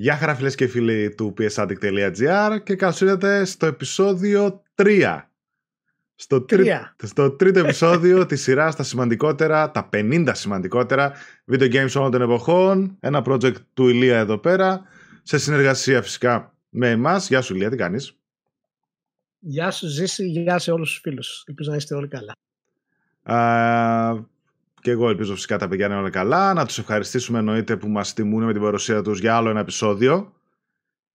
Γεια χαρά φίλες και φίλοι του psaddict.gr και καλώς ήρθατε στο επεισόδιο 3. Στο, τρί... στο τρίτο επεισόδιο της σειράς τα σημαντικότερα, τα 50 σημαντικότερα video games όλων των εποχών. Ένα project του Ηλία εδώ πέρα, σε συνεργασία φυσικά με εμάς. Γεια σου Ηλία, τι κάνεις; Γεια σου Ζήση, γεια σε όλους τους φίλους. Ελπίζω να είστε όλοι καλά. Α, και εγώ ελπίζω φυσικά τα παιδιά να είναι όλα καλά. Να τους ευχαριστήσουμε εννοείται που μας τιμούν με την παρουσία τους για άλλο ένα επεισόδιο.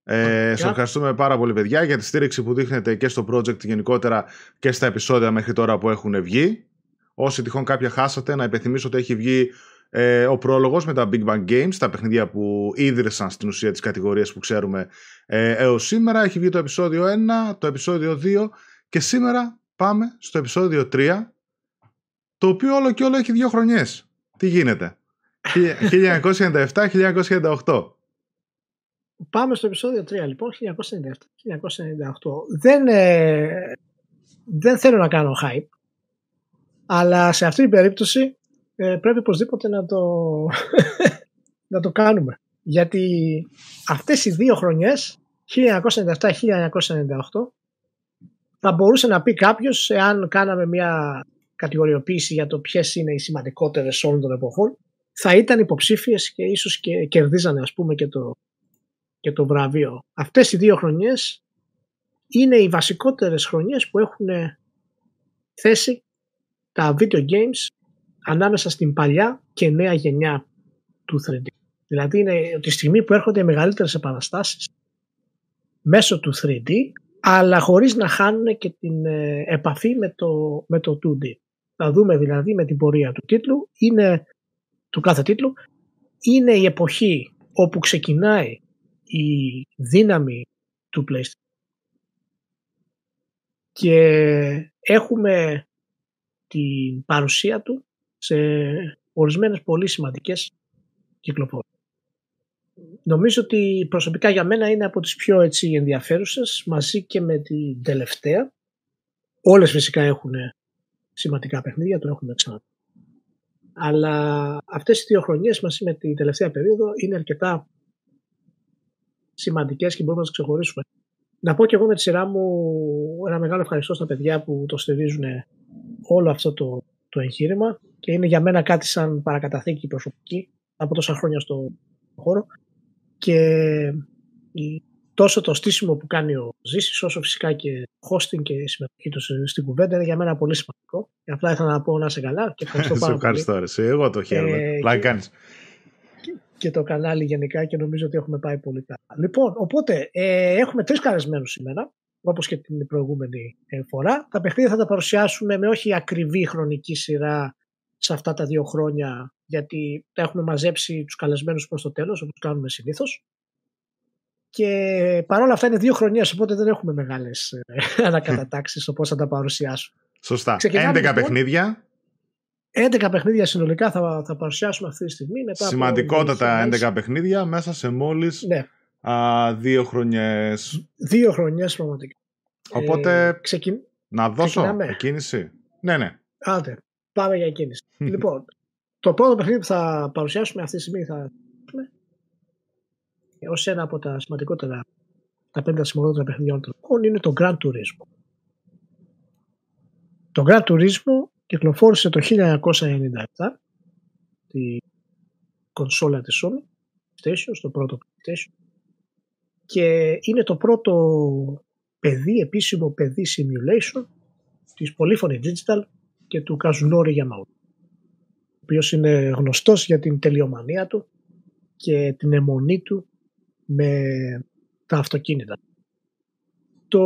Ε, Σας ευχαριστούμε πάρα πολύ παιδιά για τη στήριξη που δείχνετε και στο project γενικότερα και στα επεισόδια μέχρι τώρα που έχουν βγει. Όσοι τυχόν κάποια χάσατε να υπενθυμίσω ότι έχει βγει ε, ο πρόλογος με τα Big Bang Games, τα παιχνίδια που ίδρυσαν στην ουσία τις κατηγορίες που ξέρουμε ε, έως σήμερα. Έχει βγει το επεισόδιο 1, το επεισόδιο 2 και σήμερα πάμε στο επεισόδιο 3 το οποίο όλο και όλο έχει δύο χρονιές. Τι γίνεται; 1997-1998. Πάμε στο επεισόδιο 3 λοιπόν, 1997-1998. Δεν, ε, δεν θέλω να κάνω hype, αλλά σε αυτή την περίπτωση ε, πρέπει οπωσδήποτε να το, να το κάνουμε. Γιατί αυτές οι δύο χρονιές, 1997-1998, θα μπορούσε να πει κάποιος, εάν κάναμε μια κατηγοριοποίηση για το ποιες είναι οι σημαντικότερες όλων των εποχών, θα ήταν υποψήφιες και ίσως και κερδίζανε ας πούμε και το, και το βραβείο. Αυτές οι δύο χρονιές είναι οι βασικότερες χρονιές που έχουν θέσει τα video games ανάμεσα στην παλιά και νέα γενιά του 3D. Δηλαδή είναι τη στιγμή που έρχονται οι μεγαλύτερες επαναστάσεις μέσω του 3D αλλά χωρίς να χάνουν και την ε, επαφή με το, με το 2D. Θα δούμε δηλαδή με την πορεία του τίτλου, είναι, του κάθε τίτλου, είναι η εποχή όπου ξεκινάει η δύναμη του PlayStation και έχουμε την παρουσία του σε ορισμένες πολύ σημαντικές κυκλοφορίες. Νομίζω ότι προσωπικά για μένα είναι από τις πιο έτσι ενδιαφέρουσες μαζί και με την τελευταία. Όλες φυσικά έχουν σημαντικά παιχνίδια, το έχουμε ξανά. Αλλά αυτές οι δύο χρονιές μαζί με την τελευταία περίοδο είναι αρκετά σημαντικές και μπορούμε να τις ξεχωρίσουμε. Να πω και εγώ με τη σειρά μου ένα μεγάλο ευχαριστώ στα παιδιά που το στηρίζουν όλο αυτό το, το εγχείρημα και είναι για μένα κάτι σαν παρακαταθήκη προσωπική από τόσα χρόνια στο χώρο και τόσο το στήσιμο που κάνει ο Ζήσης όσο φυσικά και hosting και η συμμετοχή τους στην κουβέντα είναι για μένα πολύ σημαντικό. Και απλά ήθελα να πω να είσαι καλά και ευχαριστώ πάρα πολύ. ευχαριστώ Εγώ το χαίρομαι. Ε, και, κάνεις. Και, το κανάλι γενικά και νομίζω ότι έχουμε πάει πολύ καλά. Λοιπόν, οπότε ε, έχουμε τρεις καλεσμένους σήμερα όπως και την προηγούμενη ε, φορά. Τα παιχνίδια θα τα παρουσιάσουμε με όχι ακριβή χρονική σειρά σε αυτά τα δύο χρόνια γιατί τα έχουμε μαζέψει τους καλεσμένους προς το τέλος όπως κάνουμε συνήθως. Και παρόλα αυτά είναι δύο χρονιές, οπότε δεν έχουμε μεγάλες ε, ανακατατάξεις στο πώς θα τα παρουσιάσουμε. Σωστά. 11 λοιπόν, παιχνίδια. 11 παιχνίδια συνολικά θα, θα παρουσιάσουμε αυτή τη στιγμή. Μετά Σημαντικότατα 11 παιχνίδια μέσα σε μόλις ναι. α, δύο χρονιές. Δύο χρονιές πραγματικά. Οπότε ε, ξεκιν... να δώσω Ξεκινάμε. κίνηση. Ναι, ναι. Άντε, πάμε για κίνηση. λοιπόν, το πρώτο παιχνίδι που θα παρουσιάσουμε αυτή τη στιγμή θα ως ένα από τα σημαντικότερα, τα πέντε σημαντικότερα παιχνίδια των είναι το Grand Turismo. Το Grand Turismo κυκλοφόρησε το 1997 τη κονσόλα της Sony PlayStation, στο πρώτο PlayStation και είναι το πρώτο παιδί, επίσημο παιδί simulation της Polyphony Digital και του Kazunori Yamauchi ο οποίος είναι γνωστός για την τελειομανία του και την αιμονή του με τα αυτοκίνητα. Το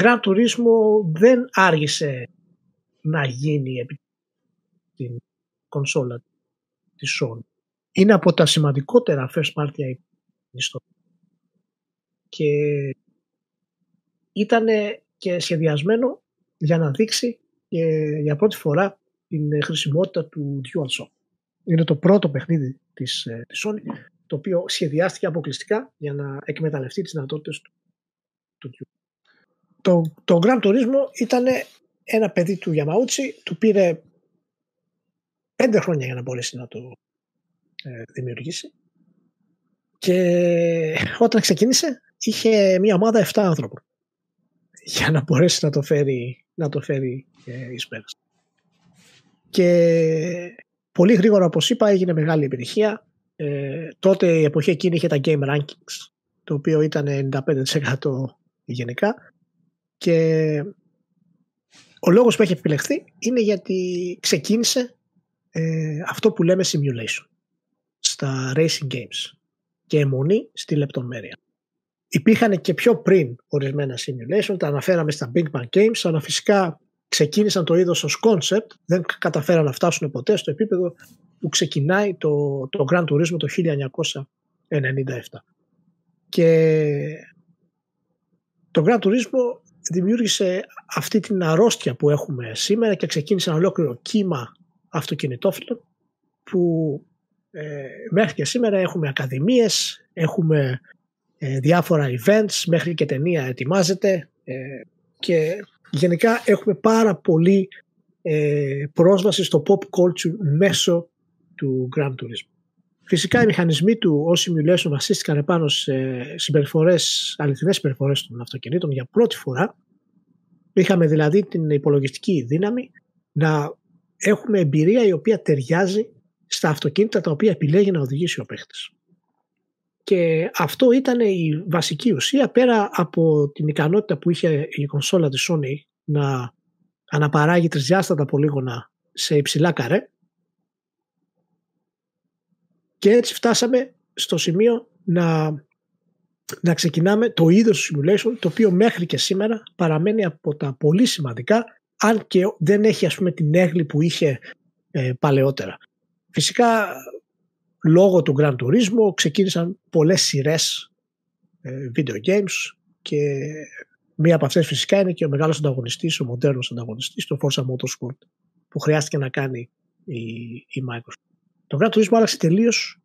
Grand Turismo δεν άργησε να γίνει επί την κονσόλα της Sony. Είναι από τα σημαντικότερα first party ιστορία. Και ήταν και σχεδιασμένο για να δείξει και για πρώτη φορά την χρησιμότητα του DualShock. Είναι το πρώτο παιχνίδι της, ε, της Sony το οποίο σχεδιάστηκε αποκλειστικά για να εκμεταλλευτεί τις δυνατότητες του, του Το, το Grand Turismo ήταν ένα παιδί του Yamauchi, του πήρε πέντε χρόνια για να μπορέσει να το ε, δημιουργήσει Και όταν ξεκίνησε είχε μια ομάδα 7 άνθρωπων για να μπορέσει να το φέρει, να το φέρει ε, εις πέρας. Και πολύ γρήγορα όπως είπα έγινε μεγάλη επιτυχία. Ε, τότε η εποχή εκείνη είχε τα Game Rankings το οποίο ήταν 95% γενικά και ο λόγος που έχει επιλεχθεί είναι γιατί ξεκίνησε ε, αυτό που λέμε simulation στα racing games και αιμονή στη λεπτομέρεια. Υπήρχαν και πιο πριν ορισμένα simulation, τα αναφέραμε στα Big Bang Games, αλλά φυσικά ξεκίνησαν το είδος ως concept, δεν καταφέραν να φτάσουν ποτέ στο επίπεδο που ξεκινάει το, το Grand Turismo το 1997. Και το Grand Turismo δημιούργησε αυτή την αρρώστια που έχουμε σήμερα και ξεκίνησε ένα ολόκληρο κύμα αυτοκινητόφιλων που ε, μέχρι και σήμερα έχουμε ακαδημίες, έχουμε ε, διάφορα events, μέχρι και ταινία ετοιμάζεται ε, και γενικά έχουμε πάρα πολύ ε, πρόσβαση στο pop culture μέσω του Grand Turismo. Φυσικά οι μηχανισμοί του ως simulation βασίστηκαν επάνω σε συμπεριφορές, αληθινές συμπεριφορές των αυτοκινήτων για πρώτη φορά. Είχαμε δηλαδή την υπολογιστική δύναμη να έχουμε εμπειρία η οποία ταιριάζει στα αυτοκίνητα τα οποία επιλέγει να οδηγήσει ο παίχτης. Και αυτό ήταν η βασική ουσία πέρα από την ικανότητα που είχε η κονσόλα της Sony να αναπαράγει τρισδιάστατα πολύγωνα σε υψηλά καρέ και έτσι φτάσαμε στο σημείο να, να ξεκινάμε το είδος του simulation το οποίο μέχρι και σήμερα παραμένει από τα πολύ σημαντικά αν και δεν έχει ας πούμε την έγκλη που είχε ε, παλαιότερα. Φυσικά λόγω του Grand Turismo ξεκίνησαν πολλές σειρές ε, video games και μία από αυτές φυσικά είναι και ο μεγάλος ανταγωνιστής, ο μοντέρνος ανταγωνιστής, το Forza Motorsport που χρειάστηκε να κάνει η, η Microsoft. Το Grand Turismo άλλαξε τελείως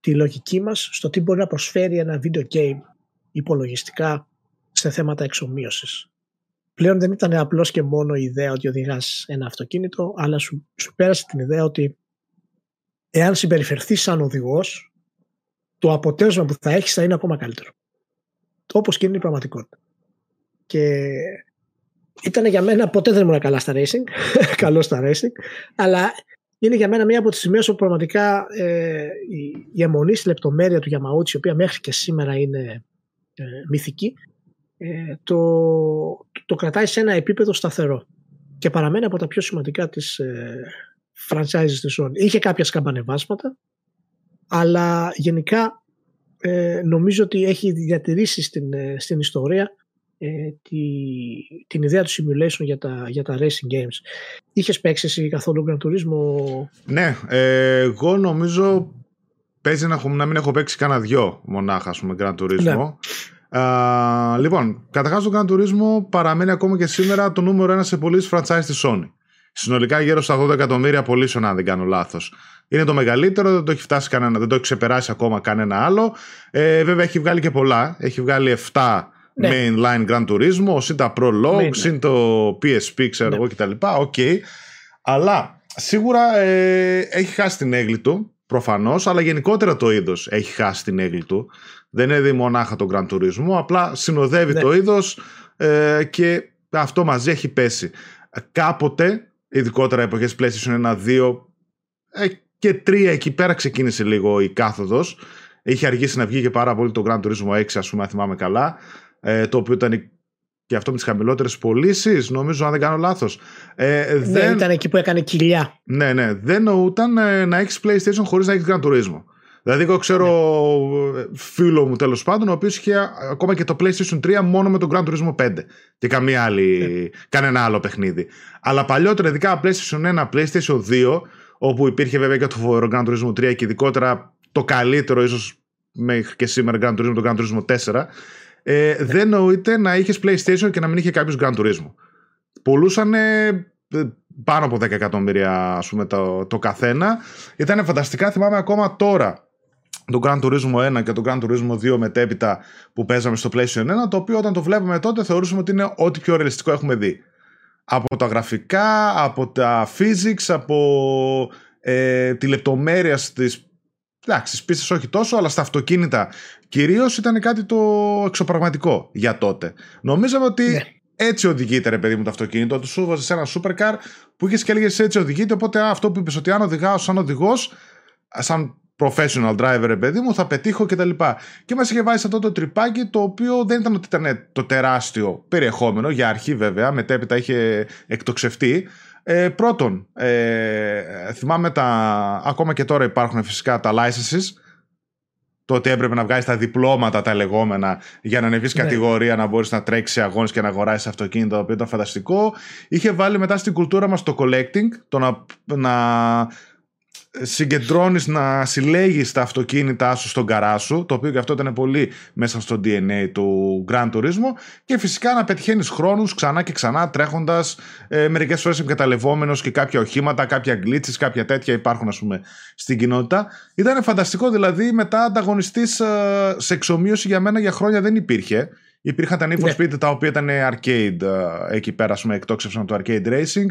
τη λογική μας στο τι μπορεί να προσφέρει ένα video game υπολογιστικά σε θέματα εξομοίωσης. Πλέον δεν ήταν απλώς και μόνο η ιδέα ότι οδηγάς ένα αυτοκίνητο, αλλά σου, σου πέρασε την ιδέα ότι εάν συμπεριφερθείς σαν οδηγός, το αποτέλεσμα που θα έχεις θα είναι ακόμα καλύτερο. Όπως και είναι η πραγματικότητα. Και ήταν για μένα, ποτέ δεν ήμουν καλά στα racing, καλός στα racing, αλλά είναι για μένα μία από τις σημείες όπου πραγματικά ε, η, η αιμονή στη λεπτομέρεια του Γιαμαούτσι, η οποία μέχρι και σήμερα είναι ε, μυθική, ε, το, το, κρατάει σε ένα επίπεδο σταθερό και παραμένει από τα πιο σημαντικά της, ε, franchises της Sony. Είχε κάποια σκαμπανεβάσματα, αλλά γενικά ε, νομίζω ότι έχει διατηρήσει στην, ε, στην ιστορία ε, τη, την ιδέα του simulation για τα, για τα racing games. Είχες παίξει εσύ καθόλου Gran Turismo? Ναι, ε, εγώ νομίζω παίζει να, να μην έχω παίξει κανένα δυο μονάχα, ας πούμε, Gran Turismo. Ναι. Uh, λοιπόν, καταρχάς το Gran Turismo παραμένει ακόμα και σήμερα το νούμερο ένα σε πολλές franchise της Sony. Συνολικά γύρω στα 80 εκατομμύρια πωλήσεων, αν δεν κάνω λάθος. Είναι το μεγαλύτερο, δεν το έχει φτάσει κανένα, δεν το έχει ξεπεράσει ακόμα κανένα άλλο. Ε, βέβαια έχει βγάλει και πολλά. Έχει βγάλει 7 ναι. mainline Gran Turismo, συν τα Prologue, συν το PSP, ξέρω ναι. εγώ κτλ. OK. Okay. Αλλά σίγουρα ε, έχει χάσει την αίγλη του, προφανώς, αλλά γενικότερα το είδος έχει χάσει την αίγλη του. Δεν είναι μονάχα το Gran Turismo, απλά συνοδεύει ναι. το είδος ε, και αυτό μαζί έχει πέσει. Κάποτε ειδικότερα εποχές PlayStation 1, 2 ε, και 3 εκεί πέρα ξεκίνησε λίγο η κάθοδος. Είχε αργήσει να βγει και πάρα πολύ το Grand Turismo 6 ας πούμε αν θυμάμαι καλά ε, το οποίο ήταν και αυτό με τις χαμηλότερες πωλήσεις, νομίζω αν δεν κάνω λάθος. Ε, ναι, δεν... ήταν εκεί που έκανε κοιλιά. Ναι, ναι. Δεν νοούταν ε, να έχεις PlayStation χωρίς να έχεις Grand Turismo. Δηλαδή, εγώ ξέρω ναι. φίλο μου τέλος πάντων, ο οποίος είχε ακόμα και το PlayStation 3 μόνο με το Grand Turismo 5 και καμία άλλη, ναι. κανένα άλλο παιχνίδι. Αλλά παλιότερα, ειδικά PlayStation 1, PlayStation 2, όπου υπήρχε βέβαια και το φοβερό Grand Turismo 3 και ειδικότερα το καλύτερο, ίσως μέχρι και σήμερα Grand Turismo, το Grand Turismo 4, ε, ναι. δεν νοείται να είχες PlayStation και να μην είχε κάποιος Grand Turismo. Πουλούσαν πάνω από 10 εκατομμύρια ας πούμε, το, το καθένα. Ήταν φανταστικά, θυμάμαι ακόμα τώρα το Grand Turismo 1 και το Grand Turismo 2 μετέπειτα που παίζαμε στο PlayStation 1, το οποίο όταν το βλέπουμε τότε θεωρούσαμε ότι είναι ό,τι πιο ρεαλιστικό έχουμε δει. Από τα γραφικά, από τα physics, από ε, τη λεπτομέρεια στις εντάξει, στις πίστες όχι τόσο, αλλά στα αυτοκίνητα κυρίως ήταν κάτι το εξωπραγματικό για τότε. Νομίζαμε ότι ναι. έτσι οδηγείται, ρε παιδί μου, το αυτοκίνητο. Του σου βάζεις σε ένα supercar που είχες και έλεγες έτσι οδηγείται. Οπότε αυτό που είπες ότι αν οδηγάω σαν οδηγός, σαν professional driver, ρε παιδί μου, θα πετύχω κτλ. Και, και μας είχε βάζει αυτό το τρυπάκι το οποίο δεν ήταν ότι ήταν το τεράστιο περιεχόμενο, για αρχή βέβαια, μετέπειτα είχε εκτοξευτεί. Ε, πρώτον, ε, θυμάμαι τα. Ακόμα και τώρα υπάρχουν φυσικά τα licenses. Το ότι έπρεπε να βγάλει τα διπλώματα τα λεγόμενα για να ανεβείς ναι. κατηγορία, να μπορείς να τρέξεις σε αγώνες και να αγοράσεις αυτοκίνητα, το οποίο ήταν φανταστικό. Είχε βάλει μετά στην κουλτούρα μας το collecting, το να, να συγκεντρώνεις να συλλέγεις τα αυτοκίνητά σου στον καρά σου, το οποίο και αυτό ήταν πολύ μέσα στο DNA του Grand Turismo και φυσικά να πετυχαίνεις χρόνους ξανά και ξανά τρέχοντας ε, μερικές φορές εγκαταλευόμενος και κάποια οχήματα, κάποια glitches, κάποια τέτοια υπάρχουν ας πούμε στην κοινότητα. Ήταν φανταστικό δηλαδή μετά ανταγωνιστής ε, σε εξομοίωση για μένα για χρόνια δεν υπήρχε. Υπήρχαν τα Need for Speed τα οποία ήταν arcade ε, εκεί πέρα, ας πούμε, εκτόξευσαν το arcade racing.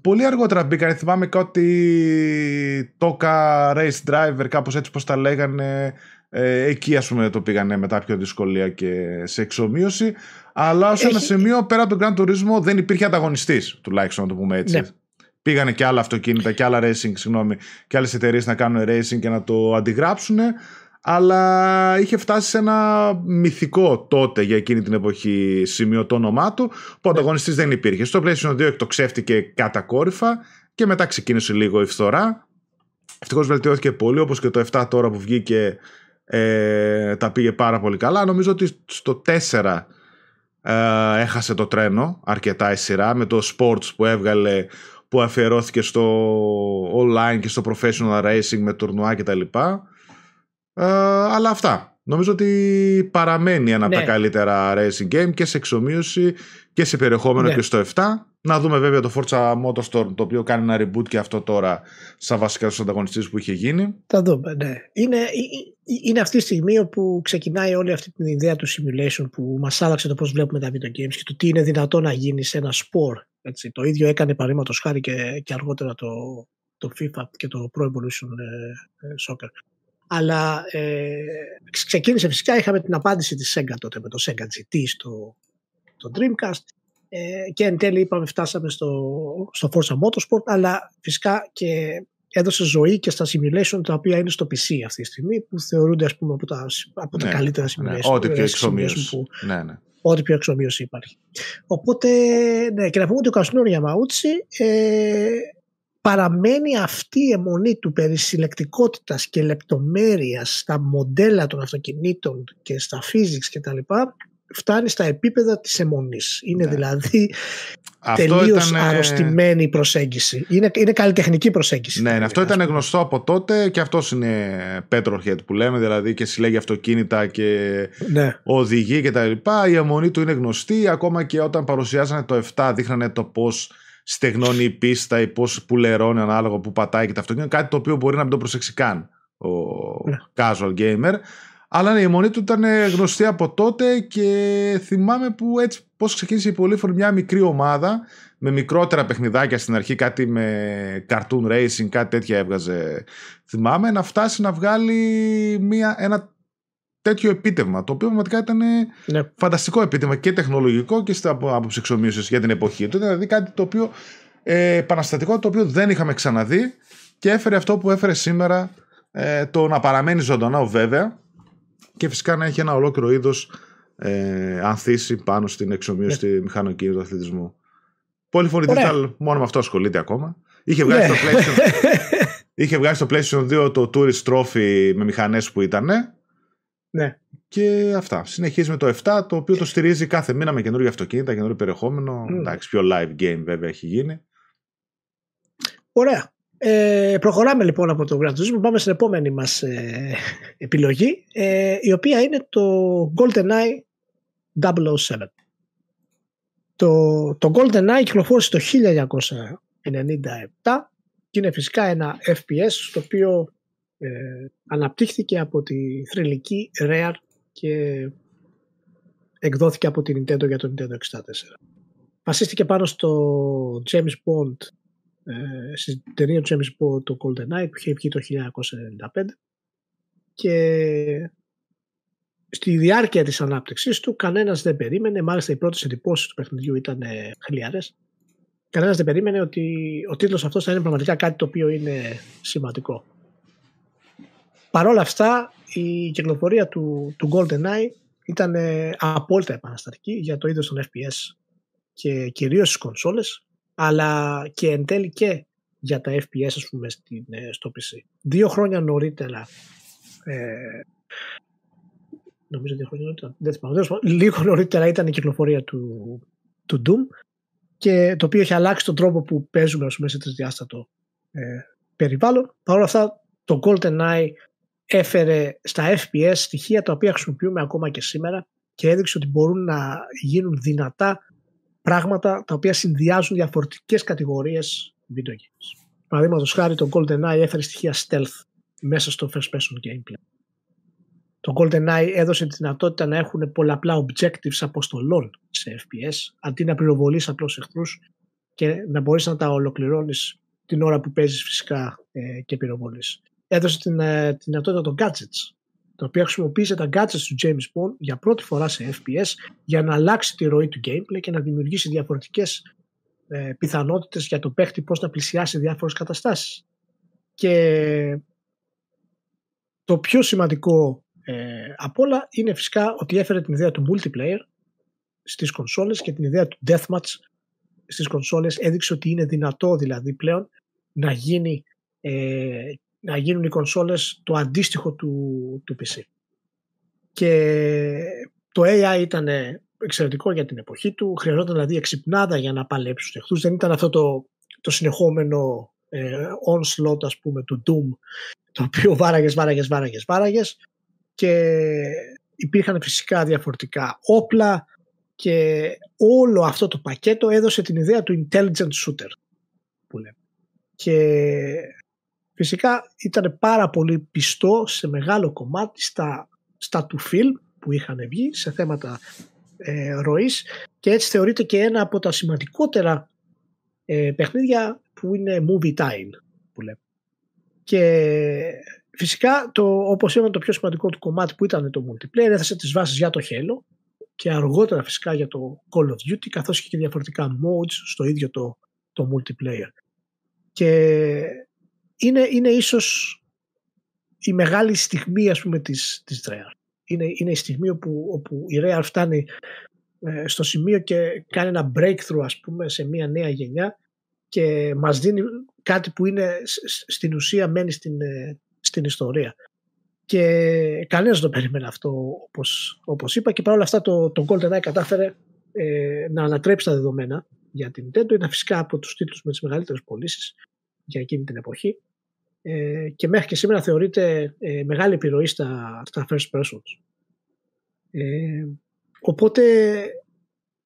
Πολύ αργότερα μπήκαν, θυμάμαι κάτι Toka Race Driver, κάπως έτσι πως τα λέγανε. Ε, εκεί ας πούμε το πήγανε μετά πιο δυσκολία και σε εξομοίωση. Αλλά ως ένα σημείο πέρα από τον Grand Turismo δεν υπήρχε ανταγωνιστής, τουλάχιστον να το πούμε έτσι. Ναι. Πήγανε και άλλα αυτοκίνητα και άλλα racing, συγγνώμη, και άλλες εταιρείες να κάνουν racing και να το αντιγράψουν αλλά είχε φτάσει σε ένα μυθικό τότε για εκείνη την εποχή σημείο το όνομά του, που ο ναι. ανταγωνιστής δεν υπήρχε. Στο PlayStation 2 εκτοξεύτηκε κατακόρυφα και μετά ξεκίνησε λίγο η φθορά. Ευτυχώς βελτιώθηκε πολύ, όπως και το 7 τώρα που βγήκε ε, τα πήγε πάρα πολύ καλά. Νομίζω ότι στο 4 ε, έχασε το τρένο αρκετά η σειρά με το sports που έβγαλε που αφιερώθηκε στο online και στο professional racing με τουρνουά κτλ. Ε, αλλά αυτά. Νομίζω ότι παραμένει ένα από τα ναι. καλύτερα racing game και σε εξομοίωση και σε περιεχόμενο ναι. και στο 7. Να δούμε βέβαια το Forza Motorstorm το οποίο κάνει ένα reboot και αυτό τώρα σαν βασικά στους ανταγωνιστές που είχε γίνει. Θα δούμε, ναι. Είναι, είναι αυτή η στιγμή όπου ξεκινάει όλη αυτή την ιδέα του simulation που μας άλλαξε το πώς βλέπουμε τα video games και το τι είναι δυνατό να γίνει σε ένα sport. Έτσι. Το ίδιο έκανε παραδείγματος χάρη και, και αργότερα το, το FIFA και το Pro Evolution ε, ε, Soccer. Αλλά ε, ξεκίνησε φυσικά, είχαμε την απάντηση της Sega τότε με το Sega GT στο, το Dreamcast ε, και εν τέλει είπαμε φτάσαμε στο, στο Forza Motorsport αλλά φυσικά και έδωσε ζωή και στα simulation τα οποία είναι στο PC αυτή τη στιγμή που θεωρούνται ας πούμε από τα, από τα ναι, καλύτερα ναι, simulation. Ναι, ό,τι πιο εξομοίωση. Ναι, ναι. Ό,τι πιο εξομοίωση υπάρχει. Οπότε, ναι, και να πούμε ότι ο Κασούνορ Γιαμαούτσι ε, παραμένει αυτή η αιμονή του περί συλλεκτικότητας και λεπτομέρειας στα μοντέλα των αυτοκινήτων και στα physics και τα λοιπά φτάνει στα επίπεδα της αιμονής. Είναι ναι. δηλαδή αυτό τελείως ήταν... αρρωστημένη η προσέγγιση. Είναι, είναι καλλιτεχνική προσέγγιση. Ναι, ναι αυτό ήταν γνωστό από τότε και αυτός είναι Petrohead που λέμε, δηλαδή και συλλέγει αυτοκίνητα και ναι. οδηγεί και τα λοιπά. Η αιμονή του είναι γνωστή, ακόμα και όταν παρουσιάζανε το 7 δείχνανε το πώς στεγνώνει η πίστα ή πώς πουλερώνει ανάλογα που πατάει και τα αυτοκίνητα. Κάτι το οποίο μπορεί να μην το προσέξει καν ο ναι. casual gamer. Αλλά ναι, η μονή του ήταν γνωστή από τότε και θυμάμαι που έτσι πώς ξεκίνησε η Πολύφωνη μια μικρή ομάδα με μικρότερα παιχνιδάκια στην αρχή, κάτι με cartoon racing, κάτι τέτοια έβγαζε θυμάμαι, να φτάσει να βγάλει μια, ένα τέτοιο επίτευγμα. Το οποίο πραγματικά ήταν ναι. φανταστικό επίτευγμα και τεχνολογικό και στα άποψη εξομοίωση για την εποχή του. Δηλαδή κάτι το οποίο ε, επαναστατικό, το οποίο δεν είχαμε ξαναδεί και έφερε αυτό που έφερε σήμερα ε, το να παραμένει ζωντανό βέβαια και φυσικά να έχει ένα ολόκληρο είδος ε, ανθίσει πάνω στην εξομοίωση ναι. μηχανοκίνητου αθλητισμού. Polyphony Digital μόνο με αυτό ασχολείται ακόμα. Είχε βγάλει, ναι. στο PlayStation, είχε βγάλει στο PlayStation 2 το Tourist Trophy με μηχανές που ήταν ναι. Και αυτά. Συνεχίζει με το 7, το οποίο το στηρίζει κάθε μήνα με καινούργια αυτοκίνητα, καινούργιο περιεχόμενο. Mm. Εντάξει, πιο live game βέβαια έχει γίνει. Ωραία. Ε, προχωράμε λοιπόν από το Grand Turismo, πάμε στην επόμενη μας ε, επιλογή, ε, η οποία είναι το GoldenEye 007. Το, το GoldenEye κυκλοφόρησε το 1997 και είναι φυσικά ένα FPS το οποίο ε, αναπτύχθηκε από τη θρηλυκή Rare και εκδόθηκε από την Nintendo για το Nintendo 64. Βασίστηκε πάνω στο James Bond, ε, στην ταινία του James Bond το GoldenEye που είχε βγει το 1995 και στη διάρκεια της ανάπτυξης του κανένας δεν περίμενε, μάλιστα οι πρώτες εντυπώσεις του παιχνιδιού ήταν χλιαρές, κανένας δεν περίμενε ότι ο τίτλος αυτός θα είναι πραγματικά κάτι το οποίο είναι σημαντικό. Παρ' όλα αυτά η κυκλοφορία του, του GoldenEye ήταν απόλυτα επαναστατική για το είδος των FPS και κυρίως στις κονσόλες αλλά και εν τέλει και για τα FPS ας πούμε στην, ε, στο PC. Δύο χρόνια νωρίτερα ε, νομίζω δύο χρόνια νωρίτερα δεν θυμάμαι, λίγο νωρίτερα ήταν η κυκλοφορία του, του Doom και το οποίο έχει αλλάξει τον τρόπο που παίζουμε ας πούμε, σε τρισδιάστατο ε, περιβάλλον. Παρ' όλα αυτά το GoldenEye έφερε στα FPS στοιχεία τα οποία χρησιμοποιούμε ακόμα και σήμερα και έδειξε ότι μπορούν να γίνουν δυνατά πράγματα τα οποία συνδυάζουν διαφορετικές κατηγορίες video games. Παραδείγματος χάρη το GoldenEye έφερε στοιχεία stealth μέσα στο first person gameplay. Το GoldenEye έδωσε τη δυνατότητα να έχουν πολλαπλά objectives αποστολών σε FPS αντί να πυροβολείς απλώς εχθρούς και να μπορείς να τα ολοκληρώνεις την ώρα που παίζεις φυσικά ε, και πυροβολείς. Έδωσε την, ε, τη δυνατότητα των gadgets το οποίο χρησιμοποίησε τα gadgets του James Bond για πρώτη φορά σε FPS για να αλλάξει τη ροή του gameplay και να δημιουργήσει διαφορετικές ε, πιθανότητες για το παίχτη πώς να πλησιάσει διάφορες καταστάσεις. Και το πιο σημαντικό ε, απ' όλα είναι φυσικά ότι έφερε την ιδέα του multiplayer στις κονσόλες και την ιδέα του deathmatch στις κονσόλες έδειξε ότι είναι δυνατό δηλαδή πλέον να γίνει ε, να γίνουν οι κονσόλες το αντίστοιχο του, του PC. Και το AI ήταν εξαιρετικό για την εποχή του, χρειαζόταν δηλαδή εξυπνάδα για να παλέψει τους εχθρούς, δεν ήταν αυτό το, το συνεχόμενο ε, onslaught ας πούμε του Doom, το οποίο βάραγες, βάραγες, βάραγες, βάραγες και υπήρχαν φυσικά διαφορετικά όπλα και όλο αυτό το πακέτο έδωσε την ιδέα του intelligent shooter που λέμε. Και Φυσικά ήταν πάρα πολύ πιστό σε μεγάλο κομμάτι στα, στα του φιλμ που είχαν βγει σε θέματα ε, ροής και έτσι θεωρείται και ένα από τα σημαντικότερα ε, παιχνίδια που είναι movie time που λέμε. Και φυσικά το, όπως είπαμε το πιο σημαντικό του κομμάτι που ήταν το multiplayer έθεσε τις βάσεις για το Halo και αργότερα φυσικά για το Call of Duty καθώς και διαφορετικά modes στο ίδιο το, το multiplayer. Και είναι, είναι ίσως η μεγάλη στιγμή ας πούμε της, της Rare. Είναι, είναι η στιγμή όπου, όπου η Rare φτάνει ε, στο σημείο και κάνει ένα breakthrough ας πούμε σε μια νέα γενιά και μας δίνει κάτι που είναι στην ουσία μένει στην, ε, στην ιστορία. Και κανένας δεν το περίμενε αυτό όπως, όπως είπα και παρόλα αυτά το, το GoldenEye κατάφερε ε, να ανατρέψει τα δεδομένα για την Nintendo. Είναι φυσικά από τους τίτλους με τις μεγαλύτερες πωλήσεις για εκείνη την εποχή ε, και μέχρι και σήμερα θεωρείται ε, μεγάλη επιρροή στα, στα first persons. Ε, οπότε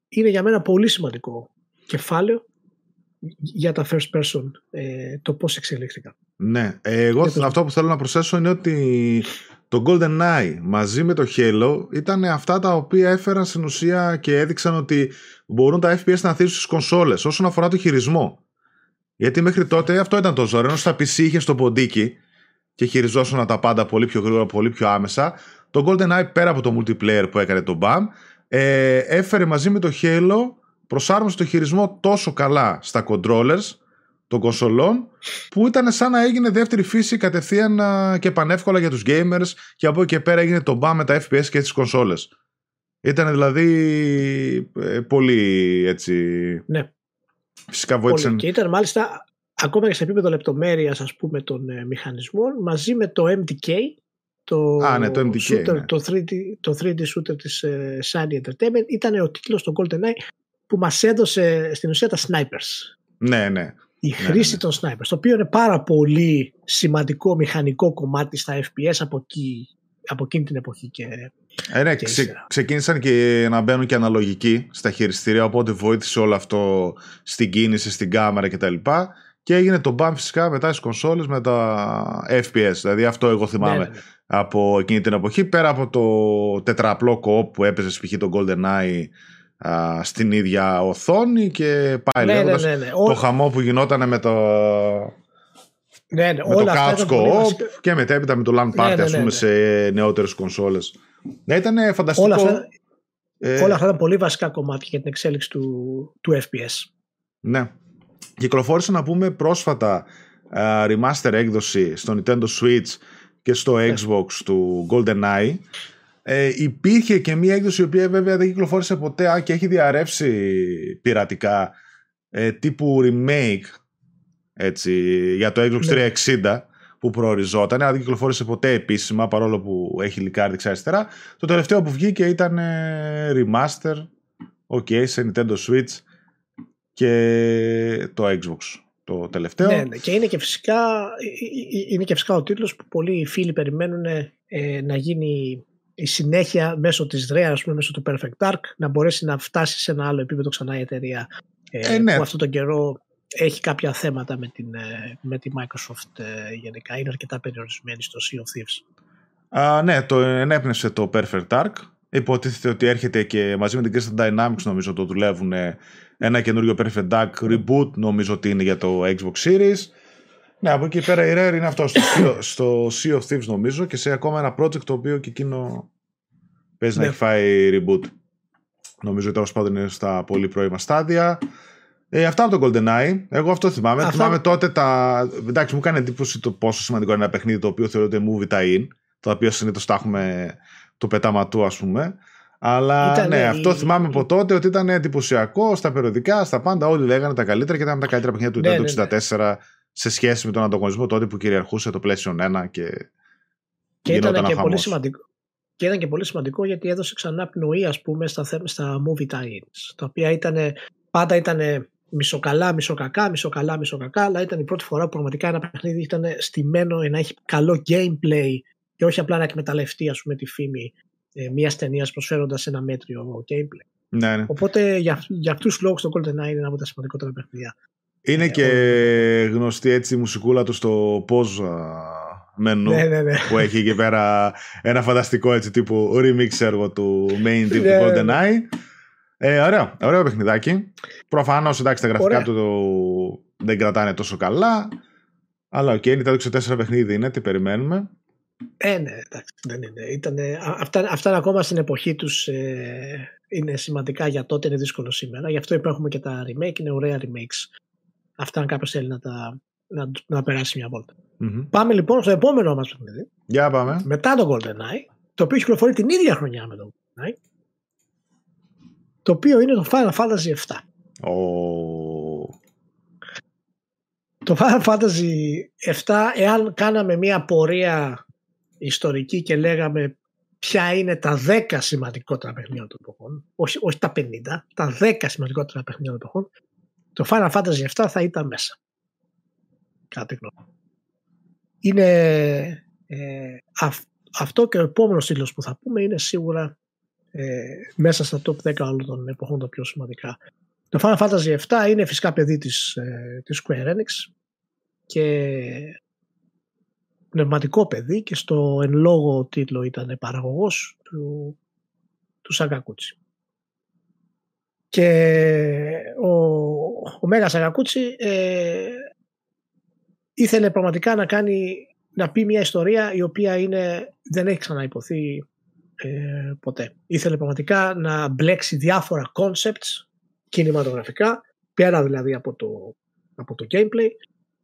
είναι για μένα πολύ σημαντικό κεφάλαιο για τα first person ε, το πώς εξελίχθηκαν. Ναι, εγώ αυτό που θέλω να προσθέσω είναι ότι το Golden Eye μαζί με το Halo ήταν αυτά τα οποία έφεραν στην ουσία και έδειξαν ότι μπορούν τα FPS να θέσουν στις κονσόλες όσον αφορά το χειρισμό. Γιατί μέχρι τότε αυτό ήταν το ζώο. Ενώ στα PC είχε το ποντίκι και χειριζόσουν τα πάντα πολύ πιο γρήγορα, πολύ πιο άμεσα. Το GoldenEye πέρα από το multiplayer που έκανε το BAM ε, έφερε μαζί με το Halo προσάρμοσε το χειρισμό τόσο καλά στα controllers των κονσολών που ήταν σαν να έγινε δεύτερη φύση κατευθείαν και πανεύκολα για τους gamers και από εκεί και πέρα έγινε το BAM με τα FPS και τις κονσόλες. Ήταν δηλαδή ε, πολύ έτσι... Ναι. Φυσικά βοήθησαν. Και ήταν μάλιστα ακόμα και σε επίπεδο λεπτομέρειας ας πούμε των ε, μηχανισμών μαζί με το MDK το, Α, ναι, το, MDK, shooter, ναι. το, 3D, το 3D shooter της ε, Shiny Entertainment ήταν ο τίτλος του GoldenEye που μας έδωσε στην ουσία τα snipers. Ναι, ναι. Η χρήση ναι, ναι. των snipers, το οποίο είναι πάρα πολύ σημαντικό μηχανικό κομμάτι στα FPS από, εκεί, από εκείνη την εποχή και ε, ναι, ξε, ξεκίνησαν και να μπαίνουν και αναλογικοί στα χειριστήρια, οπότε βοήθησε όλο αυτό στην κίνηση, στην κάμερα κτλ. Και έγινε το BAM φυσικά μετά στις κονσόλες με τα FPS. Δηλαδή αυτό εγώ θυμάμαι ναι, ναι, ναι. από εκείνη την εποχή. Πέρα από το τετραπλό κοπ που έπαιζε π.χ. το GoldenEye α, στην ίδια οθόνη και πάει ναι, λέγοντας το χαμό που γινόταν με το Ναι, ναι, με όλα το αυτά couch ήταν πολύ co-op βασικά. και μετέπειτα με το LAN party Ναι, ναι, ας πούμε ναι, σε νεότερες κονσόλες. Ναι, ήταν φανταστικό. Όλα αυτά, Ε, όλα αυτά ήταν πολύ βασικά κομμάτια για την εξέλιξη του, του FPS. Ναι. Κυκλοφόρησε να πούμε πρόσφατα α, remaster έκδοση στο Nintendo Switch και στο Ναι. Xbox του GoldenEye. Ε, υπήρχε και μία έκδοση η οποία βέβαια δεν κυκλοφόρησε ποτέ α, και έχει διαρρεύσει πειρατικά ε, τύπου remake έτσι, για το Xbox Ναι. 360 που προοριζόταν, αλλά δεν κυκλοφόρησε ποτέ επίσημα παρόλο που έχει λικάρει δεξιά-αριστερά. Το τελευταίο που βγήκε ήταν ε, remaster, ok, σε Nintendo Switch και το Xbox το τελευταίο. Ναι, ναι, και είναι και φυσικά, ε, είναι και φυσικά ο τίτλος που πολλοί φίλοι περιμένουν ε, να γίνει η συνέχεια μέσω της Rare, ας πούμε, μέσω του Perfect Dark, να μπορέσει να φτάσει σε ένα άλλο επίπεδο ξανά η εταιρεία ε, Ε, ναι. που αυτόν τον καιρό έχει κάποια θέματα με, την, ε, με τη Microsoft ε, γενικά. Είναι αρκετά περιορισμένη στο Sea of Thieves. Α, ναι, το ενέπνευσε το Perfect Dark. Υποτίθεται ότι έρχεται και μαζί με την Crystal Dynamics νομίζω το δουλεύουν ε, ένα καινούριο Perfect Dark reboot νομίζω ότι είναι για το Xbox Series. Ναι, από εκεί πέρα η Rare είναι αυτό στο, Sea- στο Sea of Thieves νομίζω και σε ακόμα ένα project το οποίο και εκείνο παίζει να Ναι. έχει φάει reboot. Νομίζω ότι τέλος πάντων είναι στα πολύ πρώιμα στάδια. Ε, αυτά από το GoldenEye. Εγώ αυτό θυμάμαι. Αυτά- Θυμάμαι τότε τα. Εντάξει, μου έκανε εντύπωση το πόσο σημαντικό είναι ένα παιχνίδι το οποίο θεωρείται movie tie-in. Το οποίο συνήθως τα έχουμε το πεταματού, ας πούμε. Αλλά Ήταν ναι, η- αυτό θυμάμαι από τότε ότι ήταν εντυπωσιακό στα περιοδικά, στα πάντα. Όλοι λέγανε τα καλύτερα και ήταν τα καλύτερα παιχνίδια του Ναι, Nintendo ναι, 64 σε σχέση με τον ανταγωνισμό τότε που κυριαρχούσε το PlayStation 1 και. Και γινόταν ήταν, ο και πολύ χαμός. σημαντικό, και ήταν και πολύ σημαντικό γιατί έδωσε ξανά πνοή ας πούμε στα, θέ- στα movie tie-ins τα οποία ήταν, πάντα ήταν μισοκαλά, μισοκακά, μισοκαλά, μισοκακά αλλά ήταν η πρώτη φορά που πραγματικά ένα παιχνίδι ήταν στημένο να έχει καλό gameplay και όχι απλά να εκμεταλλευτεί ας πούμε τη φήμη ε, μιας ταινίας προσφέροντας ένα μέτριο gameplay. Ναι, ναι. Οπότε για, για αυτούς τους λόγους το GoldenEye είναι ένα από τα σημαντικότερα παιχνίδια. Είναι Ε, και γνωστή έτσι η μουσικούλα του στο pause α, μενού. Ναι, ναι, ναι. που έχει εκεί πέρα ένα φανταστικό έτσι τύπου remix έργο του main theme του Ναι, ναι, GoldenEye. Ε, ωραίο, ωραίο παιχνιδάκι. Προφανώς εντάξει τα γραφικά Ωραία. του το- δεν κρατάνε τόσο καλά. Αλλά OK, okay, Nintendo 64 παιχνίδι είναι, τι περιμένουμε. Ε, ναι, εντάξει, δεν είναι. Ήτανε, α- αυτά, αυτά ακόμα στην εποχή τους ε, είναι σημαντικά για τότε, είναι δύσκολο σήμερα. Γι' αυτό υπάρχουνε και τα remake, είναι ωραία remakes. Αυτά αν κάποιος θέλει να, τα, να, να περάσει μια βόλτα. Μμμ. Πάμε λοιπόν στο επόμενο μας παιχνίδι, Για πάμε. μετά το GoldenEye, το οποίο κυκλοφορεί την ίδια χρονιά με το GoldenEye, το οποίο είναι το Final Fantasy 7. Ο... Το Final Fantasy 7, εάν κάναμε μια πορεία ιστορική και λέγαμε ποια είναι τα 10 σημαντικότερα παιχνίδια των εποχών, όχι, όχι τα 50, τα 10 σημαντικότερα παιχνίδια των εποχών, το Final Fantasy 7 θα ήταν μέσα. Κάτι γνώμη. Είναι ε, αυ- αυτό και ο επόμενος τίτλος που θα πούμε είναι σίγουρα ε, μέσα στα top 10 όλων των εποχών τα πιο σημαντικά. Το Final Fantasy 7 είναι φυσικά παιδί της, ε, της Square Enix και πνευματικό παιδί και στο εν λόγω τίτλο ήταν παραγωγός του, του Σαγκακούτσι. Και ο, ο Μέγας Σαγκακούτσι ε, ήθελε πραγματικά να κάνει να πει μια ιστορία η οποία είναι, δεν έχει ξαναυποθεί ε, ποτέ. Ήθελε πραγματικά να μπλέξει διάφορα concepts κινηματογραφικά, πέρα δηλαδή από το, από το gameplay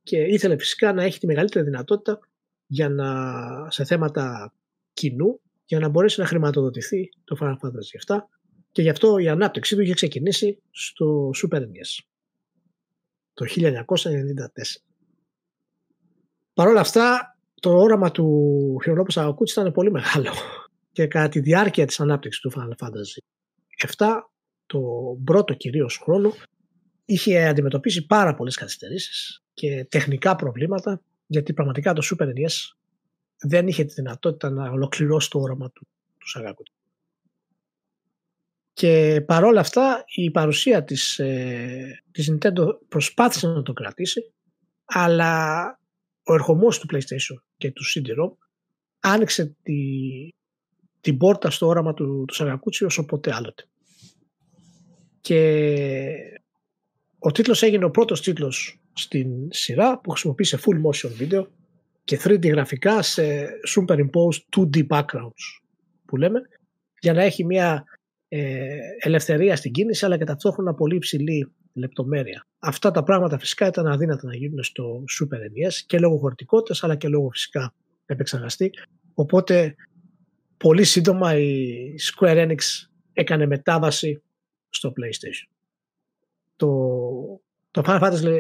και ήθελε φυσικά να έχει τη μεγαλύτερη δυνατότητα για να, σε θέματα κοινού για να μπορέσει να χρηματοδοτηθεί το Final Fantasy VII και γι' αυτό η ανάπτυξή του είχε ξεκινήσει στο Super NES το 1994. Παρ' όλα αυτά το όραμα του Χειρονόπου Σαγακούτση ήταν πολύ μεγάλο και κατά τη διάρκεια της ανάπτυξης του Final Fantasy VII το πρώτο κυρίως χρόνο είχε αντιμετωπίσει πάρα πολλές καθυστερήσεις και τεχνικά προβλήματα γιατί πραγματικά το Super NES δεν είχε τη δυνατότητα να ολοκληρώσει το όραμα του, του Σαγάκουτη. Και παρόλα αυτά η παρουσία της, ε, της Nintendo προσπάθησε να το κρατήσει αλλά ο ερχομός του PlayStation και του CD-ROM άνοιξε τη, την πόρτα στο όραμα του, του Σαγακούτσι όσο ποτέ άλλοτε. Και ο τίτλος έγινε ο πρώτος τίτλος στην σειρά που χρησιμοποίησε full motion video και 3D γραφικά σε superimposed 2D backgrounds που λέμε για να έχει μια ε, ελευθερία στην κίνηση αλλά και ταυτόχρονα πολύ υψηλή λεπτομέρεια. Αυτά τα πράγματα φυσικά ήταν αδύνατα να γίνουν στο Super NES και λόγω χωρητικότητας αλλά και λόγω φυσικά επεξεργαστή. Οπότε πολύ σύντομα η Square Enix έκανε μετάβαση στο PlayStation. Το, το Final Fantasy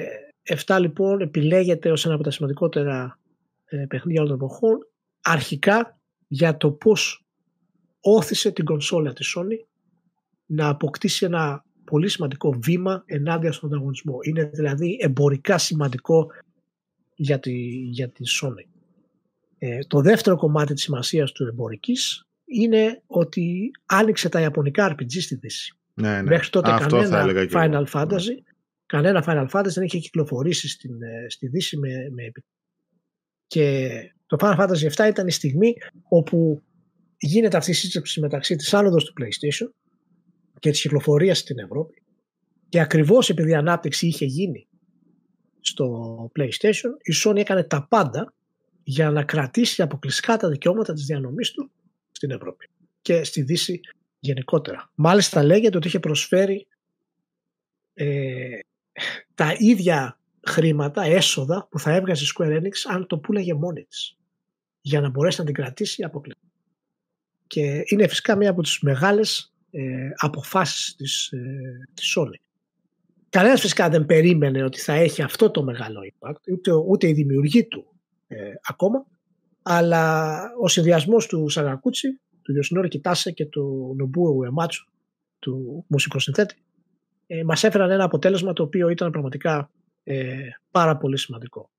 7 λοιπόν επιλέγεται ως ένα από τα σημαντικότερα ε, παιχνίδια όλων των εποχών αρχικά για το πώς όθησε την κονσόλα της Sony να αποκτήσει ένα πολύ σημαντικό βήμα ενάντια στον ανταγωνισμό. Είναι δηλαδή εμπορικά σημαντικό για τη, για τη Sony. Ε, το δεύτερο κομμάτι της σημασίας του εμπορικής είναι ότι άνοιξε τα ιαπωνικά RPG στη Δύση. Ναι, ναι. Μέχρι τότε Αυτό θα κανένα έλεγα και Final εγώ. Fantasy κανένα Final Fantasy δεν είχε κυκλοφορήσει στην, ε, στη Δύση με, με επι- Και το Final Fantasy 7 ήταν η στιγμή όπου γίνεται αυτή η σύσκεψη μεταξύ της άνοδος του PlayStation και της κυκλοφορίας στην Ευρώπη και ακριβώς επειδή η ανάπτυξη είχε γίνει στο PlayStation η Sony έκανε τα πάντα για να κρατήσει αποκλειστικά τα δικαιώματα της διανομής του στην Ευρώπη και στη Δύση γενικότερα. Μάλιστα λέγεται ότι είχε προσφέρει ε, τα ίδια χρήματα, έσοδα που θα έβγαζε η Square Enix αν το πουλάγε μόνη της για να μπορέσει να την κρατήσει αποκλειστικά. Και είναι φυσικά μία από τις μεγάλες ε, αποφάσεις της, ε, της Sony. Κανένας φυσικά δεν περίμενε ότι θα έχει αυτό το μεγάλο impact, ούτε, ούτε η δημιουργή του ε, ακόμα, αλλά ο συνδυασμός του Σαγακούτσι, του Γιωσινόρη Κιτάσε και του Νομπού Εμάτσου, του μουσικοσυνθέτη, ε, μας έφεραν ένα αποτέλεσμα το οποίο ήταν πραγματικά ε, πάρα πολύ σημαντικό.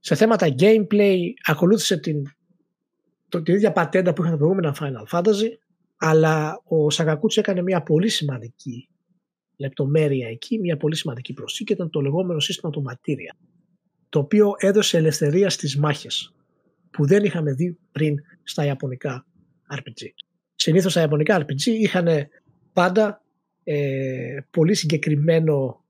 Σε θέματα gameplay ακολούθησε την, το, την ίδια πατέντα που είχαν τα προηγούμενα Final Fantasy, αλλά ο Σαγακούτσι έκανε μια πολύ σημαντική λεπτομέρεια εκεί, μια πολύ σημαντική προσήκη, ήταν το λεγόμενο σύστημα του Materia, το οποίο έδωσε ελευθερία στις μάχες, που δεν είχαμε δει πριν στα Ιαπωνικά RPG. Συνήθως στα Ιαπωνικά RPG είχαν πάντα ε, πολύ συγκεκριμένο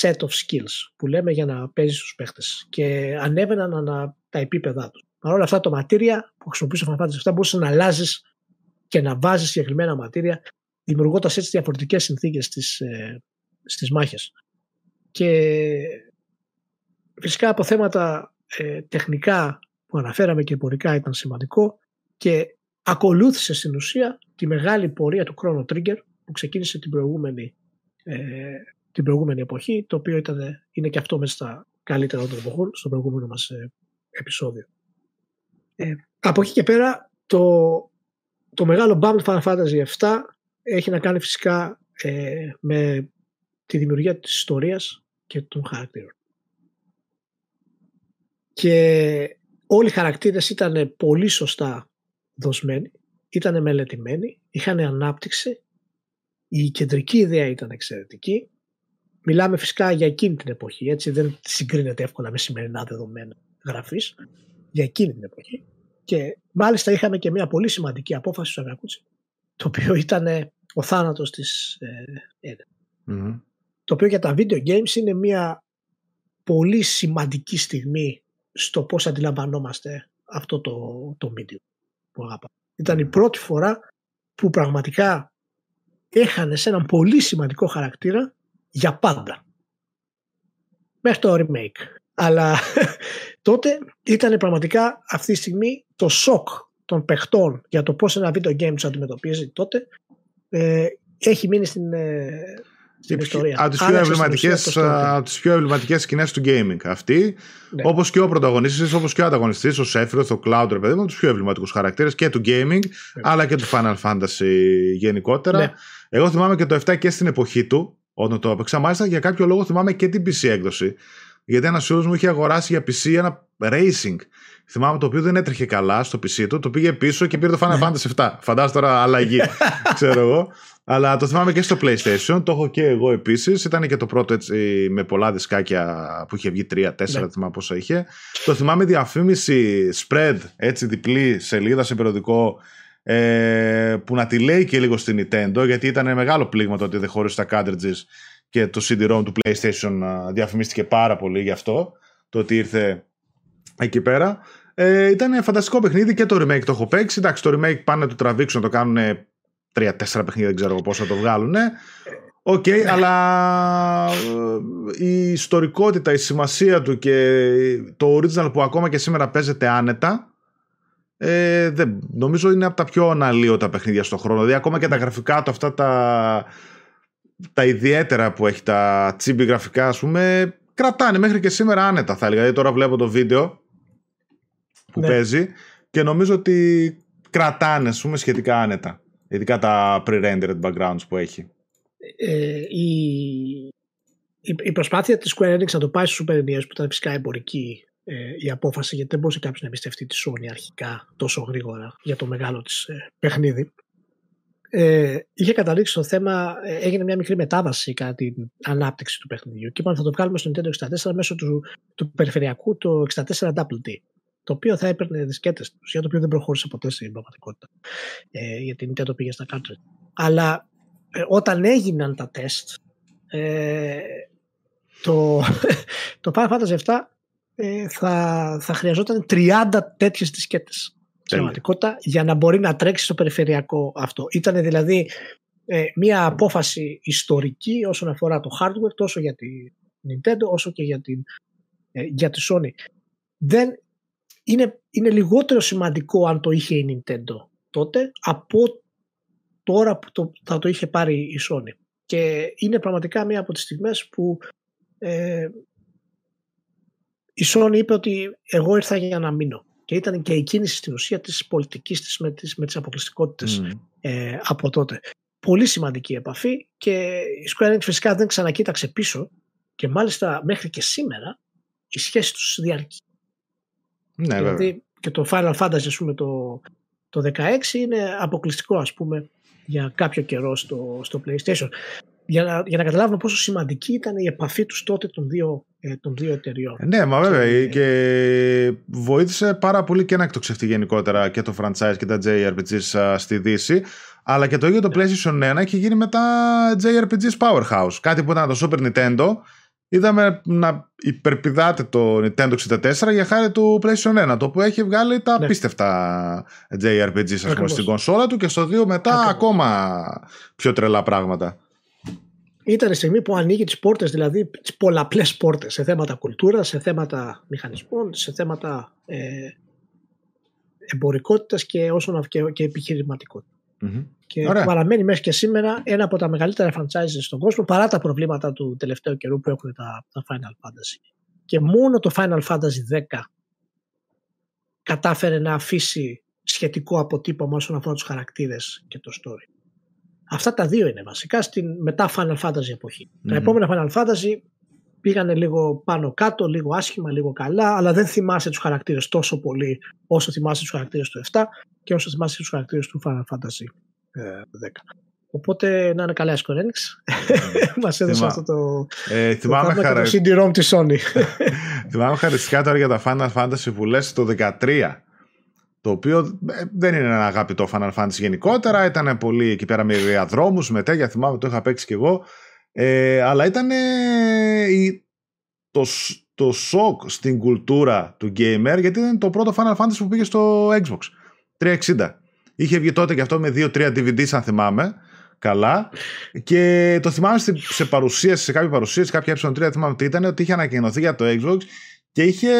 set of skills που λέμε για να παίζεις στους παίχτες και ανέβαιναν ανα τα επίπεδά τους. Παρ' όλα αυτά το ματήρια που χρησιμοποιούσε ο Final Fantasy 7 μπορούσες να αλλάζεις και να βάζεις συγκεκριμένα ματήρια δημιουργώντας έτσι διαφορετικές συνθήκες στις, ε, στις μάχες. Και φυσικά από θέματα ε, τεχνικά που αναφέραμε και εμπορικά ήταν σημαντικό και ακολούθησε στην ουσία τη μεγάλη πορεία του Chrono Trigger που ξεκίνησε την προηγούμενη, ε, την προηγούμενη εποχή το οποίο ήταν, είναι και αυτό μέσα στα καλύτερα των εποχών στο προηγούμενο μας ε, επεισόδιο. Ε, από εκεί και πέρα το, το μεγάλο Bubble Final Fantasy 7 έχει να κάνει φυσικά ε, με τη δημιουργία της ιστορίας και των χαρακτήρων. Και όλοι οι χαρακτήρες ήταν πολύ σωστά δοσμένοι, ήταν μελετημένοι, είχαν ανάπτυξη, η κεντρική ιδέα ήταν εξαιρετική. Μιλάμε φυσικά για εκείνη την εποχή, έτσι δεν συγκρίνεται εύκολα με σημερινά δεδομένα γραφής, για εκείνη την εποχή. Και μάλιστα είχαμε και μια πολύ σημαντική απόφαση του Σαγακούτσι, το οποίο ήταν ο θάνατος της ε, mm-hmm. Το οποίο για τα video games είναι μια πολύ σημαντική στιγμή στο πώς αντιλαμβανόμαστε αυτό το, το medium που αγαπάμε. Ήταν η πρώτη φορά που πραγματικά έχανε σε έναν πολύ σημαντικό χαρακτήρα για πάντα. Μέχρι το remake. Αλλά τότε ήταν πραγματικά αυτή τη στιγμή το σοκ των παιχτών για το πώς ένα video game τους αντιμετωπίζει τότε ε, έχει μείνει στην, ε, στην ιστορία. Από τις πιο, εμβληματικές, τις πιο εμβληματικές σκηνές του gaming αυτή. Ναι. Όπως και ο πρωταγωνιστής, όπως και ο ανταγωνιστής, ο Σέφυρο, ο Cloud, ρε παιδί μου, τους πιο εμβληματικούς χαρακτήρες και του gaming, ναι. αλλά και του Final Fantasy γενικότερα. Ναι. Εγώ θυμάμαι και το 7 και στην εποχή του, όταν το έπαιξα. Μάλιστα για κάποιο λόγο θυμάμαι και την PC έκδοση. Γιατί ένας φίλος μου είχε αγοράσει για PC ένα racing. Θυμάμαι το οποίο δεν έτρεχε καλά στο PC του, το πήγε πίσω και πήρε το Final Fantasy 7. Φαντάζομαι τώρα αλλαγή, ξέρω εγώ. Αλλά το θυμάμαι και στο PlayStation, το έχω και εγώ επίσης. Ήταν και το πρώτο έτσι με πολλά δισκάκια που είχε βγει 3-4, ναι. θυμάμαι πόσα είχε. Το θυμάμαι διαφήμιση spread, έτσι διπλή σελίδα σε περιοδικό ε, που να τη λέει και λίγο στην Nintendo, γιατί ήταν μεγάλο πλήγμα το ότι δεν χώρισε τα cartridges και το CD-ROM του PlayStation διαφημίστηκε πάρα πολύ γι' αυτό, το ότι ήρθε εκεί πέρα. Ε, ήταν φανταστικό παιχνίδι και το remake το έχω παίξει. Εντάξει, το remake πάνε να το τραβήξουν, να το κάνουν τρία-τέσσερα παιχνίδια, δεν ξέρω πώς θα το βγάλουν. OK, okay, αλλά ε, η ιστορικότητα, η σημασία του και το original που ακόμα και σήμερα παίζεται άνετα ε, δεν, νομίζω είναι από τα πιο αναλλοίωτα παιχνίδια στον χρόνο. Δηλαδή ακόμα και τα γραφικά του αυτά τα, τα ιδιαίτερα που έχει τα τσίμπι γραφικά ας πούμε κρατάνε μέχρι και σήμερα άνετα θα έλεγα. Δηλαδή τώρα βλέπω το βίντεο που ναι. παίζει και νομίζω ότι κρατάνε ας πούμε σχετικά άνετα. Ειδικά τα pre-rendered backgrounds που έχει. Ε, η, η, προσπάθεια της Square Enix να το πάει στους Super NES που ήταν φυσικά εμπορική ε, η απόφαση γιατί δεν μπορούσε κάποιος να εμπιστευτεί τη Sony αρχικά τόσο γρήγορα για το μεγάλο της ε, παιχνίδι ε, είχε καταλήξει στο θέμα, ε, έγινε μια μικρή μετάβαση κατά την ανάπτυξη του παιχνιδιού και είπαν θα το βγάλουμε στο Nintendo 64 μέσω του, του περιφερειακού το 64 WD το οποίο θα έπαιρνε δισκέτες τους, για το οποίο δεν προχώρησε ποτέ στην πραγματικότητα. Ε, γιατί η Nintendo πήγε στα κάτω. Αλλά ε, όταν έγιναν τα τεστ, ε, το, το Final Fantasy 7 ε, θα, θα χρειαζόταν 30 τέτοιες δισκέτες στην πραγματικότητα για να μπορεί να τρέξει στο περιφερειακό αυτό. Ήταν δηλαδή ε, μια απόφαση ιστορική όσον αφορά το hardware τόσο για τη Nintendo όσο και για, την, ε, για τη Sony. Δεν, είναι, είναι λιγότερο σημαντικό αν το είχε η Nintendo τότε από τώρα που το, θα το είχε πάρει η Sony. Και είναι πραγματικά μία από τις στιγμές που ε, η Sony είπε ότι εγώ ήρθα για να μείνω. Και ήταν και η κίνηση στην ουσία της πολιτικής της με τις, με τις αποκλειστικότητες ε, από τότε. Πολύ σημαντική επαφή και η Square Enix φυσικά δεν ξανακοίταξε πίσω και μάλιστα μέχρι και σήμερα η σχέση τους διαρκεί. Ναι, δηλαδή και το Final Fantasy ας πούμε, το, το 16 είναι αποκλειστικό ας πούμε για κάποιο καιρό στο, στο PlayStation. Για να, για να καταλάβουμε πόσο σημαντική ήταν η επαφή τους τότε των δύο, ε, των δύο εταιριών. Ε, ναι, μα βέβαια και βοήθησε πάρα πολύ και να εκτοξευτεί γενικότερα και το franchise και τα JRPGs στη Δύση αλλά και το ίδιο το ναι. PlayStation 1 έχει γίνει μετά JRPGs Powerhouse. Κάτι που ήταν το Super Nintendo είδαμε να υπερπηδάτε το Nintendo 64 για χάρη του PlayStation 1 το οποίο έχει βγάλει τα ναι. απίστευτα JRPG ας πούμε, στην κονσόλα του και στο 2 μετά ακόμα πιο τρελά πράγματα. Ήταν η στιγμή που ανοίγει τις πόρτες, δηλαδή τις πολλαπλές πόρτες σε θέματα κουλτούρας, σε θέματα μηχανισμών, σε θέματα ε, εμπορικότητας και, όσον, και, και επιχειρηματικότητας. Mm-hmm. Και Ωραία. παραμένει μέχρι και σήμερα ένα από τα μεγαλύτερα franchises στον κόσμο παρά τα προβλήματα του τελευταίου καιρού που έχουν τα, τα Final Fantasy. Και μόνο το Final Fantasy 10 κατάφερε να αφήσει σχετικό αποτύπωμα όσον αφορά τους χαρακτήρες και το story. Αυτά τα δύο είναι βασικά στην μετά Final Fantasy εποχή. Mm-hmm. Τα επόμενα Final Fantasy πήγανε λίγο πάνω κάτω, λίγο άσχημα, λίγο καλά, αλλά δεν θυμάσαι τους χαρακτήρες τόσο πολύ όσο θυμάσαι τους χαρακτήρες του 7 και όσο θυμάσαι τους χαρακτήρες του Final Fantasy 10. Ε, Οπότε να είναι καλά η Square Enix. Μας έδωσε αυτό το, ε, θυμάμαι το, χαρα... το CD-ROM της Sony. θυμάμαι χαριστικά τώρα για τα Final Fantasy που λες το 13 το οποίο ε, δεν είναι ένα αγαπητό Final Fantasy γενικότερα, ήταν πολύ εκεί πέρα με διαδρόμους, με τέτοια, θυμάμαι το είχα παίξει κι εγώ, ε, αλλά ήταν το, το σοκ στην κουλτούρα του gamer, γιατί ήταν το πρώτο Final Fantasy που πήγε στο Xbox 360. Είχε βγει τότε και αυτό με 2-3 DVDs αν θυμάμαι, καλά. Και το θυμάμαι σε παρουσίαση, σε κάποια παρουσίαση, κάποια ε3 θυμάμαι τι ήταν, ότι είχε ανακοινωθεί για το Xbox και είχε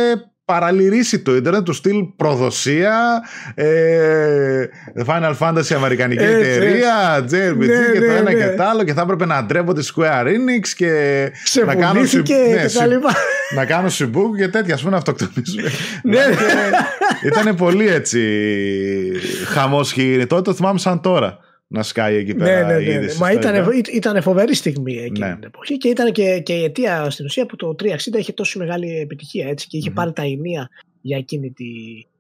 παραλυρίσει το ίντερνετ του στυλ προδοσία ε, Final Fantasy Αμερικανική εταιρεία JRPG ναι, και το ναι, ένα ναι. και το άλλο και θα έπρεπε να ντρέπονται Square Enix και να κάνω, ναι, και τα λοιπά. να κάνω συμπούκ και τέτοια ας πούμε να αυτοκτονίζουμε ναι. ήταν πολύ έτσι χαμός και τότε το θυμάμαι σαν τώρα να σκάει εκεί πέρα. Ναι, ναι, ναι. ναι. Μα ήταν, ήταν φοβερή στιγμή εκείνη ναι. την εποχή και ήταν και, και η αιτία στην ουσία που το 360 είχε τόσο μεγάλη επιτυχία έτσι, και είχε mm-hmm. πάρει τα ενία για εκείνη τη,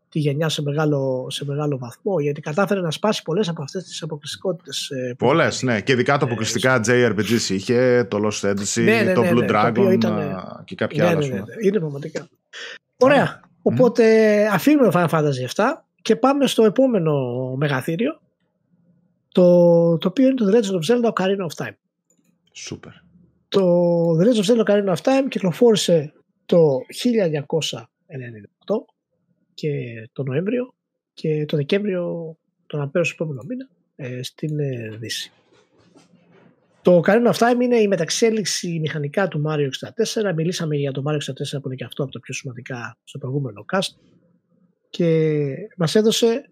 τη γενιά σε μεγάλο, σε μεγάλο βαθμό γιατί κατάφερε να σπάσει πολλές από αυτές τις αποκλειστικότητες. Ε, πολλές, ναι. Και ειδικά το αποκλειστικά JRPG είχε, το Lost Odyssey, ναι, ναι, το ναι, Blue Dragon ήταν, και κάποια άλλα. Ναι, ναι, είναι πραγματικά. Ωραία. Οπότε αφήνουμε το Final Fantasy 7 και πάμε στο επόμενο μεγαθύριο το, το οποίο είναι το The Legend of Zelda Ocarina of Time. Σούπερ. Το The Legend of Zelda Ocarina of Time κυκλοφόρησε το 1998 και το Νοέμβριο και το Δεκέμβριο τον Απέρο επόμενο μήνα ε, στην ε, Δύση. Το Ocarina of Time είναι η μεταξέλιξη μηχανικά του Mario 64. Μιλήσαμε για το Mario 64 που είναι και αυτό από τα πιο σημαντικά στο προηγούμενο cast και μας έδωσε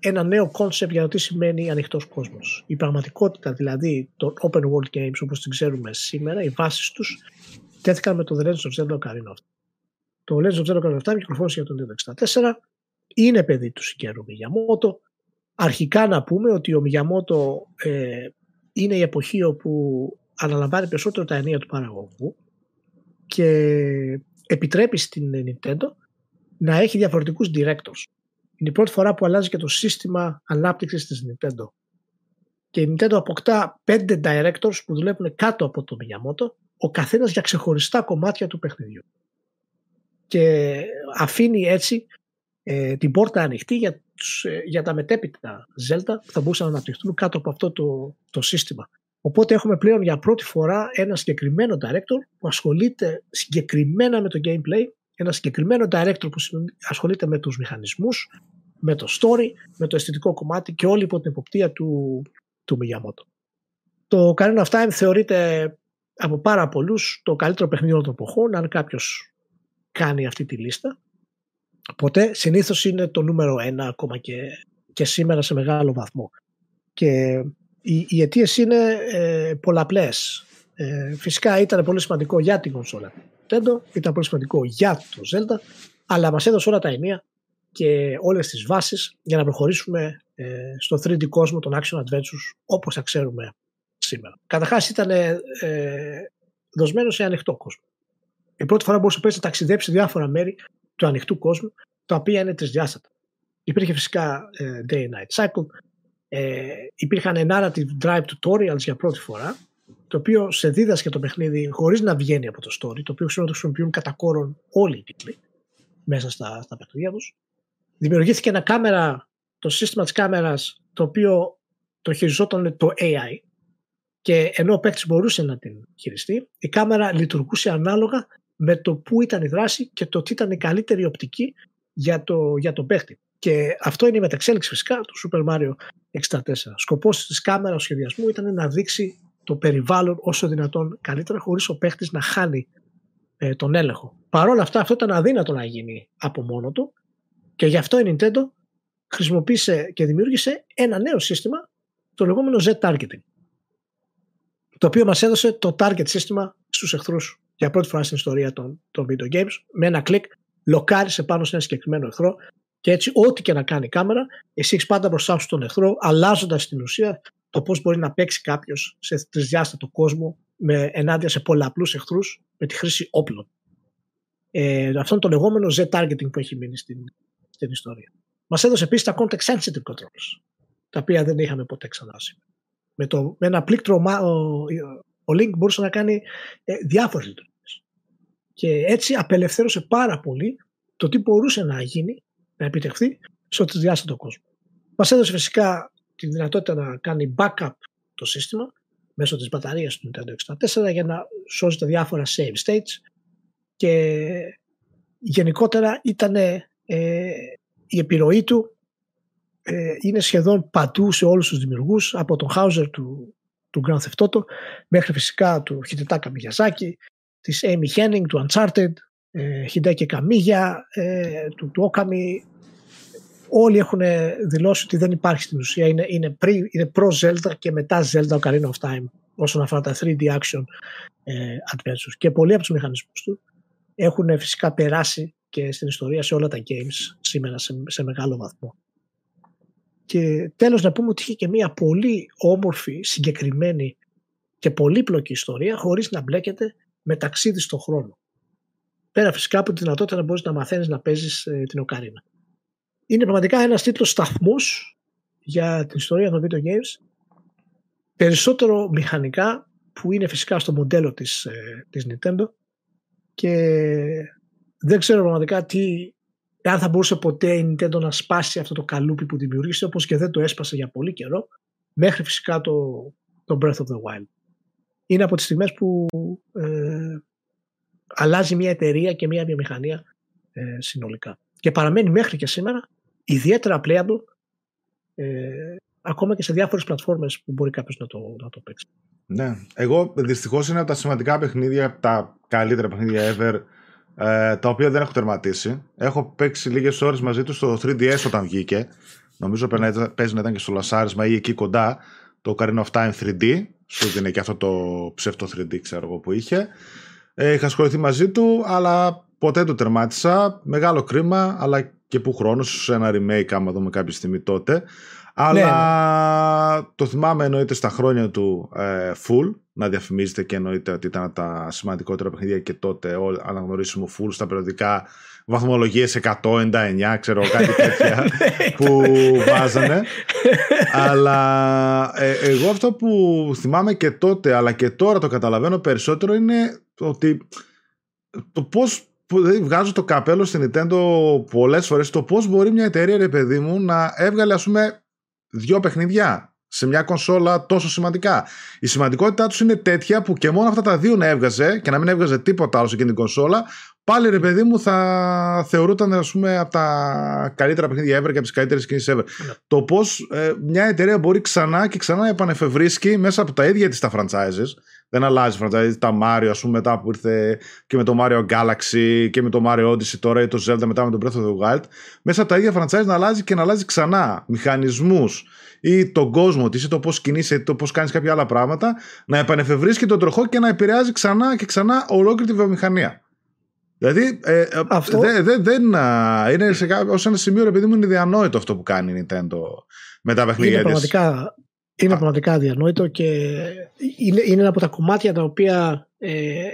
ένα νέο concept για το τι σημαίνει ανοιχτός κόσμος. Η πραγματικότητα δηλαδή των open world games όπως την ξέρουμε σήμερα, οι βάσεις τους τέθηκαν με το The Legend of Zelda Ocarina of Time. Το Legend of Zelda Ocarina of Time κυκλοφόρησε για το N64, είναι παιδί του Σιγκέρου Μιγιαμότο. Αρχικά να πούμε ότι ο Μιγιαμότο ε, είναι η εποχή όπου αναλαμβάνει περισσότερο τα ενία του παραγωγού και επιτρέπει στην Nintendo να έχει διαφορετικούς directors. Είναι η πρώτη φορά που αλλάζει και το σύστημα ανάπτυξης της Nintendo. Και η Nintendo αποκτά πέντε directors που δουλεύουν κάτω από το Miyamoto, ο καθένας για ξεχωριστά κομμάτια του παιχνιδιού. Και αφήνει έτσι ε, την πόρτα ανοιχτή για, τους, ε, για τα μετέπειτα Zelda που θα μπορούσαν να αναπτυχθούν κάτω από αυτό το, το σύστημα. Οπότε έχουμε πλέον για πρώτη φορά ένα συγκεκριμένο director που ασχολείται συγκεκριμένα με το gameplay, ένα συγκεκριμένο director που ασχολείται με τους μηχανισμούς, με το story, με το αισθητικό κομμάτι και όλη υπό την υποπτία του, του Miyamoto. Το Ocarina of Time θεωρείται από πάρα πολλούς το καλύτερο παιχνίδι των εποχών, αν κάποιος κάνει αυτή τη λίστα. Ποτέ συνήθως είναι το νούμερο ένα ακόμα και, και σήμερα σε μεγάλο βαθμό. Και οι, οι αιτίες είναι ε, πολλαπλές. Ε, φυσικά ήταν πολύ σημαντικό για την κονσόλα Nintendo, ήταν πολύ σημαντικό για το Zelda, αλλά μας έδωσε όλα τα ενία και όλες τις βάσεις για να προχωρήσουμε ε, στο 3D κόσμο των action adventures όπως θα ξέρουμε σήμερα. Καταρχάς ήταν ε, δοσμένο σε ανοιχτό κόσμο. Η πρώτη φορά μπορούσε να ταξιδέψει σε διάφορα μέρη του ανοιχτού κόσμου, τα οποία είναι τρισδιάστατα. Υπήρχε φυσικά ε, day and night cycle, ε, υπήρχαν narrative drive tutorials για πρώτη φορά, το οποίο σε δίδασκε το παιχνίδι χωρίς να βγαίνει από το story, το οποίο ξέρω ότι χρησιμοποιούν κατά κόρον όλοι οι τίτλοι μέσα στα, στα παιχνίδια τους. Δημιουργήθηκε ένα κάμερα, το σύστημα της κάμερας, το οποίο το χειριζόταν το AI και ενώ ο παίκτης μπορούσε να την χειριστεί, η κάμερα λειτουργούσε ανάλογα με το πού ήταν η δράση και το τι ήταν η καλύτερη οπτική για το, για το παίχτη. Και αυτό είναι η μεταξέλιξη φυσικά του Super Mario 64. Σκοπός της κάμερας σχεδιασμού ήταν να δείξει το περιβάλλον όσο δυνατόν καλύτερα χωρίς ο παίχτης να χάνει ε, τον έλεγχο. Παρ' όλα αυτά αυτό ήταν αδύνατο να γίνει από μόνο του και γι' αυτό η Nintendo χρησιμοποίησε και δημιούργησε ένα νέο σύστημα το λεγόμενο Z-Targeting το οποίο μας έδωσε το target σύστημα στους εχθρούς για πρώτη φορά στην ιστορία των, των video games. Με ένα κλικ λοκάρισε πάνω σε ένα συγκεκριμένο εχθρό και έτσι ό,τι και να κάνει η κάμερα, εσύ έχει πάντα μπροστά σου τον εχθρό, αλλάζοντας την ουσία το πώς μπορεί να παίξει κάποιος σε τρισδιάστατο κόσμο με, ενάντια σε πολλαπλούς εχθρούς με τη χρήση όπλων. Ε, αυτό είναι το λεγόμενο Z-targeting που έχει μείνει στην, στην ιστορία. Μας έδωσε επίσης τα context sensitive controls, τα οποία δεν είχαμε ποτέ ξανά Με, το, με ένα πλήκτρο ο Link μπορούσε να κάνει ε, διάφορες λειτουργίες. Και έτσι απελευθέρωσε πάρα πολύ το τι μπορούσε να γίνει, να επιτευχθεί σε ό,τι διάστατο κόσμο. Μας έδωσε φυσικά τη δυνατότητα να κάνει backup το σύστημα μέσω της μπαταρίας του Nintendo 64 για να σώζει τα διάφορα save states και γενικότερα ήταν ε, η επιρροή του ε, είναι σχεδόν παντού σε όλους τους δημιουργούς από τον Hauser του του Grand Theft Auto μέχρι φυσικά του Hidetaka Miyazaki, της Amy Henning, του Uncharted, ε, Hideki Kamiya, ε, του, του Okami. Όλοι έχουν δηλώσει ότι δεν υπάρχει στην ουσία, είναι, είναι, πρι, είναι προ Zelda και μετά Zelda Ocarina of Time όσον αφορά τα 3D action ε, adventures. Και πολλοί από τους μηχανισμούς του έχουν φυσικά περάσει και στην ιστορία σε όλα τα games σήμερα σε, σε μεγάλο βαθμό. Και τέλος να πούμε ότι είχε και μια πολύ όμορφη, συγκεκριμένη και πολύπλοκη ιστορία χωρίς να μπλέκεται με ταξίδι στον χρόνο. Πέρα φυσικά από τη δυνατότητα να μπορείς να μαθαίνεις να παίζεις ε, την οκαρίνα. Είναι πραγματικά ένας τίτλος σταθμός για την ιστορία των video games. Περισσότερο μηχανικά που είναι φυσικά στο μοντέλο της, ε, της Nintendo και δεν ξέρω πραγματικά τι αν θα μπορούσε ποτέ η Nintendo να σπάσει αυτό το καλούπι που δημιούργησε όπως και δεν το έσπασε για πολύ καιρό μέχρι φυσικά το, το Breath of the Wild. είναι από τις στιγμές που ε, αλλάζει μια εταιρεία και μια βιομηχανία ε, συνολικά. Και παραμένει μέχρι και σήμερα ιδιαίτερα playable ε, ακόμα και σε διάφορες πλατφόρμες που μπορεί κάποιος να το, να το παίξει. Ναι, εγώ δυστυχώς είναι από τα σημαντικά παιχνίδια, τα καλύτερα παιχνίδια ever, ε, τα οποία δεν έχω τερματίσει. Έχω παίξει λίγες ώρες μαζί τους στο 3DS όταν βγήκε. Νομίζω παίζει να ήταν και στο λασάρισμα ή εκεί κοντά το Ocarina of Time 3D. Σου δίνει και αυτό το ψεύτο 3D ξέρω εγώ που είχε. Ε, είχα ασχοληθεί μαζί του, αλλά ποτέ το τερμάτισα. Μεγάλο κρίμα, αλλά και που χρόνος, σε ένα remake άμα δούμε κάποια στιγμή τότε. Αλλά ναι, ναι. το θυμάμαι εννοείται στα χρόνια του ε, full, να διαφημίζεται και εννοείται ότι ήταν τα σημαντικότερα παιχνίδια και τότε αναγνωρίσιμο full στα περιοδικά βαθμολογίες 199, ξέρω κάτι τέτοια ναι, που βάζανε. αλλά ε, εγώ αυτό που θυμάμαι και τότε αλλά και τώρα το καταλαβαίνω περισσότερο είναι ότι το πώς δηλαδή βγάζω το καπέλο στην Nintendo πολλές φορές το πώς μπορεί μια εταιρεία ρε παιδί μου να έβγαλε ας πούμε δύο παιχνιδιά σε μια κονσόλα τόσο σημαντικά. Η σημαντικότητά τους είναι τέτοια που και μόνο αυτά τα δύο να έβγαζε και να μην έβγαζε τίποτα άλλο σε εκείνη την κονσόλα, πάλι ρε παιδί μου θα θεωρούταν ας πούμε από τα καλύτερα παιχνίδια ever και από τις καλύτερες κινήσει ever. Ναι. Το πώς ε, μια εταιρεία μπορεί ξανά και ξανά επανεφευρίσκει μέσα από τα ίδια της τα franchises. Δεν αλλάζει franchise. Τα Mario, ας πούμε, μετά που ήρθε και με το Mario Galaxy και με το Mario Odyssey τώρα ή το Zelda μετά με το Breath of the Wild. Μέσα από τα ίδια franchise να αλλάζει και να αλλάζει ξανά μηχανισμούς ή τον κόσμο της ή το πώς κινείσαι ή το πώς κάνεις κάποια άλλα πράγματα. Να επανεφευρίσκει τον τροχό και να επηρεάζει ξανά και ξανά ολόκληρη τη βιομηχανία. Δηλαδή, ε, ε αυτό... δεν δε, δε, είναι σε, ως ένα σημείο, επειδή μου είναι διανόητο αυτό που κάνει η Nintendo με τα παιχνίδια είναι πραγματικά, Είναι πραγματικά αδιανόητο και είναι, είναι ένα από τα κομμάτια τα οποία ε, ε,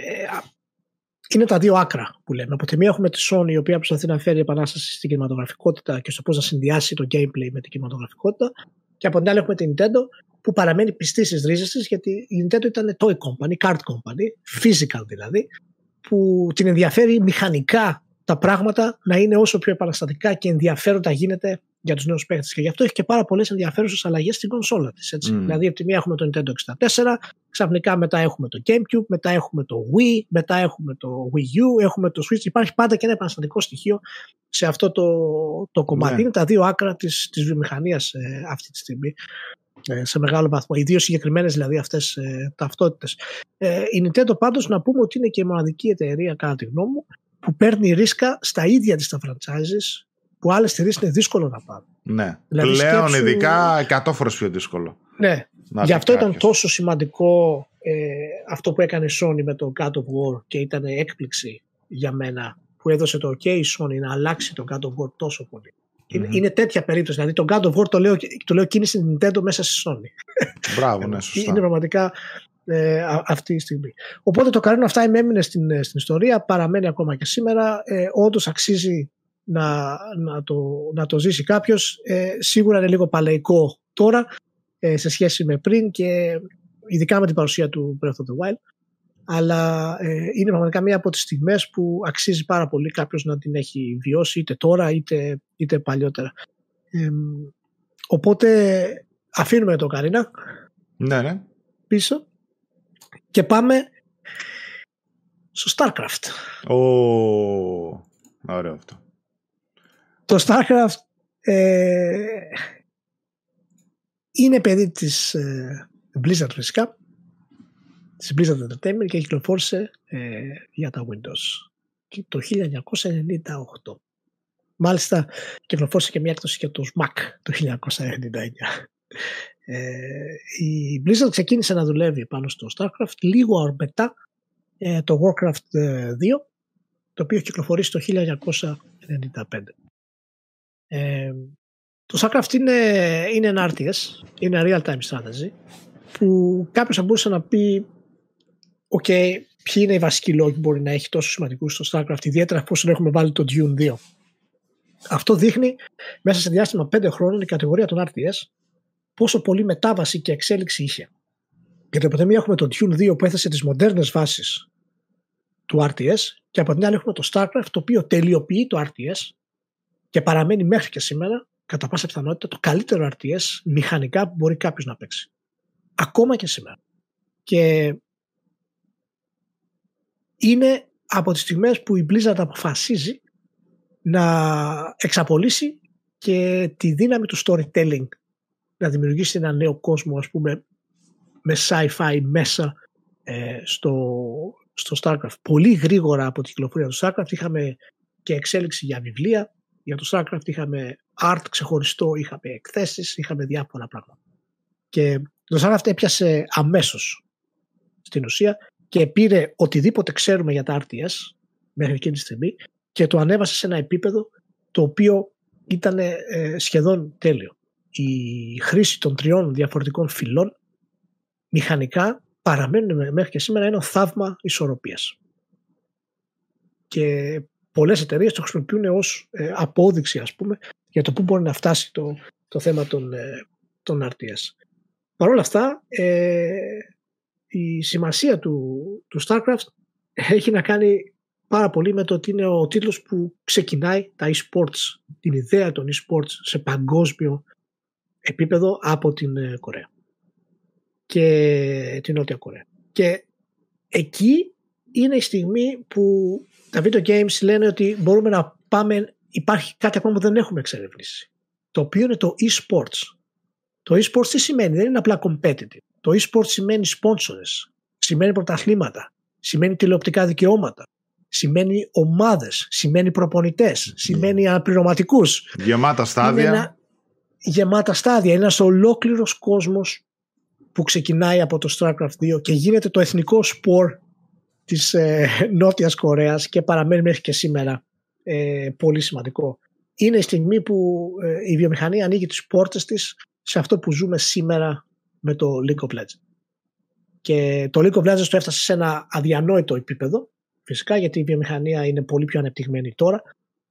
είναι τα δύο άκρα που λέμε. Από τη μία έχουμε τη Sony η οποία προσπαθεί να φέρει επανάσταση στην κινηματογραφικότητα και στο πώς να συνδυάσει το gameplay με την κινηματογραφικότητα. Και από την άλλη έχουμε την Nintendo που παραμένει πιστή στις ρίζες της γιατί η Nintendo ήταν toy company, card company, physical δηλαδή, που την ενδιαφέρει μηχανικά τα πράγματα να είναι όσο πιο επαναστατικά και ενδιαφέροντα γίνεται για τους νέους παίχτες. Και γι' αυτό έχει και πάρα πολλές ενδιαφέρουσες αλλαγές στην κονσόλα της. Mm. Δηλαδή, από τη μία έχουμε το Nintendo 64, ξαφνικά μετά έχουμε το GameCube, μετά έχουμε το Wii, μετά έχουμε το Wii U, έχουμε το Switch. Υπάρχει πάντα και ένα επαναστατικό στοιχείο σε αυτό το, το κομμάτι. Yeah. Είναι τα δύο άκρα της της βιομηχανίας ε, αυτή τη στιγμή. Ε, σε μεγάλο βαθμό. Οι δύο συγκεκριμένες δηλαδή αυτές ε, ταυτότητες. Ε, η Nintendo πάντως να πούμε ότι είναι και η μοναδική εταιρεία, κατά τη γνώμη μου, που παίρνει ρίσκα στα ίδια της τα franchises που άλλες εταιρείες είναι δύσκολο να πάρουν. Ναι. Δηλαδή, Πλέον σκέψου... ειδικά 100 φορές πιο δύσκολο. Ναι. Γι' αυτό ήταν τόσο σημαντικό ε, αυτό που έκανε η Sony με το God of War και ήταν έκπληξη για μένα που έδωσε το OK η Sony να αλλάξει το God of War τόσο πολύ. Είναι, είναι τέτοια περίπτωση. Δηλαδή το God of War το λέω, το λέω κίνηση Nintendo μέσα στη Sony. Μπράβο, ναι, σωστά. Είναι πραγματικά ε, αυτή η στιγμή. Οπότε το Carino αυτά έμεινε στην, ε, στην ιστορία, παραμένει ακόμα και σήμερα. Ε, Όντως αξίζει να, να, το, να το ζήσει κάποιος. Ε, σίγουρα είναι λίγο παλαιικό τώρα ε, σε σχέση με πριν και ειδικά με την παρουσία του Breath of the Wild αλλά ε, είναι πραγματικά μία από τις στιγμές που αξίζει πάρα πολύ κάποιος να την έχει βιώσει είτε τώρα είτε, είτε παλιότερα. οπότε αφήνουμε το Καρίνα ναι, ναι. πίσω και πάμε στο StarCraft. Ω, ωραίο αυτό. Το StarCraft ε, είναι παιδί της ε, Blizzard φυσικά της Blizzard Entertainment και κυκλοφόρησε ε, για τα Windows το 1998. Μάλιστα κυκλοφόρησε και μια έκδοση για το Mac το 1999. Ε, η Blizzard ξεκίνησε να δουλεύει πάνω στο StarCraft λίγο μετά ε, το Warcraft 2 ε, το οποίο κυκλοφορήσει το 1995. Ε, το StarCraft είναι, είναι ένα RTS, είναι real time strategy που κάποιος θα μπορούσε να πει OK, okay, ποιοι είναι οι βασικοί λόγοι που μπορεί να έχει τόσο σημαντικούς στο StarCraft, ιδιαίτερα εφόσον έχουμε βάλει το Dune 2. Αυτό δείχνει μέσα σε διάστημα 5 χρόνων η κατηγορία των RTS πόσο πολύ μετάβαση και εξέλιξη είχε. Γιατί από τη μία έχουμε το Dune 2 που έθεσε τις μοντέρνες βάσεις του RTS και από την άλλη έχουμε το StarCraft το οποίο τελειοποιεί το RTS και παραμένει μέχρι και σήμερα κατά πάσα πιθανότητα το καλύτερο RTS μηχανικά που μπορεί κάποιος να παίξει. Ακόμα και σήμερα. Και είναι από τις στιγμές που η Blizzard αποφασίζει να εξαπολύσει και τη δύναμη του storytelling να δημιουργήσει ένα νέο κόσμο ας πούμε με sci-fi μέσα ε, στο, στο StarCraft. Πολύ γρήγορα από την κυκλοφορία του StarCraft είχαμε και εξέλιξη για βιβλία. Για το StarCraft είχαμε art ξεχωριστό, είχαμε εκθέσεις, είχαμε διάφορα πράγματα. Και το StarCraft έπιασε αμέσως στην ουσία και πήρε οτιδήποτε ξέρουμε για τα RTS μέχρι εκείνη τη στιγμή και το ανέβασε σε ένα επίπεδο το οποίο ήταν ε, σχεδόν τέλειο. Η χρήση των τριών διαφορετικών φυλών μηχανικά παραμένουν μέχρι και σήμερα ένα θαύμα ισορροπίας. Και πολλές εταιρείες το χρησιμοποιούν ως ε, απόδειξη ας πούμε για το πού μπορεί να φτάσει το, το θέμα των, ε, των RTS. Παρ' όλα αυτά ε, η σημασία του, του StarCraft έχει να κάνει πάρα πολύ με το ότι είναι ο τίτλος που ξεκινάει τα e-sports, την ιδέα των e-sports σε παγκόσμιο επίπεδο από την ε, Κορέα και την Νότια Κορέα. Και εκεί είναι η στιγμή που τα video games λένε ότι μπορούμε να πάμε, υπάρχει κάτι ακόμα που δεν έχουμε εξερευνήσει. Το οποίο είναι το e-sports. Το e-sports τι σημαίνει, δεν είναι απλά competitive. Το e-sports σημαίνει sponsors, σημαίνει πρωταθλήματα, σημαίνει τηλεοπτικά δικαιώματα, σημαίνει ομάδες, σημαίνει προπονητές, σημαίνει αναπληρωματικούς. Γεμάτα στάδια. ένα, γεμάτα στάδια. Είναι ένας ολόκληρος κόσμος που ξεκινάει από το StarCraft 2 και γίνεται το εθνικό σπορ της ε, Νότιας Κορέας και παραμένει μέχρι και σήμερα ε, πολύ σημαντικό. Είναι η στιγμή που ε, η βιομηχανία ανοίγει τις πόρτες της σε αυτό που ζούμε σήμερα με το League of Legends. Και το League of Legends το έφτασε σε ένα αδιανόητο επίπεδο φυσικά γιατί η βιομηχανία είναι πολύ πιο ανεπτυγμένη τώρα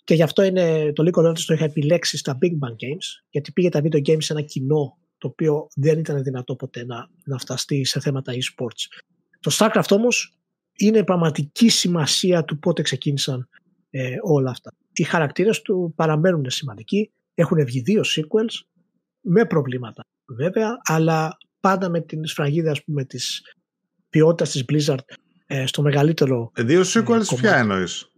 και γι' αυτό είναι, το League of Legends το είχα επιλέξει στα Big Bang Games γιατί πήγε τα video games σε ένα κοινό το οποίο δεν ήταν δυνατό ποτέ να, να φταστεί σε θέματα e-sports. Το StarCraft όμως είναι πραγματική σημασία του πότε ξεκίνησαν ε, όλα αυτά. Οι χαρακτήρες του παραμένουν σημαντικοί, έχουν βγει δύο sequels με προβλήματα βέβαια, αλλά πάντα με την σφραγίδα ας πούμε της ποιότητας της Blizzard ε, στο μεγαλύτερο ε, Δύο sequels ποια εννοείς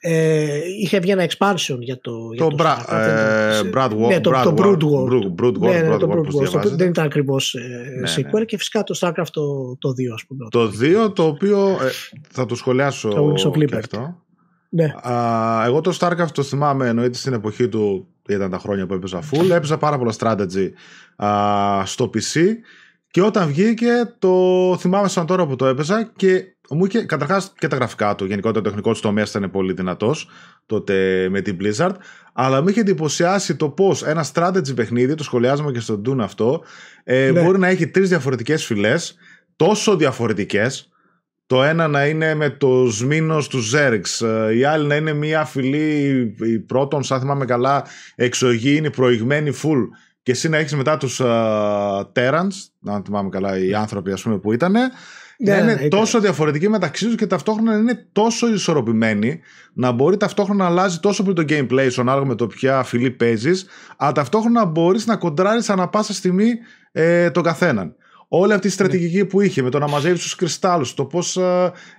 ε, είχε βγει ένα expansion για το. Το, για το Bra, ε, Brad War, ναι, το, Brad το Brood War. War. Brood War, ναι, ναι, Brood το War, Brood War. Το, δεν ήταν ακριβώς ναι, sequel ναι. και φυσικά το Starcraft το, το 2 ας πούμε. Το 2 το οποίο ε, θα το σχολιάσω Το Wings of και Liberty. αυτό. Ναι. Α, εγώ το Starcraft το θυμάμαι εννοείται στην εποχή του ήταν τα χρόνια που έπαιζα full έπαιζα πάρα πολλά strategy α, στο PC και όταν βγήκε το θυμάμαι σαν τώρα που το έπαιζα και μου είχε καταρχάς και τα γραφικά του γενικότερα το τεχνικός του τομέας ήταν πολύ δυνατός τότε με την Blizzard αλλά με είχε εντυπωσιάσει το πως ένα strategy παιχνίδι το σχολιάζουμε και στο Dune αυτό ε, Ναι. μπορεί να έχει τρεις διαφορετικές φυλές τόσο διαφορετικές το ένα να είναι με το σμήνος του Ζέρξ, ε, η άλλη να είναι μια φυλή η πρώτον, σαν θυμάμαι καλά, εξωγήινη, προηγμένη full και εσύ να έχεις μετά τους uh, Terrans, να θυμάμαι καλά οι άνθρωποι ας πούμε που ήταν, Ναι, να είναι ναι, ήταν. τόσο διαφορετικοί μεταξύ τους και ταυτόχρονα να είναι τόσο ισορροπημένοι να μπορεί ταυτόχρονα να αλλάζει τόσο πολύ το gameplay σου ανάλογα με το ποια φυλή παίζεις αλλά ταυτόχρονα μπορείς να κοντράρεις ανά πάσα στιγμή ε, τον καθέναν. Όλη αυτή η στρατηγική που είχε με το να μαζεύεις τους κρυστάλλους, το πώς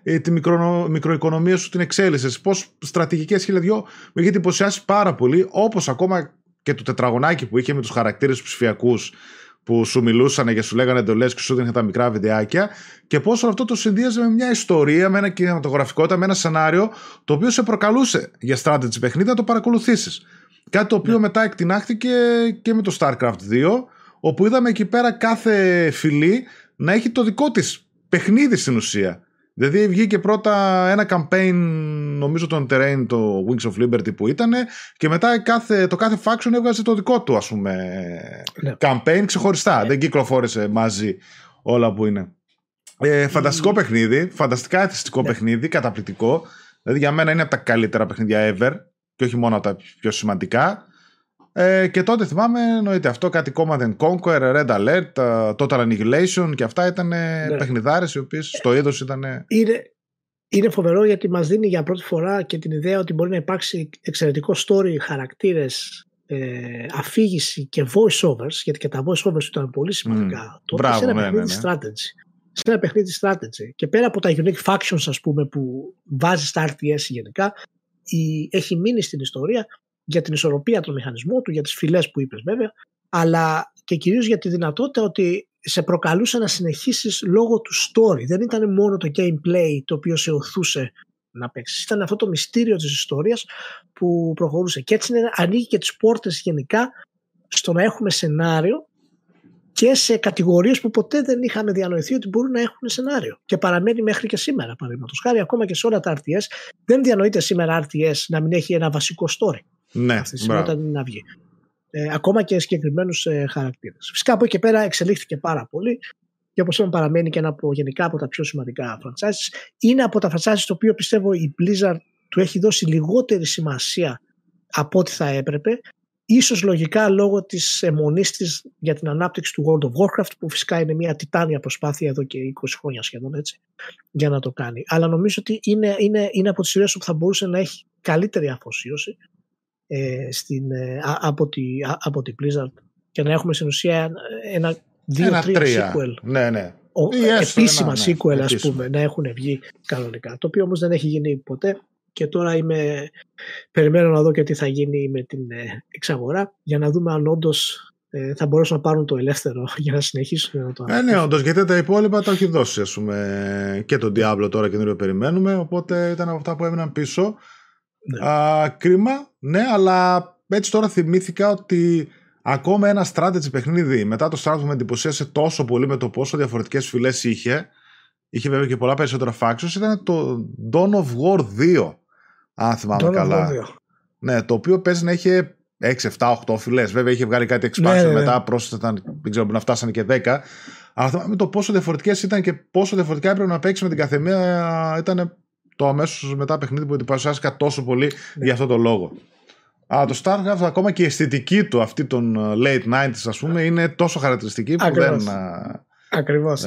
ε, τη μικρο, μικροοικονομία σου την εξέλισε, πώς στρατηγικές χίλια δυο με είχε εντυπωσιάσει πάρα πολύ, όπως ακόμα και το τετραγωνάκι που είχε με τους χαρακτήρες τους ψηφιακούς που σου μιλούσαν και σου λέγανε εντολέ και σου δίνανε τα μικρά βιντεάκια και πόσο αυτό το συνδύαζε με μια ιστορία, με ένα κινηματογραφικότητα, με ένα σενάριο το οποίο σε προκαλούσε για strategy παιχνίδι να το παρακολουθήσεις. Κάτι το οποίο μετά εκτινάχθηκε και με το StarCraft 2 όπου είδαμε εκεί πέρα κάθε φυλή να έχει το δικό της παιχνίδι στην ουσία. Δηλαδή βγήκε πρώτα ένα campaign, νομίζω τον Terrain, το Wings of Liberty που ήταν και μετά κάθε, το κάθε faction έβγαζε το δικό του ας πούμε Ναι. campaign ξεχωριστά. Δεν κυκλοφόρησε μαζί όλα που είναι. Ε, φανταστικό παιχνίδι, φανταστικά εθιστικό Ναι. παιχνίδι, καταπληκτικό. Δηλαδή για μένα είναι από τα καλύτερα παιχνίδια ever και όχι μόνο από τα πιο σημαντικά. Ε, και τότε θυμάμαι, εννοείται αυτό, κάτι Command and Conquer, Red Alert, uh, Total Annihilation και αυτά ήταν ναι. παιχνιδάρες οι οποίες στο είδος ήταν... Είναι, είναι φοβερό γιατί μας δίνει για πρώτη φορά και την ιδέα ότι μπορεί να υπάρξει εξαιρετικό story, χαρακτήρες, ε, αφήγηση και voice overs, γιατί και τα voice overs ήταν πολύ σημαντικά. Mm. Τότε Μπράβο, σε ένα ναι, παιχνίδι ναι, ναι. strategy. σε ένα παιχνίδι strategy. Και πέρα από τα unique factions, ας πούμε, που βάζει στα RTS γενικά, η, έχει μείνει στην ιστορία για την ισορροπία των μηχανισμών του, για τις φυλές που είπες βέβαια, αλλά και κυρίως για τη δυνατότητα ότι σε προκαλούσε να συνεχίσεις λόγω του story. Δεν ήταν μόνο το gameplay το οποίο σε οθούσε να παίξεις. Ήταν αυτό το μυστήριο της ιστορίας που προχωρούσε. Και έτσι ανοίγει και τις πόρτες γενικά στο να έχουμε σενάριο και σε κατηγορίες που ποτέ δεν είχαμε διανοηθεί ότι μπορούν να έχουν σενάριο. Και παραμένει μέχρι και σήμερα, παραδείγματος χάρη, ακόμα και σε όλα τα RTS. Δεν διανοείται σήμερα RTS να μην έχει ένα βασικό story. Ναι, αυτή τη στιγμή όταν είναι να βγει. Ε, ακόμα και συγκεκριμένους ε, χαρακτήρες. Φυσικά από εκεί και πέρα εξελίχθηκε πάρα πολύ και όπως είπαμε παραμένει και ένα από, γενικά από τα πιο σημαντικά franchises. Είναι από τα franchises το οποίο πιστεύω η Blizzard του έχει δώσει λιγότερη σημασία από ό,τι θα έπρεπε ίσως λογικά λόγω της αιμονής της για την ανάπτυξη του World of Warcraft που φυσικά είναι μια τιτάνια προσπάθεια εδώ και 20 χρόνια σχεδόν έτσι για να το κάνει. Αλλά νομίζω ότι είναι, είναι, είναι από τις σειρές που θα μπορούσε να έχει καλύτερη αφοσίωση ε, στην, ε, από, τη, από τη Blizzard και να έχουμε στην ουσία ένα δύο-τρία sequel. Ναι, ναι. Ο, επίσημα ένα, ναι, sequel ας πούμε να έχουν βγει κανονικά το οποίο όμως δεν έχει γίνει ποτέ και τώρα είμαι, περιμένω να δω και τι θα γίνει με την ε, εξαγορά για να δούμε αν όντως ε, θα μπορέσουν να πάρουν το ελεύθερο για να συνεχίσουν να το Ε, ναι, όντως γιατί τα υπόλοιπα τα έχει δώσει ας πούμε, και τον Diablo τώρα καινούριο περιμένουμε. Οπότε ήταν από αυτά που έμειναν πίσω. Ναι. Α, κρίμα, ναι, αλλά έτσι τώρα θυμήθηκα ότι ακόμα ένα strategy παιχνίδι μετά το Starcraft με εντυπωσίασε τόσο πολύ με το πόσο διαφορετικές φυλές είχε. Είχε βέβαια και πολλά περισσότερα factions. Ήταν το Dawn of War 2 αν θυμάμαι καλά. Ναι, το οποίο παίζει να είχε 6, 7, 8 φυλές. Βέβαια είχε βγάλει κάτι expansion ναι, ναι, ναι. μετά, πρόσθεταν, δεν ξέρω, να φτάσανε και 10. Αλλά θυμάμαι το πόσο διαφορετικές ήταν και πόσο διαφορετικά έπρεπε να παίξει με την καθεμία. Ήταν το αμέσως μετά παιχνίδι που εντυπωσιάστηκα τόσο πολύ ναι. για αυτό το λόγο. Αλλά το Starcraft ακόμα και η αισθητική του αυτή των late 90s ας πούμε είναι τόσο χαρακτηριστική που δεν, Ακριβώς.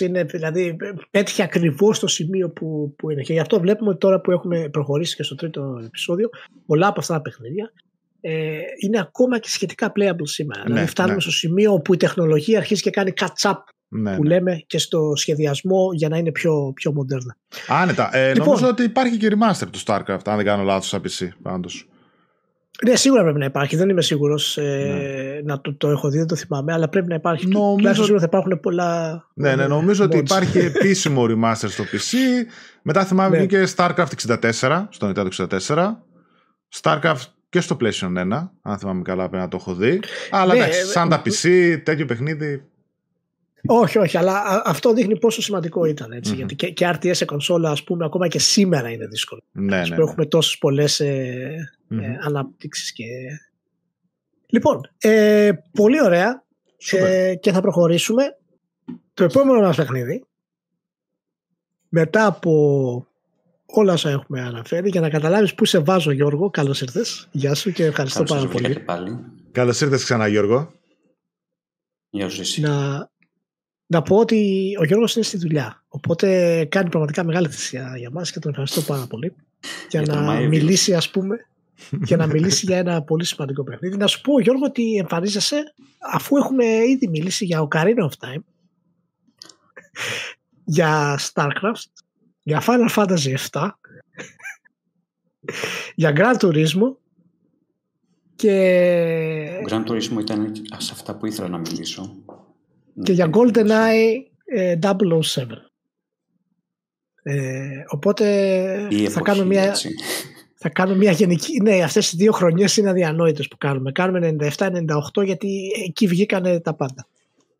Είναι, δηλαδή, πέτυχε ακριβώς το σημείο που, που είναι. Και γι' αυτό βλέπουμε ότι τώρα που έχουμε προχωρήσει και στο τρίτο επεισόδιο, πολλά από αυτά τα παιχνίδια ε, είναι ακόμα και σχετικά playable σήμερα. Ναι, δηλαδή, φτάνουμε ναι. στο σημείο όπου η τεχνολογία αρχίζει και κάνει catch-up ναι, που ναι. λέμε και στο σχεδιασμό για να είναι πιο, πιο μοντέρνα. Άνετα. Ε, λοιπόν, νομίζω ότι υπάρχει και remaster του StarCraft, αν δεν κάνω λάθος, σαν PC πάντως. Ναι, σίγουρα πρέπει να υπάρχει. Δεν είμαι σίγουρος ε, ναι. να το, το έχω δει, δεν το θυμάμαι, αλλά πρέπει να υπάρχει. Νομίζω... σίγουρα θα υπάρχουν πολλά. Ναι, ναι, νομίζω ότι υπάρχει επίσημο remaster στο PC. Μετά θυμάμαι ναι. και StarCraft 64, στο Nintendo 64. StarCraft και στο PlayStation 1, αν θυμάμαι καλά, πρέπει να το έχω δει. Αλλά ναι, εντάξει, ε, σαν τα PC, τέτοιο παιχνίδι όχι, όχι, αλλά αυτό δείχνει πόσο σημαντικό ήταν. Έτσι, Γιατί και, και RTS σε κονσόλα, ας πούμε, ακόμα και σήμερα είναι δύσκολο. Ναι, ναι, ναι. Έχουμε τόσες πολλές ε, mm-hmm. ε, αναπτύξει. Και... Λοιπόν, ε, πολύ ωραία. Ε, και θα προχωρήσουμε. Το επόμενο μας παιχνίδι, μετά από όλα όσα έχουμε αναφέρει, για να καταλάβεις πού σε βάζω, Γιώργο. Καλώς ήρθες. Γεια σου και ευχαριστώ πάρα πολύ. Καλώς ήρθες ξανά, Γιώργο. Γεια σου, Να, να πω ότι ο Γιώργος είναι στη δουλειά. Οπότε κάνει πραγματικά μεγάλη θυσία για μας και τον ευχαριστώ πάρα πολύ. Για, να μιλήσει ας πούμε για να μιλήσει για ένα πολύ σημαντικό παιχνίδι. Να σου πω Γιώργο ότι εμφανίζεσαι αφού έχουμε ήδη μιλήσει για Ocarina of Time για Starcraft για Final Fantasy 7 για Gran Turismo και... Gran Turismo ήταν σε αυτά που ήθελα να μιλήσω και για GoldenEye ε, 007. Ε, οπότε θα κάνω μια... Θα κάνω μια γενική. Ναι, αυτές οι δύο χρονιές είναι αδιανόητες που κάνουμε. Κάνουμε 97-98 γιατί εκεί βγήκανε τα πάντα.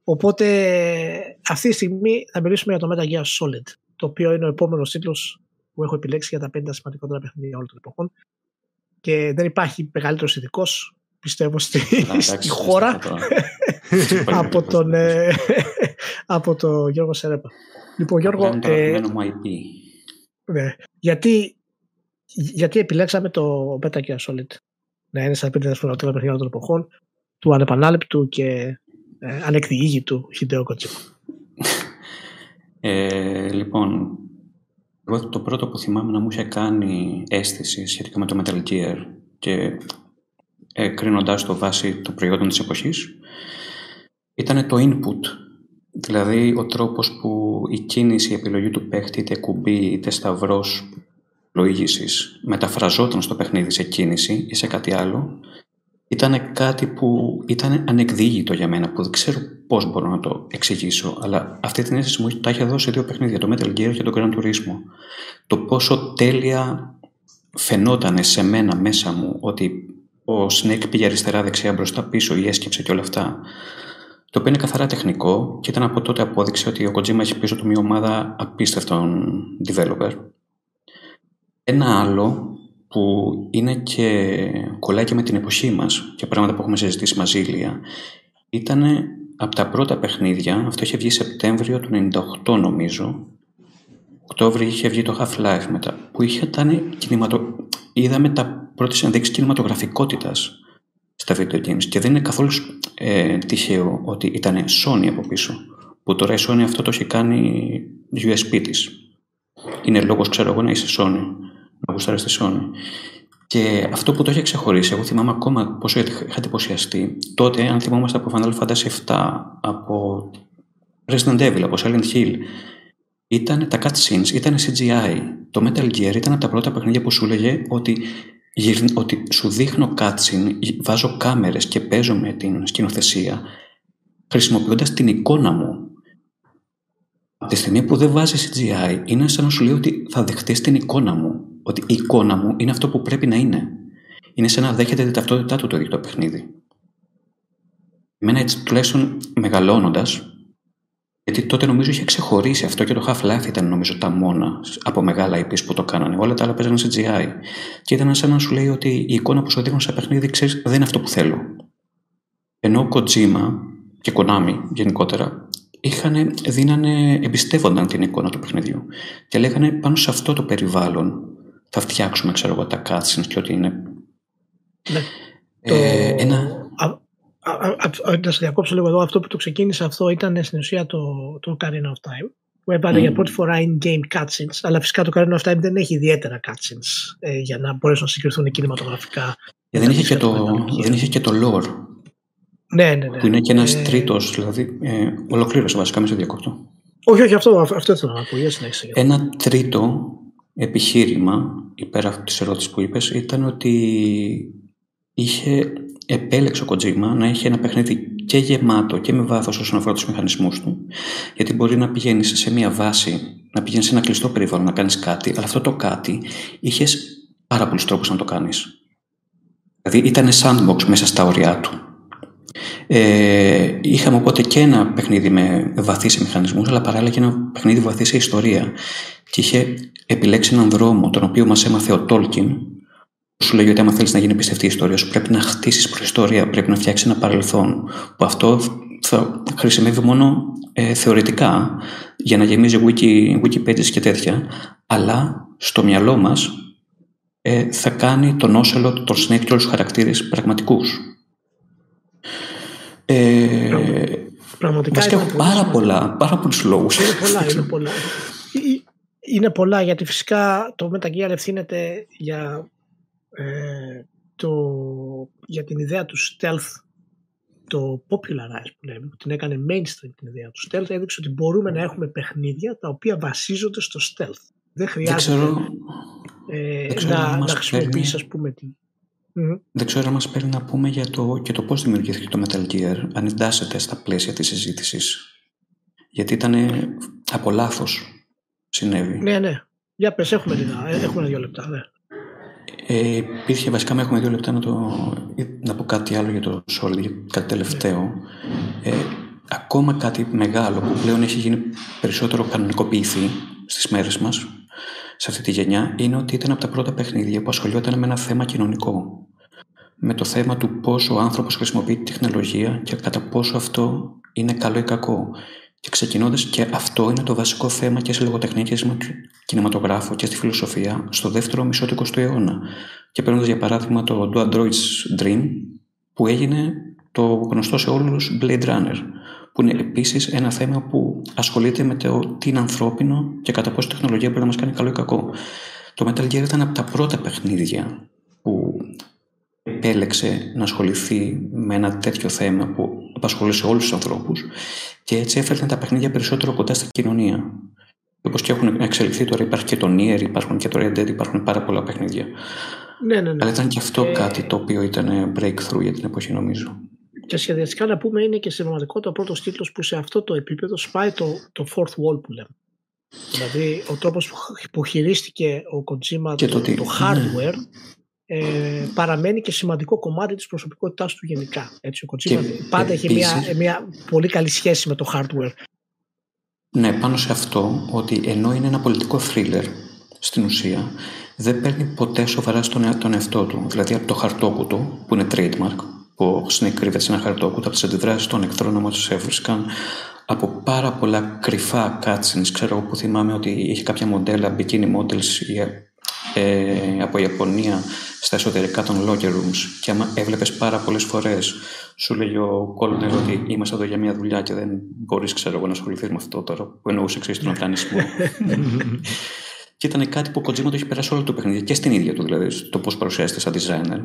Οπότε αυτή τη στιγμή θα μιλήσουμε για το Metal Gear Solid, το οποίο είναι ο επόμενος τίτλος που έχω επιλέξει για τα πέντε σημαντικότερα παιχνίδια όλων των εποχών. Και δεν υπάρχει μεγαλύτερος ειδικός, πιστεύω, στη, στη χώρα. από τον, ε, από τον Γιώργο Σερέπα. Λοιπόν, Γιώργο, ε, ναι, γιατί, γιατί επιλέξαμε το Metal Gear Solid; Να είναι σαν πέντε δευτερόλεπτα παιχνίδια των εποχών του ανεπανάληπτου και ε, ανεκδιήγητου Χιντεό Κοτσίκου. Ε, λοιπόν, το πρώτο που θυμάμαι να μου είχε κάνει αίσθηση σχετικά με το Metal Gear και ε, κρίνοντας το βάση των προϊόντων της εποχής ήταν το input Δηλαδή ο τρόπος που η κίνηση, η επιλογή του παίχτη, είτε κουμπί είτε σταυρός πλοήγησης μεταφραζόταν στο παιχνίδι σε κίνηση ή σε κάτι άλλο, ήταν κάτι που ήταν ανεκδίγητο για μένα, που δεν ξέρω πώς μπορώ να το εξηγήσω, αλλά αυτή την αίσθηση μου τα είχε δώσει δύο παιχνίδια, το Metal Gear και το Gran Turismo. Το πόσο τέλεια φαινόταν σε μένα μέσα μου ότι ο Snake πήγε αριστερά, δεξιά, μπροστά, πίσω ή έσκυψε και όλα αυτά. Το οποίο είναι καθαρά τεχνικό και ήταν από τότε απόδειξε ότι ο Kojima έχει πίσω του μια ομάδα απίστευτων developer. Ένα άλλο που είναι και κολλάει και με την εποχή μας και πράγματα που έχουμε συζητήσει μαζί Ηλία, ήταν από τα πρώτα παιχνίδια, αυτό είχε βγει Σεπτέμβριο του 98 νομίζω, Οκτώβριο είχε βγει το Half-Life μετά, που είχε ήταν κινηματο... είδαμε τα πρώτες ενδείξεις κινηματογραφικότητας στα video games και δεν είναι καθόλου ε, τυχαίο ότι ήταν Sony από πίσω, που τώρα η Sony αυτό το έχει κάνει USB της. Είναι λόγος, ξέρω εγώ, να είσαι Sony να γουστάρει στη Sony. Και αυτό που το είχε ξεχωρίσει, εγώ θυμάμαι ακόμα πόσο είχα εντυπωσιαστεί. Τότε, αν θυμόμαστε από Final Fantasy 7, από Resident Evil, από Silent Hill, ήταν τα cutscenes, ήταν CGI. Το Metal Gear ήταν από τα πρώτα παιχνίδια που σου έλεγε ότι, ότι σου δείχνω cutscene, βάζω κάμερες και παίζω με την σκηνοθεσία, χρησιμοποιώντας την εικόνα μου. Από τη στιγμή που δεν βάζεις CGI, είναι σαν να σου λέει ότι θα δεχτείς την εικόνα μου ότι η εικόνα μου είναι αυτό που πρέπει να είναι. Είναι σαν να δέχεται την ταυτότητά του το ίδιο το παιχνίδι. Εμένα έτσι τουλάχιστον μεγαλώνοντας, γιατί τότε νομίζω είχε ξεχωρίσει αυτό και το Half-Life ήταν νομίζω τα μόνα από μεγάλα IPs που το κάνανε. Όλα τα άλλα παίζανε σε GI. Και ήταν σαν να σου λέει ότι η εικόνα που σου δείχνουν σε παιχνίδι ξέρεις δεν είναι αυτό που θέλω. Ενώ ο Kojima και Konami γενικότερα είχαν, δίνανε, εμπιστεύονταν την εικόνα του παιχνιδιού και λέγανε πάνω σε αυτό το περιβάλλον θα φτιάξουμε ξέρω εγώ τα cutscenes και ό,τι είναι. Ναι. Ε, το... Ένα... Να σε διακόψω λίγο εδώ, αυτό που το ξεκίνησε αυτό ήταν στην ουσία το, το Ocarina of Time που έβαλε mm. για πρώτη φορά in-game cutscenes αλλά φυσικά το Ocarina of Time δεν έχει ιδιαίτερα cutscenes ε, για να μπορέσουν να συγκριθούν κινηματογραφικά. Ε, δεν, είχε και το, δεν είχε και το lore. Ναι, ναι, ναι. Που είναι και ένας ε... τρίτος, δηλαδή. Ε, ολοκλήρωσε βασικά, με σε διακόπτω. Όχι, όχι, αυτό, αυτό ήθελα να ακούω. Ένα τρίτο επιχείρημα υπέρ αυτή της ερώτησης που είπες ήταν ότι είχε επέλεξε ο Kojima να έχει ένα παιχνίδι και γεμάτο και με βάθος όσον αφορά τους μηχανισμούς του γιατί μπορεί να πηγαίνεις σε μια βάση να πηγαίνεις σε ένα κλειστό περιβάλλον να κάνεις κάτι αλλά αυτό το κάτι είχες πάρα πολλούς τρόπους να το κάνεις. Δηλαδή ήταν sandbox μέσα στα ωριά του. Ε, είχαμε οπότε και ένα παιχνίδι με βαθύς σε μηχανισμούς αλλά παράλληλα και ένα παιχνίδι βαθύς σε ιστορία. Και είχε επιλέξει έναν δρόμο τον οποίο μας έμαθε ο Τόλκιν σου λέει ότι άμα θέλεις να γίνει πιστευτή η ιστορία σου πρέπει να χτίσεις προϊστορία, πρέπει να φτιάξεις ένα παρελθόν που αυτό θα χρησιμεύει μόνο ε, θεωρητικά για να γεμίζει wiki, wiki pages και τέτοια αλλά στο μυαλό μας ε, θα κάνει τον Όσελο, τον Snake και όλους τους χαρακτήρες πραγματικούς. Ε, Πραγματικά βασικά έχω πάρα πολλά, πάρα πολλούς λόγους. Είναι πολλά, είναι πολλά είναι πολλά γιατί φυσικά το Metal Gear ευθύνεται για, ε, το, για την ιδέα του stealth το popularize που λέμε, που την έκανε mainstream την ιδέα του stealth, έδειξε ότι μπορούμε να έχουμε παιχνίδια τα οποία βασίζονται στο stealth. Δεν χρειάζεται ε, να, να χρησιμοποιήσει ας πούμε την... Δεν ξέρω αν μας παίρνει να πούμε για το, και το πώς δημιουργήθηκε το Metal Gear, αν εντάσσεται στα πλαίσια της συζήτησης. Γιατί ήταν από λάθος συνέβη. Ναι, ναι. Για πες, έχουμε, λίγα, έχουμε δύο λεπτά, ναι. Ε, υπήρχε βασικά, με έχουμε δύο λεπτά να, το, να πω κάτι άλλο για το Solid, κάτι τελευταίο. Ε, ακόμα κάτι μεγάλο που πλέον έχει γίνει περισσότερο κανονικοποιηθεί στις μέρες μας, σε αυτή τη γενιά, είναι ότι ήταν από τα πρώτα παιχνίδια που ασχολιόταν με ένα θέμα κοινωνικό. Με το θέμα του πόσο ο άνθρωπος χρησιμοποιεί τη τεχνολογία και κατά πόσο αυτό είναι καλό ή κακό. Και ξεκινώντας, και αυτό είναι το βασικό θέμα και σε λογοτεχνία και σε κινηματογράφο και στη φιλοσοφία στο δεύτερο μισό του 20ου αιώνα. Και παίρνοντας για παράδειγμα το Do Android's Dream, που έγινε το γνωστό σε όλους Blade Runner, που είναι επίσης ένα θέμα που ασχολείται με το τι είναι ανθρώπινο και κατά πόσο η τεχνολογία μπορεί να μας κάνει καλό ή κακό. Το Metal Gear ήταν από τα πρώτα παιχνίδια που επέλεξε να ασχοληθεί με ένα τέτοιο θέμα που απασχολούσε όλους τους ανθρώπους και έτσι έφερνε τα παιχνίδια περισσότερο κοντά στην κοινωνία. Όπως και έχουν εξελιχθεί τώρα, υπάρχει και το Nier, υπάρχουν και το Red Dead, υπάρχουν πάρα πολλά παιχνίδια. Ναι, ναι, ναι. Αλλά ήταν και αυτό ε... κάτι το οποίο ήταν breakthrough για την εποχή, νομίζω. Και σχεδιαστικά να πούμε είναι και στην πραγματικότητα ο πρώτος τίτλος που σε αυτό το επίπεδο σπάει το, το fourth wall που λέμε. Δηλαδή ο τρόπος που χειρίστηκε ο Kojima το, το, το, hardware ε, παραμένει και σημαντικό κομμάτι της προσωπικότητάς του γενικά. Έτσι, ο Kojima πάντα έχει μια, μια πολύ καλή σχέση με το hardware. Ναι, πάνω σε αυτό ότι ενώ είναι ένα πολιτικό thriller στην ουσία δεν παίρνει ποτέ σοβαρά στον τον εαυτό του. Δηλαδή από το χαρτόκουτο που είναι trademark που ο Snake κρύβεται σε ένα χαρτόκουτο από τις αντιδράσεις των εχθρών όμως έβρισκαν από πάρα πολλά κρυφά cutscenes. Ξέρω που θυμάμαι ότι είχε κάποια μοντέλα, bikini models ε, από Ιαπωνία στα εσωτερικά των locker rooms. Και άμα έβλεπες πάρα πολλές φορές σου λέει ο Κόλνερ ότι είμαστε εδώ για μια δουλειά και δεν μπορείς ξέρω εγώ να ασχοληθείς με αυτό τώρα που εννοούσες εξής τον οργανισμό. Και ήταν κάτι που ο Kojima το έχει περάσει όλο το παιχνίδι και στην ίδια του δηλαδή το πώς παρουσιάζεται σαν designer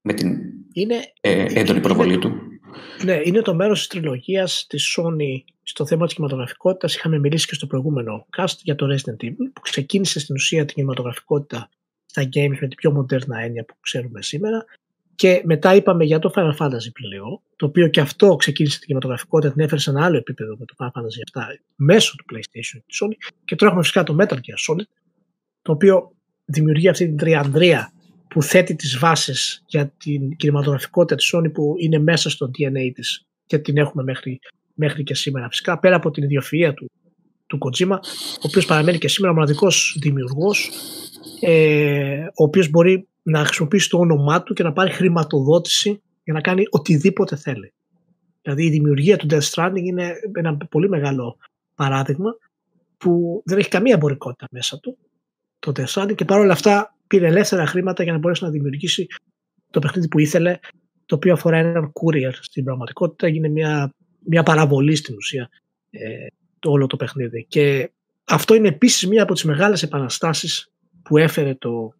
με την είναι, ε, έντονη προβολή του. ναι, είναι το μέρος της τριλογίας της Sony στο θέμα της κινηματογραφικότητας. Είχαμε μιλήσει και στο προηγούμενο cast για το Resident Evil που ξεκίνησε στην ουσία την κινηματογραφικότητα στα games με την πιο μοντέρνα έννοια που ξέρουμε σήμερα. Και μετά είπαμε για το Final Fantasy πλέον, το οποίο και αυτό ξεκίνησε την κινηματογραφικότητα, την έφερε σε ένα άλλο επίπεδο με το Final Fantasy 7 μέσω του PlayStation της Sony. Και τώρα έχουμε φυσικά το Metal Gear Solid, το οποίο δημιουργεί αυτή την τριανδρία που θέτει τις βάσεις για την κινηματογραφικότητα της Sony που είναι μέσα στο DNA της και την έχουμε μέχρι, μέχρι και σήμερα. Φυσικά πέρα από την ιδιοφυΐα του, του Kojima, ο οποίος παραμένει και σήμερα ο μοναδικός δημιουργός, ε, ο οποίος μπορεί να χρησιμοποιήσει το όνομά του και να πάρει χρηματοδότηση για να κάνει οτιδήποτε θέλει. Δηλαδή η δημιουργία του Death Stranding είναι ένα πολύ μεγάλο παράδειγμα που δεν έχει καμία εμπορικότητα μέσα του το Death Stranding και παρόλα αυτά πήρε ελεύθερα χρήματα για να μπορέσει να δημιουργήσει το παιχνίδι που ήθελε, το οποίο αφορά έναν courier στην πραγματικότητα. Έγινε μια, μια παραβολή στην ουσία ε, το όλο το παιχνίδι. Και αυτό είναι επίσης μία από τις μεγάλες επαναστάσεις που έφερε το,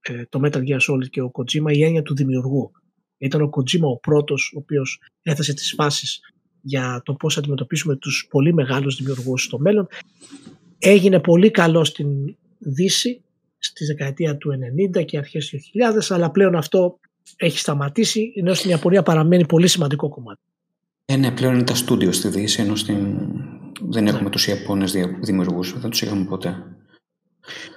ε, το Metal Gear Solid και ο Kojima, η έννοια του δημιουργού. Ήταν ο Kojima ο πρώτος ο οποίος έθεσε τις φάσεις για το πώς αντιμετωπίσουμε τους πολύ μεγάλους δημιουργούς στο μέλλον. Έγινε πολύ καλό στην Δύση στη δεκαετία του 90 και αρχές του 2000 αλλά πλέον αυτό έχει σταματήσει ενώ στην Ιαπωνία παραμένει πολύ σημαντικό κομμάτι. Ε, ναι, πλέον είναι τα στούντιο στη Δύση ενώ στην... δεν έχουμε ναι. τους Ιαπώνες δημιουργούς, δεν τους είχαμε ποτέ.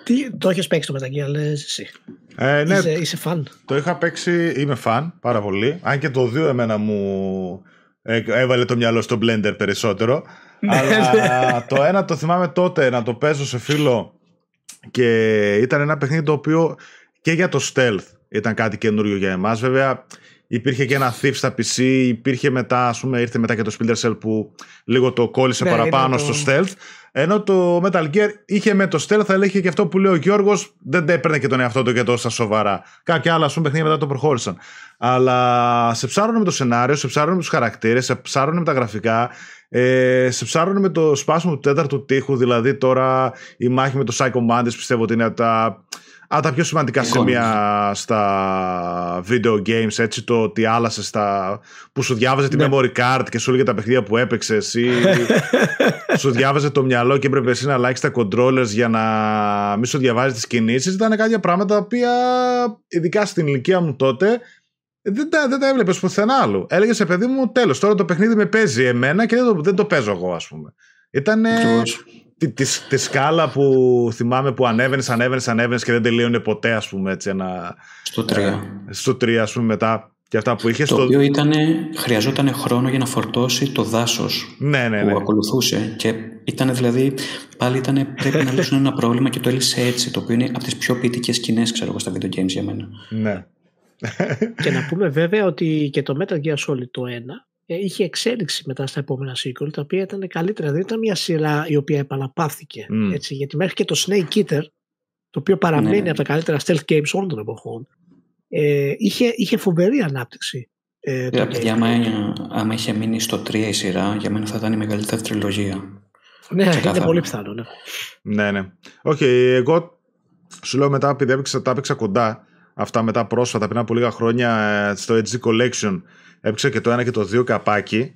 Τι, το έχεις παίξει το Metal λες εσύ. Ε, ναι, είσαι, είσαι φαν. Το είχα παίξει, είμαι φαν πάρα πολύ. Αν και το 2 εμένα μου ε, έβαλε το μυαλό στο blender περισσότερο. Ναι, αλλά ναι. το ένα το θυμάμαι τότε να το παίζω σε φίλο και ήταν ένα παιχνίδι το οποίο και για το stealth ήταν κάτι καινούριο για εμάς. Βέβαια υπήρχε και ένα Thief στα PC, υπήρχε μετά, ας πούμε, ήρθε μετά και το Splinter Cell που λίγο το κόλλησε ναι, παραπάνω στο stealth. Ενώ το Metal Gear είχε με το stealth, αλλά είχε και αυτό που λέει ο Γιώργος, δεν έπαιρνε και τον εαυτό του και τόσο σοβαρά. Κάποια άλλα, ας πούμε, παιχνίδια μετά το προχώρησαν. Αλλά σε ψάρωνε με το σενάριο, σε ψάρωνε με τους χαρακτήρες, σε ψάρωνε με τα γραφικά, ε, σε ψάρωνε με το σπάσιμο του τέταρτου τείχου, δηλαδή τώρα η μάχη με το Psycho Mantis πιστεύω ότι είναι τα, α, τα πιο σημαντικά σημεία στα video games, έτσι το ότι άλλασες στα... που σου διάβαζε τη ναι. memory card και σου έλεγε τα παιχνίδια που έπαιξες ή σου διάβαζε το μυαλό και έπρεπε εσύ να αλλάξεις τα controllers για να μην σου διαβάζεις τις κινήσεις ήταν κάποια πράγματα τα οποία ειδικά στην ηλικία μου τότε δεν τα, δεν τα έβλεπες πουθενά άλλο. Έλεγες σε παιδί μου, τέλος, τώρα το παιχνίδι με παίζει εμένα και δεν το, δεν το παίζω εγώ, ας πούμε. Ήταν τη, τη, τη, σκάλα που θυμάμαι που ανέβαινες, ανέβαινες, ανέβαινες και δεν τελείωνε ποτέ, ας πούμε. Έτσι, ένα, στο 3. Ε, στο 3, ας πούμε, μετά. Και αυτά που είχες το στο... οποίο ήτανε, χρειαζόταν χρόνο για να φορτώσει το δάσος ναι, ναι, ναι. που ακολουθούσε. Και ήταν δηλαδή, πάλι ήταν, πρέπει να λύσουν ένα πρόβλημα και το έλυσε έτσι. Το οποίο είναι από τις πιο ποιητικές σκηνές, ξέρω εγώ, στα video games για μένα. Ναι και να πούμε βέβαια ότι και το Metal Gear Solid το 1 ε, είχε εξέλιξη μετά στα επόμενα sequel τα οποία ήταν καλύτερα. Δεν ήταν μια σειρά η οποία επαναπαύθηκε. Έτσι, γιατί μέχρι και το Snake Eater το οποίο παραμένει ναι. από τα καλύτερα stealth games όλων των εποχών ε, είχε, είχε φοβερή ανάπτυξη. Ε, ε παιδιά, άμα, άμα είχε μείνει στο 3 η σειρά, για μένα θα ήταν η μεγαλύτερη τριλογία. Ναι, είναι πολύ πιθανό. Ναι, ναι. ναι. Όχι, εγώ σου λέω μετά, επειδή έπαιξα, τα έπαιξα κοντά, αυτά μετά πρόσφατα πριν από λίγα χρόνια ε, στο HG Collection έπαιξα και το ένα και το δύο καπάκι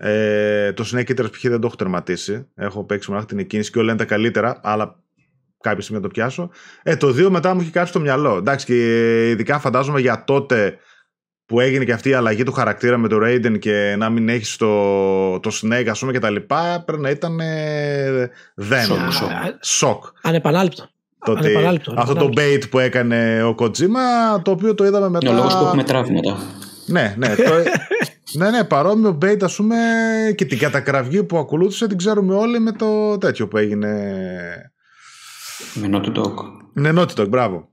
Ε, το Snake Eaters π.χ. δεν το έχω τερματίσει. Έχω παίξει μόνο την εκκίνηση και όλα είναι τα καλύτερα, αλλά κάποια στιγμή το πιάσω. Ε, το 2 μετά μου έχει κάτσει στο μυαλό. Εντάξει, και ειδικά φαντάζομαι για τότε που έγινε και αυτή η αλλαγή του χαρακτήρα με το Raiden και να μην έχεις το, το Snake, ας πούμε, και τα λοιπά, πρέπει να ήταν ε, δεν. Σοκ. Σοκ. Ανεπανάληπτο. Το ότι Ανεπανάληπτο, αυτό το ανεπανάληπτο. bait που έκανε ο Kojima, το οποίο το είδαμε μετά. Είναι ο λόγος που έχουμε τραύματα. Ναι, ναι. Το... ναι, ναι, παρόμοιο bait, ας πούμε, και την κατακραυγή που ακολούθησε την ξέρουμε όλοι με το τέτοιο που έγινε. Με Naughty Dog. Ναι, Naughty Dog, μπράβο.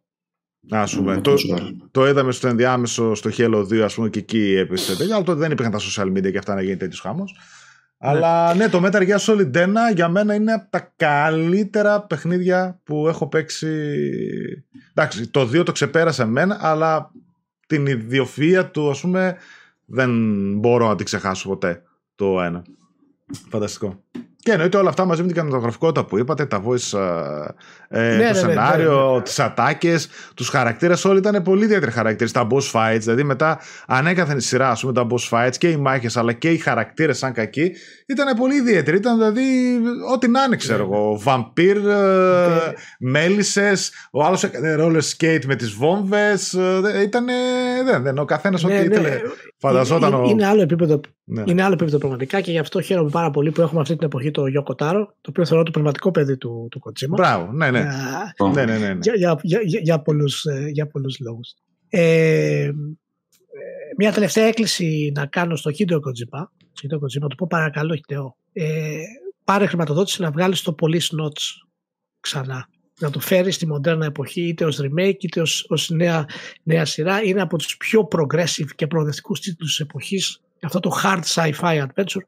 Ας πούμε. Με το, console. το είδαμε στο ενδιάμεσο στο Halo 2, ας πούμε, και εκεί έπεσε τέτοιο. Αλλά τότε δεν υπήρχαν τα social media και αυτά να γίνει τέτοιος χάμο. Αλλά ναι, το Metal Gear Solid 1 για μένα είναι από τα καλύτερα παιχνίδια που έχω παίξει. Εντάξει, το 2 το ξεπέρασε εμένα, αλλά την ιδιοφυΐα του, ας πούμε, δεν μπορώ να την ξεχάσω ποτέ το 1. Φανταστικό. Και εννοείται όλα αυτά μαζί με την κινηματογραφικότητα που είπατε, τα voice, ε, Ναι, το ναι, ναι, σενάριο, ναι, ναι. τις ατάκες, τους χαρακτήρες, όλοι ήταν πολύ ιδιαίτεροι χαρακτήρες. Τα boss fights, δηλαδή μετά ανέκαθεν η σειρά, ας πούμε, τα boss fights και οι μάχες, αλλά και οι χαρακτήρες σαν κακοί, ήταν πολύ ιδιαίτεροι. Ήταν δηλαδή ό,τι να είναι, ξέρω εγώ. Βαμπύρ, ε, μέλισσες, ο άλλος έκανε roller skate με τις βόμβες. ε, Ήταν, δεν, δεν, ο καθένας Ναι, ό,τι ναι. ήθελε. Φανταζόταν είναι, ο... είναι άλλο επίπεδο Ναι. Είναι άλλο επίπεδο πραγματικά και γι' αυτό χαίρομαι πάρα πολύ που έχουμε αυτή την εποχή το Yoko Taro, το οποίο θεωρώ το πνευματικό παιδί του, του Kojima. Μπράβο, ναι, ναι. Για, ναι, ναι, ναι, ναι. για, για, για, για, για, πολλούς, ε, για πολλούς λόγους. Ε, ε, μια τελευταία έκκληση να κάνω στο Hideo Kojima, στο Hideo Kojima, το πω παρακαλώ Hideo, ε, πάρε χρηματοδότηση να βγάλεις το Police Notes ξανά. Να το φέρεις στη μοντέρνα εποχή είτε ως remake είτε ως, ως νέα, νέα σειρά. Είναι από τους πιο progressive και προοδευτικούς τίτλους της εποχής. Αυτό το hard sci-fi adventure.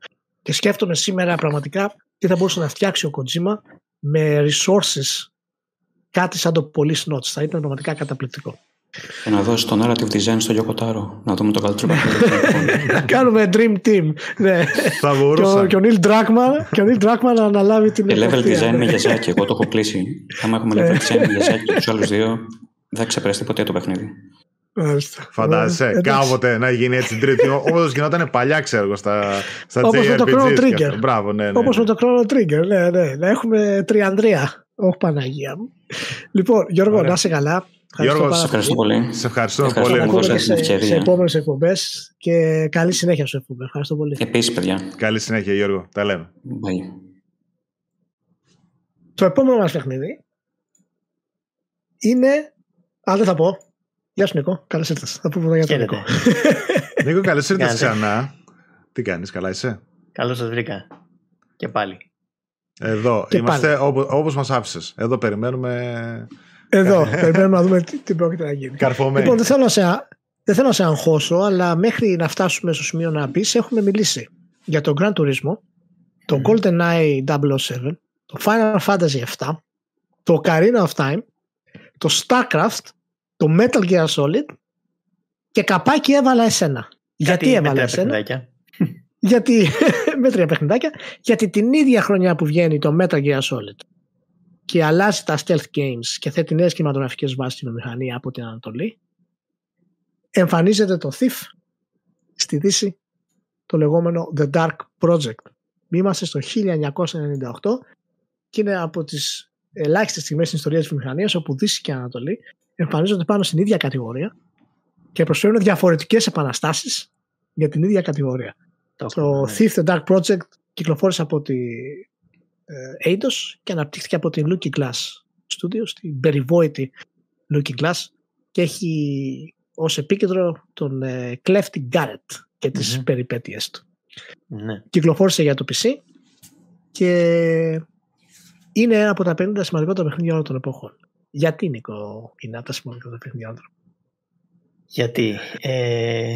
Και σκέφτομαι σήμερα πραγματικά τι θα μπορούσε να φτιάξει ο Kojima με resources κάτι σαν το Police Notes. Θα ήταν πραγματικά καταπληκτικό. Και να δώσει το narrative design στο Γιώκο Να δούμε το καλύτερο παιχνίδι. να κάνουμε Dream Team. Ναι. Θα και, ο, μπορούσα. και ο Neil Druckmann, και ο Neil Druckmann να αναλάβει την Και level εποπτεία. design με Γιαζάκι. Εγώ το έχω κλείσει. Άμα έχουμε level design με Γιαζάκι και τους άλλους δύο, δεν θα ξεπεραστεί ποτέ το παιχνίδι. Μάλιστα. Φαντάζεσαι, Ε, εντάξει. κάποτε να γίνει έτσι τρίτη. Όπως γινόταν παλιά, ξέρω εγώ, στα, στα Όπως με το Chrono JRPGs. και Trigger. αυτά. Μπράβο, ναι. ναι, Όπως ναι. με το Chrono Trigger, ναι, ναι. Να έχουμε τριανδρία. Όχι Παναγία μου. Λοιπόν, Γιώργο, Ωραία. να είσαι καλά. Γιώργο, πάρα Σε ευχαριστώ πολύ. Σε ευχαριστώ Ευχαριστώ πολύ. που Ακόμα δώσατε και την σε, ευκαιρία. σε επόμενες εκπομπές και καλή συνέχεια σου εύχομαι. Ευχαριστώ πολύ. Επίσης, παιδιά. Καλή συνέχεια, Γιώργο. Τα λέμε. Bye. Το επόμενο μας παιχνίδι είναι. Α, δεν θα πω. Γεια σου Νικό, καλώ ήρθες. Θα πούμε για τον Χαίρετε. Νικό. Νίκο, καλώ ήρθατε Κάνετε. ξανά. Τι κάνεις, καλά είσαι; Καλώς σας βρήκα. Και πάλι. Εδώ Και είμαστε όπως μας άφησες. Εδώ περιμένουμε Εδώ, περιμένουμε να δούμε τι, τι πρόκειται να γίνει. καρφωμένοι. Λοιπόν, δεν θέλω, να σε, δεν θέλω να σε αγχώσω, αλλά μέχρι να φτάσουμε στο σημείο να μπει, έχουμε μιλήσει για το Gran Turismo, το GoldenEye 007, το Final Fantasy 7, το Ocarina of Time, το StarCraft, το Metal Gear Solid και καπάκι έβαλα εσένα. Γιατί, με έβαλα τρία εσένα, παιχνιδάκια. γιατί, με τρία παιχνιδάκια, γιατί την ίδια χρονιά που βγαίνει το Metal Gear Solid και αλλάζει τα stealth games και θέτει νέες κινηματογραφικές βάσεις στην βιομηχανία από την Ανατολή, εμφανίζεται το Thief στη Δύση, το λεγόμενο The Dark Project. Είμαστε στο 1998 και είναι από τις ελάχιστες στιγμές στην ιστορίας της βιομηχανίας όπου Δύση και Ανατολή εμφανίζονται πάνω στην ίδια κατηγορία και προσφέρουν διαφορετικές επαναστάσεις για την ίδια κατηγορία. Το Το έχουμε, ναι. Thief the Dark Project κυκλοφόρησε από τη ε, Eidos και αναπτύχθηκε από την Lucky Glass Studios, την περιβόητη Lucky Glass και έχει ως επίκεντρο τον ε, Clefty Garrett και τις Μμμ. περιπέτειες του. Ναι. Κυκλοφόρησε για το PC και είναι ένα από τα 50 σημαντικότερα παιχνίδια όλων των εποχών. Γιατί, Νίκο, είναι από τα σημαντικότερα παιχνίδια όλων των Γιατί, ε,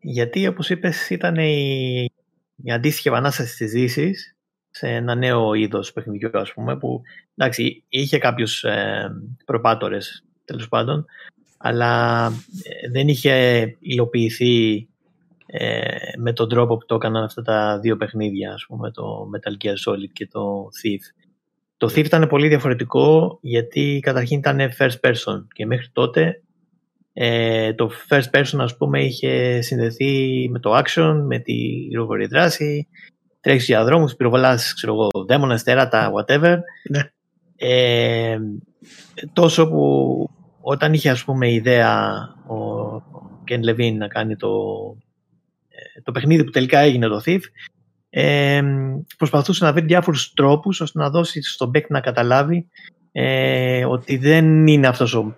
γιατί όπως είπες ήταν η, η αντίστοιχη επανάσταση της Δύσης σε ένα νέο είδος παιχνιδιού ας πούμε που εντάξει είχε κάποιους ε, προπάτορες τέλος πάντων αλλά ε, δεν είχε υλοποιηθεί ε, με τον τρόπο που το έκαναν αυτά τα δύο παιχνίδια ας πούμε το Metal Gear Solid και το Thief. Το Thief ήταν πολύ διαφορετικό γιατί καταρχήν ήταν first person και μέχρι τότε Ε, το first person ας πούμε είχε συνδεθεί με το action, με τη ροβορή δράση, τρέχεις για δρόμους, πυροβολάς, ξέρω εγώ, δαίμονες, τέρατα, whatever. Ναι. Ε, τόσο που όταν είχε ας πούμε ιδέα ο Ken Levine να κάνει το, ε, το παιχνίδι που τελικά έγινε το Thief, ε, προσπαθούσε να βρει διάφορους τρόπους ώστε να δώσει στον παίκτη να καταλάβει ε, ότι δεν είναι αυτός ο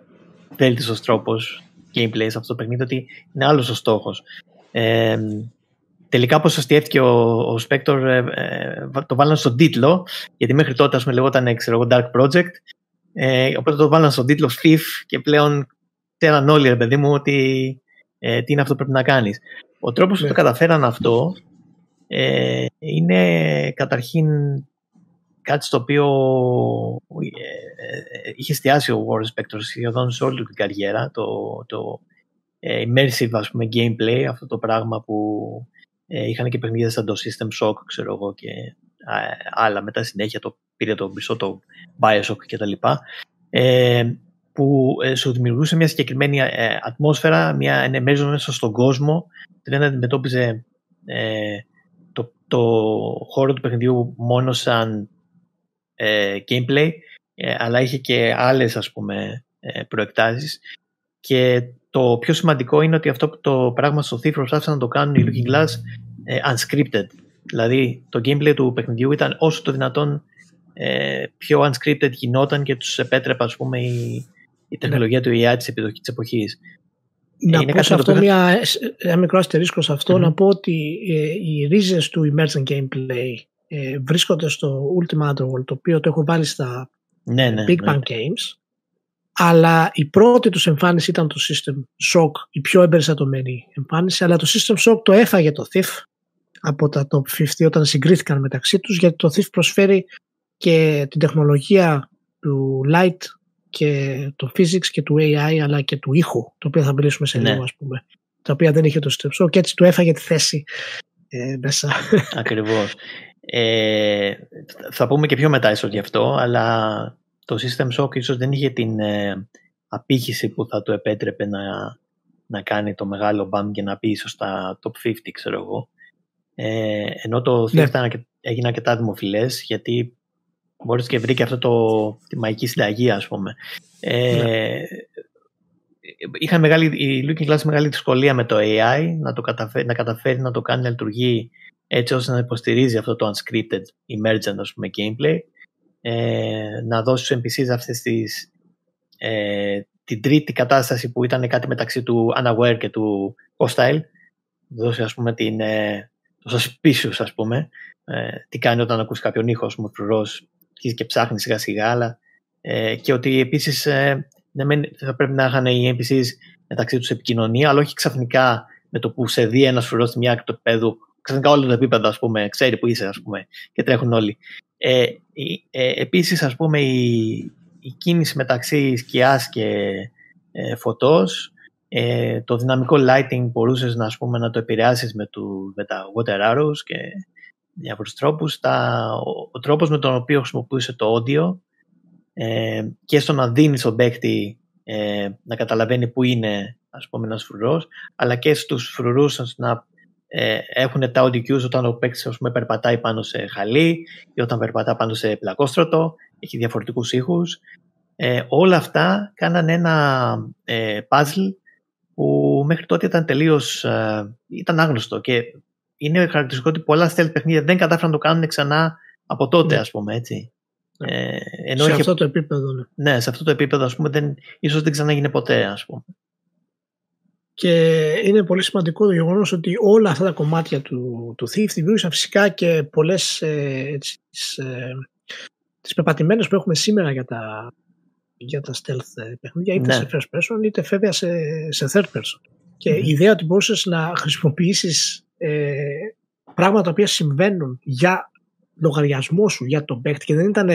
βέλτιστος τρόπος gameplay σε αυτό το παιχνίδι, ότι είναι άλλος ο στόχος. Ε, τελικά όπως αστιεύτηκε ο, ο Spector ε, ε, το βάλαν στον τίτλο γιατί μέχρι τότε ας πούμε λεγόταν ξέρω, Dark Project ε, οπότε το βάλαν στον τίτλο Thief και πλέον ξέραν όλοι ρε παιδί μου ότι ε, τι είναι αυτό που πρέπει να κάνεις. Ο τρόπος που το ναι. καταφέραν αυτό ε, είναι καταρχήν κάτι στο οποίο ε, ε, είχε εστιάσει ο Warren Spector σχεδόν σε όλη την καριέρα το, το ε, immersive ας πούμε gameplay αυτό το πράγμα που ε, είχαν και παιχνίδια σαν το System Shock ξέρω εγώ και άλλα μετά συνέχεια το πήρε το μισό το Bioshock και τα λοιπά ε, που ε, σου δημιουργούσε μια συγκεκριμένη ε, ατμόσφαιρα, μια ενεμέριζον μέσα στον κόσμο δεν αντιμετώπιζε ε, το, το χώρο του παιχνιδιού μόνο σαν ε, gameplay αλλά είχε και άλλες ας πούμε προεκτάσεις και το πιο σημαντικό είναι ότι αυτό το πράγμα στο Thief προσπάθησαν να το κάνουν οι Looking Glass unscripted δηλαδή το gameplay του παιχνιδιού ήταν όσο το δυνατόν πιο unscripted γινόταν και τους επέτρεπε ας πούμε η, η τεχνολογία του AI της, της εποχής. Να είναι πω σε αυτό μια, ένα μικρό αστερίσκο σε αυτο να πω ότι ε, οι ρίζες του emergent gameplay ε, βρίσκονται στο Ultima Underworld το οποίο το έχω βάλει στα ναι, ναι, Big Bang Games αλλά η πρώτη τους εμφάνιση ήταν το System Shock, η πιο εμπεριστατωμένη εμφάνιση αλλά το System Shock το έφαγε το Thief από τα Top 50 όταν συγκρίθηκαν μεταξύ τους γιατί το Thief προσφέρει και την τεχνολογία του Light και το physics και του AI αλλά και του ήχου, το οποίο θα μιλήσουμε σε ναι. λίγο ας πούμε, τα οποία δεν είχε το System και έτσι του έφαγε τη θέση ε, μέσα. Ακριβώς. Ε, θα πούμε και πιο μετά ίσως γι' αυτό, αλλά το System Shock ίσως δεν είχε την ε, απήχηση που θα του επέτρεπε να, να κάνει το μεγάλο μπαμ και να πει ίσως στα top 50 ξέρω εγώ. Ε, ενώ το ναι. έγινε αρκετά δημοφιλές γιατί μπορείς και βρήκε αυτό το, τη μαγική συνταγή ας πούμε. Ε, ναι. Είχαν μεγάλη, η Looking Glass μεγάλη δυσκολία με το AI να, το καταφέρει, να καταφέρει να το κάνει να λειτουργεί έτσι ώστε να υποστηρίζει αυτό το unscripted emergent ας πούμε gameplay ε, να δώσει στους NPCs αυτές τις ε, την τρίτη κατάσταση που ήταν κάτι μεταξύ του unaware και του hostile δώσει ας πούμε την, ε, το suspicious ας πούμε ε, τι κάνει όταν ακούσει κάποιον ήχος ας πούμε φρουρός και ψάχνει σιγά σιγά, αλλά ε, και ότι επίσης ε, θα πρέπει να είχαν οι NPCs μεταξύ τους επικοινωνία, αλλά όχι ξαφνικά με το που σε δει ένας φρουρός στη μια του επίπεδου, ξαφνικά όλο το επίπεδο, ας πούμε, ξέρει που είσαι, ας πούμε, και τρέχουν όλοι. Ε, ε, επίσης, ας πούμε, η, η κίνηση μεταξύ σκιάς και ε, φωτός, ε, το δυναμικό lighting μπορούσες να, ας πούμε, να το επηρεάσεις με, με τα water arrows και διάφορους τρόπους. Τα, ο, ο τρόπος με τον οποίο χρησιμοποιούσε το audio ε, και στο να δίνει στον παίκτη ε, να καταλαβαίνει που είναι ας πούμε ένας φρουρός αλλά και στους φρουρούς να ε, έχουν τα audio cues όταν ο παίκτης ας πούμε, περπατάει πάνω σε χαλί ή όταν περπατά πάνω σε πλακόστρωτο έχει διαφορετικούς ήχους ε, όλα αυτά κάνανε ένα ε, puzzle που μέχρι τότε ήταν τελείως ε, ήταν άγνωστο και είναι χαρακτηριστικό ότι πολλά stealth παιχνίδια δεν κατάφεραν να το κάνουν ξανά από τότε, ναι. ας πούμε, έτσι. Ναι. Ε, ενώ σε αυτό το επίπεδο, ναι. Ναι, σε αυτό το επίπεδο, ας πούμε, δεν, ίσως δεν ξαναγίνει ποτέ, ας πούμε. Και είναι πολύ σημαντικό το γεγονός ότι όλα αυτά τα κομμάτια του, του Thief δημιούργησαν φυσικά και πολλές ε, τις, ε, τις πεπατημένες που έχουμε σήμερα για τα, για τα stealth ε, παιχνίδια είτε ναι. σε first person είτε βέβαια σε, σε third person. Και η ιδέα ότι μπορούσες να χρησιμοποιήσεις ε, πράγματα τα οποία συμβαίνουν για λογαριασμό σου, για τον παίκτη και δεν ήταν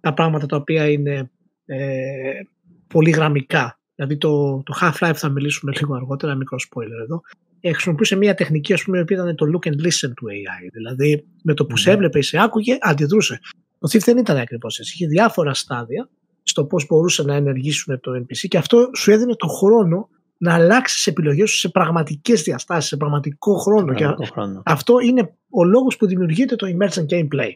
τα πράγματα τα οποία είναι ε, πολύ γραμμικά. Δηλαδή το, το Half-Life θα μιλήσουμε λίγο αργότερα, μικρό spoiler εδώ. Ε, χρησιμοποιούσε μια τεχνική ας πούμε, η οποία ήταν το look and listen του AI. Δηλαδή με το που mm. σε έβλεπε ή σε άκουγε, αντιδρούσε. Το Thief δεν ήταν ακριβώς έτσι. Είχε διάφορα στάδια στο πώς μπορούσε να ενεργήσουν το NPC και αυτό σου έδινε το χρόνο να αλλάξεις τι επιλογές σου σε πραγματικές διαστάσεις, σε πραγματικό χρόνο. Και χρόνο. αυτό είναι ο λόγος που δημιουργείται το emergent gameplay.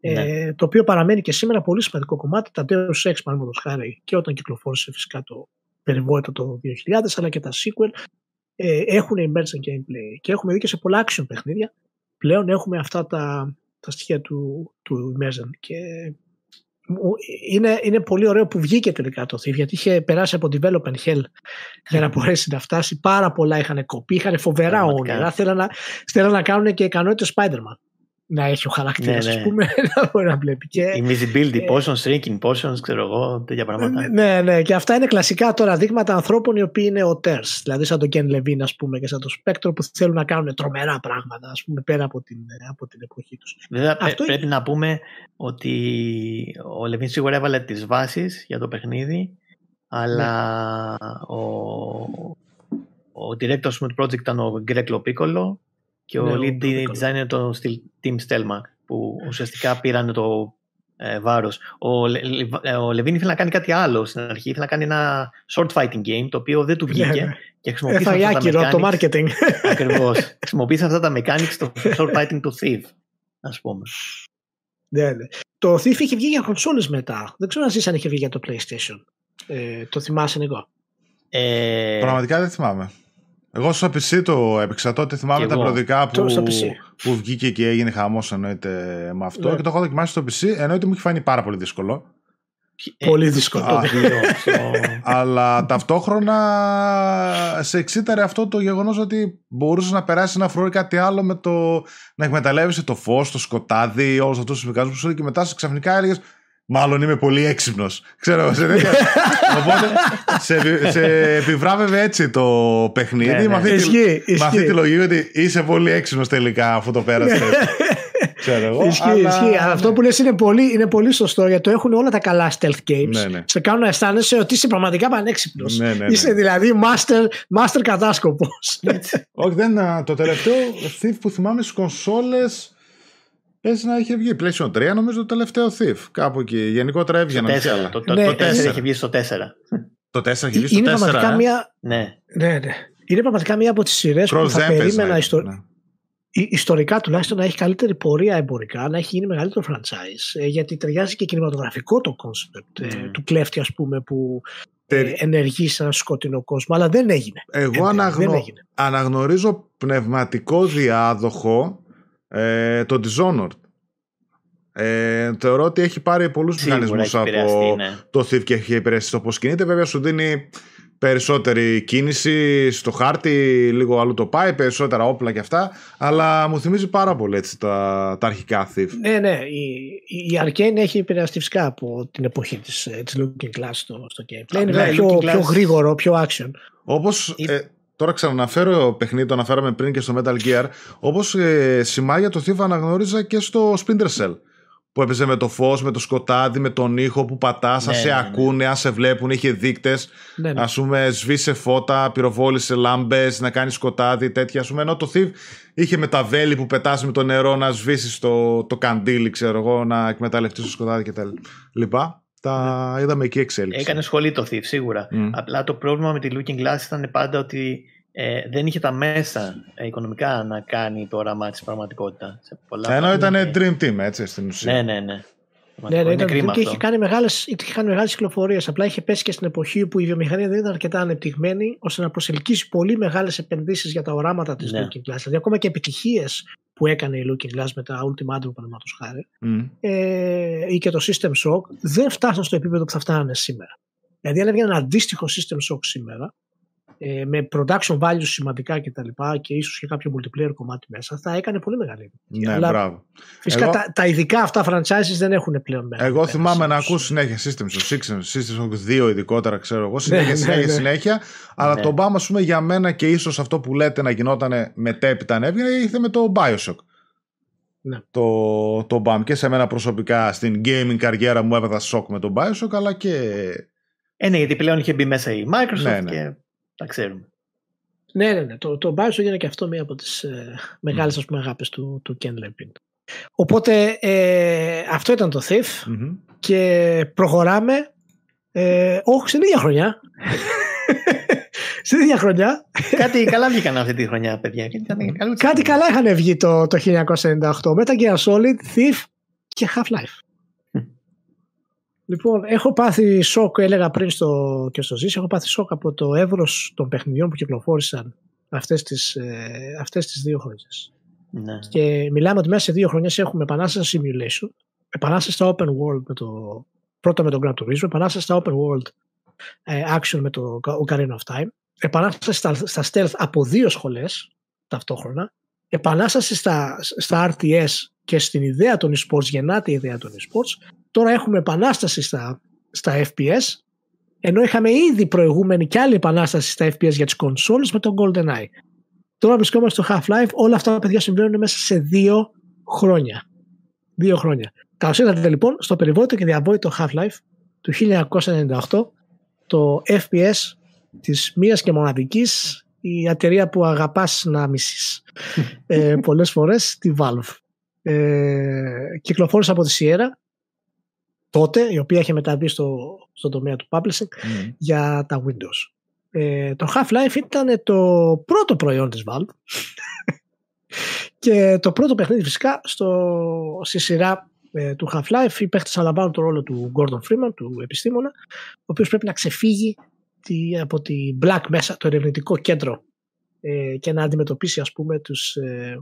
Ε, Ναι. το οποίο παραμένει και σήμερα πολύ σημαντικό κομμάτι. Τα Deus Ex, παραδείγματος χάρη, και όταν κυκλοφόρησε φυσικά το περιβόητο το 2000, αλλά και τα sequel, ε, έχουν emergent gameplay. Και έχουμε δει και σε πολλά action παιχνίδια. Πλέον έχουμε αυτά τα, τα στοιχεία του, του emergent. Και μου- είναι, είναι πολύ ωραίο που βγήκε τελικά το Thief γιατί είχε περάσει από development hell για να μπορέσει να φτάσει. Πάρα πολλά είχαν κοπεί, είχαν φοβερά Πραγματικά. όνειρα. Θέλαν να, θέλαν να κάνουν και ικανότητες Spider-Man. Να έχει ο χαρακτήρας, Ναι, ναι. α πούμε, να μπορεί να βλέπει. Και, Invisibility Ε, potions, shrinking potions, ξέρω εγώ, τέτοια πράγματα. ναι, ναι, και αυτά είναι κλασικά τώρα δείγματα ανθρώπων οι οποίοι είναι οτέρς, δηλαδή σαν τον Ken Levine ας πούμε και σαν τον Spectre που θέλουν να κάνουν τρομερά πράγματα ας πούμε πέρα από την, από την εποχή τους. Βέβαια, πρέ- Αυτό πρέπει να πούμε ότι ο Λεβίν σίγουρα έβαλε τις βάσεις για το παιχνίδι, αλλά ο, ο director ας πούμε, του project ήταν ο Greg Lopicolo και Ναι, ο ο lead Lopicolo. designer το Tim Stelmach που ουσιαστικά πήραν το ε, βάρος. Ο, Λε- Λε- ο Λεβίν ήθελε να κάνει κάτι άλλο στην αρχή, ήθελε να κάνει ένα short fighting game το οποίο δεν του βγήκε Ναι, ναι. και χρησιμοποίησε Έφαγε αυτά τα άκυρο το mechanics. marketing. Ακριβώς. Χρησιμοποίησε αυτά τα mechanics στο short fighting του Thief, ας πούμε. ναι, ναι. Το Thief είχε βγει για κονσόλες μετά. Δεν ξέρω αν εσείς αν είχε βγει για το PlayStation. Ε, το θυμάσαι εγώ. Ε, Πραγματικά δεν θυμάμαι. Εγώ στο PC το έπαιξα τότε, θυμάμαι Κι τα εγώ. περιοδικά Το- που, στο PC. που βγήκε και έγινε χαμός εννοείται με αυτό Ναι. και το έχω δοκιμάσει στο PC, εννοείται μου έχει φανεί πάρα πολύ δύσκολο. ε, Πολύ δύσκολο. Α, το δύο, στο- Αλλά ταυτόχρονα σε εξήταρε αυτό το γεγονός ότι μπορούσες να περάσεις ένα φρούριο ή κάτι άλλο με το να εκμεταλλεύεσαι το φως, το σκοτάδι, όλους αυτούς τους μηχανισμούς που σου και μετά σε ξαφνικά έλεγες Μάλλον είμαι πολύ έξυπνος. Ξέρω, σε τέτοια. Οπότε σε, επι- σε επιβράβευε έτσι το παιχνίδι Ναι, ναι. με, αυτή τη, Ισχύει, με αυτή ισχύει. τη λογική ότι είσαι πολύ έξυπνος τελικά αφού το πέρασες. Ξέρω εγώ. Ισχύει, αλλά- ισχύει. Αλλά αυτό που λες είναι πολύ, είναι πολύ σωστό γιατί το έχουν όλα τα καλά stealth games. Ναι, ναι. Σε κάνουν να αισθάνεσαι ότι είσαι πραγματικά πανέξυπνος. Ναι, ναι, ναι. Είσαι δηλαδή master, master κατάσκοπος. Όχι, δεν. α, Το τελευταίο Thief που θυμάμαι στις κονσόλες. Πες να είχε βγει. PlayStation 3 νομίζω το τελευταίο Thief. Κάπου εκεί. Γενικότερα Το έβγαιναν και 4. άλλα. Το, το, Ναι, το ε, 4 ναι. έχει βγει στο 4. Το 4 έχει βγει στο είναι 4. πραγματικά ε; μια. Ναι. Ναι, ναι. Είναι πραγματικά μία από τις σειρές που Cross θα Empires, περίμενα ναι, ιστο- ναι. υ- ιστορικά τουλάχιστον να έχει καλύτερη πορεία εμπορικά, να έχει γίνει μεγαλύτερο franchise. ε, Γιατί ταιριάζει και κινηματογραφικό το concept ε, Mm. του κλέφτη, ας πούμε, που ε, Τερι- ενεργεί σε ένα σκοτεινό κόσμο. Αλλά δεν έγινε. Εγώ Ε, δεν αναγνω... έγινε. αναγνωρίζω πνευματικό διάδοχο ε, το Dishonored. Ε, θεωρώ ότι έχει πάρει πολλούς Σίγουρα μηχανισμούς έχει επηρεαστεί, από ναι. το Thief και έχει επηρεαστεί το πώς κινείται. Βέβαια σου δίνει περισσότερη κίνηση στο χάρτη, λίγο αλλού το πάει, περισσότερα όπλα και αυτά. Αλλά μου θυμίζει πάρα πολύ έτσι, τα, τα αρχικά Thief. Ναι, ναι. Η, η Arcane έχει επηρεαστεί φυσικά από την εποχή της, ε, της Looking Glass στο, στο gameplay. Είναι Ναι, βέβαια πιο, Looking πιο Glass- γρήγορο, πιο action. Όπως Η- ε, τώρα ξαναναφέρω παιχνίδι, το αναφέραμε πριν και στο Metal Gear, όπως ε, σημάδια το Thief αναγνώριζα και στο Splinter Cell. Που έπαιζε με το φως, με το σκοτάδι, με τον ήχο που πατάς, αν Ναι, σε ναι, ναι. ακούνε, αν σε βλέπουν, είχε δείκτες. Ναι, ναι. Ας πούμε σβήσε φώτα, πυροβόλησε λάμπες, να κάνεις σκοτάδι, τέτοια. Ας πούμε, ενώ το Thief είχε με τα βέλη που πετάς με το νερό να σβήσεις το, το καντήλι, ξέρω εγώ, να εκμεταλλευτείς το σκοτάδι και τα λοιπά. Τα Ναι. είδαμε εκεί εξέλιξη. Έκανε σχολή το Thief, σίγουρα. Μμ. Απλά το πρόβλημα με τη Looking Glass ήταν πάντα ότι ε, δεν είχε τα μέσα ε, οικονομικά να κάνει το όραμά της πραγματικότητα. Σε πολλά Ενώ πράγματα. ήταν Dream Team, έτσι, στην ουσία. Ναι, ναι, ναι. Ναι, ναι, είναι ήταν, κρίμα και αυτό. είχε κάνει μεγάλες, είχε κάνει μεγάλες κυκλοφορίες. Απλά είχε πέσει και στην εποχή που η βιομηχανία δεν ήταν αρκετά ανεπτυγμένη ώστε να προσελκύσει πολύ μεγάλες επενδύσεις για τα οράματα της Ναι. Looking Glass. Δηλαδή ακόμα και επιτυχίες που έκανε η Looking Glass με τα Ultimatum παραδείγματος χάρη Μμ. ε, ή και το System Shock δεν φτάσαν στο επίπεδο που θα φτάνανε σήμερα. Δηλαδή αν έβγαινε ένα αντίστοιχο System Shock σήμερα ε, με production values σημαντικά και τα λοιπά και ίσως και κάποιο multiplayer κομμάτι μέσα θα έκανε πολύ μεγάλη επιτυχία. Ναι, Αλλά μπράβο. φυσικά Εγώ- τα, τα ειδικά αυτά franchises δεν έχουν πλέον μεγάλη Εγώ θυμάμαι να πέραση. ακούω συνέχεια System Shock, System System Shock 2 ειδικότερα, ξέρω εγώ. Συνέχεια, ναι, συνέχεια, ναι. συνέχεια. Αλλά Ναι. το BAM, ας πούμε, για μένα και ίσως αυτό που λέτε να γινόταν μετέπειτα να έβγαινε, ήρθε με το Bioshock. Ναι. Το, το BAM και σε μένα προσωπικά στην gaming καριέρα μου έβαζα σοκ με το Bioshock, αλλά και. Ε, ναι, γιατί πλέον είχε μπει μέσα η Microsoft Ναι, ναι. και τα ξέρουμε. Ναι, ναι, ναι. Το, το Bioshock είναι και αυτό μία από τις ε, μεγάλες ας πούμε, αγάπες του, του Ken Levine. Οπότε ε, αυτό ήταν το Thief Μμμ. και προχωράμε ε, όχι στην ίδια χρονιά Στην ίδια χρονιά. Κάτι καλά βγήκαν αυτή τη χρονιά, παιδιά. Κάτι καλά είχαν βγει το, το 1998. Metal Gear Solid, Thief και Half-Life. Λοιπόν, έχω πάθει σοκ, έλεγα πριν στο, και στο Ζήση, έχω πάθει σοκ από το εύρος των παιχνιδιών που κυκλοφόρησαν αυτές τις, ε, αυτές τις δύο χρονιές. Ναι. Και μιλάμε ότι μέσα σε δύο χρονιές έχουμε επανάσταση simulation, επανάσταση στα open world με το, πρώτα με τον Gran Turismo, επανάσταση στα open world ε, action με το Ocarina of Time, επανάσταση στα, στα stealth από δύο σχολές ταυτόχρονα, επανάσταση στα, στα RTS και στην ιδέα των esports, γεννάται η ιδέα των esports. Τώρα έχουμε επανάσταση στα, στα FPS, ενώ είχαμε ήδη προηγούμενη και άλλη επανάσταση στα FPS για τις consoles με τον GoldenEye. Τώρα βρισκόμαστε στο Half-Life, όλα αυτά τα παιδιά συμβαίνουν μέσα σε δύο χρόνια. Δύο χρόνια. Καλώς ήρθατε λοιπόν στο περιβόητο και διαβόητο Half-Life του 1998, το FPS της μίας και μοναδικής η εταιρεία που αγαπάς να μισείς ε, πολλές φορές, τη Valve. Ε, κυκλοφόρησε από τη Sierra τότε, η οποία είχε μεταβεί στο, στο τομέα του publishing Mm. για τα Windows. Ε, το Half-Life ήταν το πρώτο προϊόν της Valve και το πρώτο παιχνίδι φυσικά στο, στη σειρά ε, του Half-Life οι παίχτες αναλαμβάνουν το ρόλο του Gordon Freeman, του επιστήμονα ο οποίος πρέπει να ξεφύγει τη, από τη Black μέσα, το ερευνητικό κέντρο ε, και να αντιμετωπίσει ας πούμε τους ε,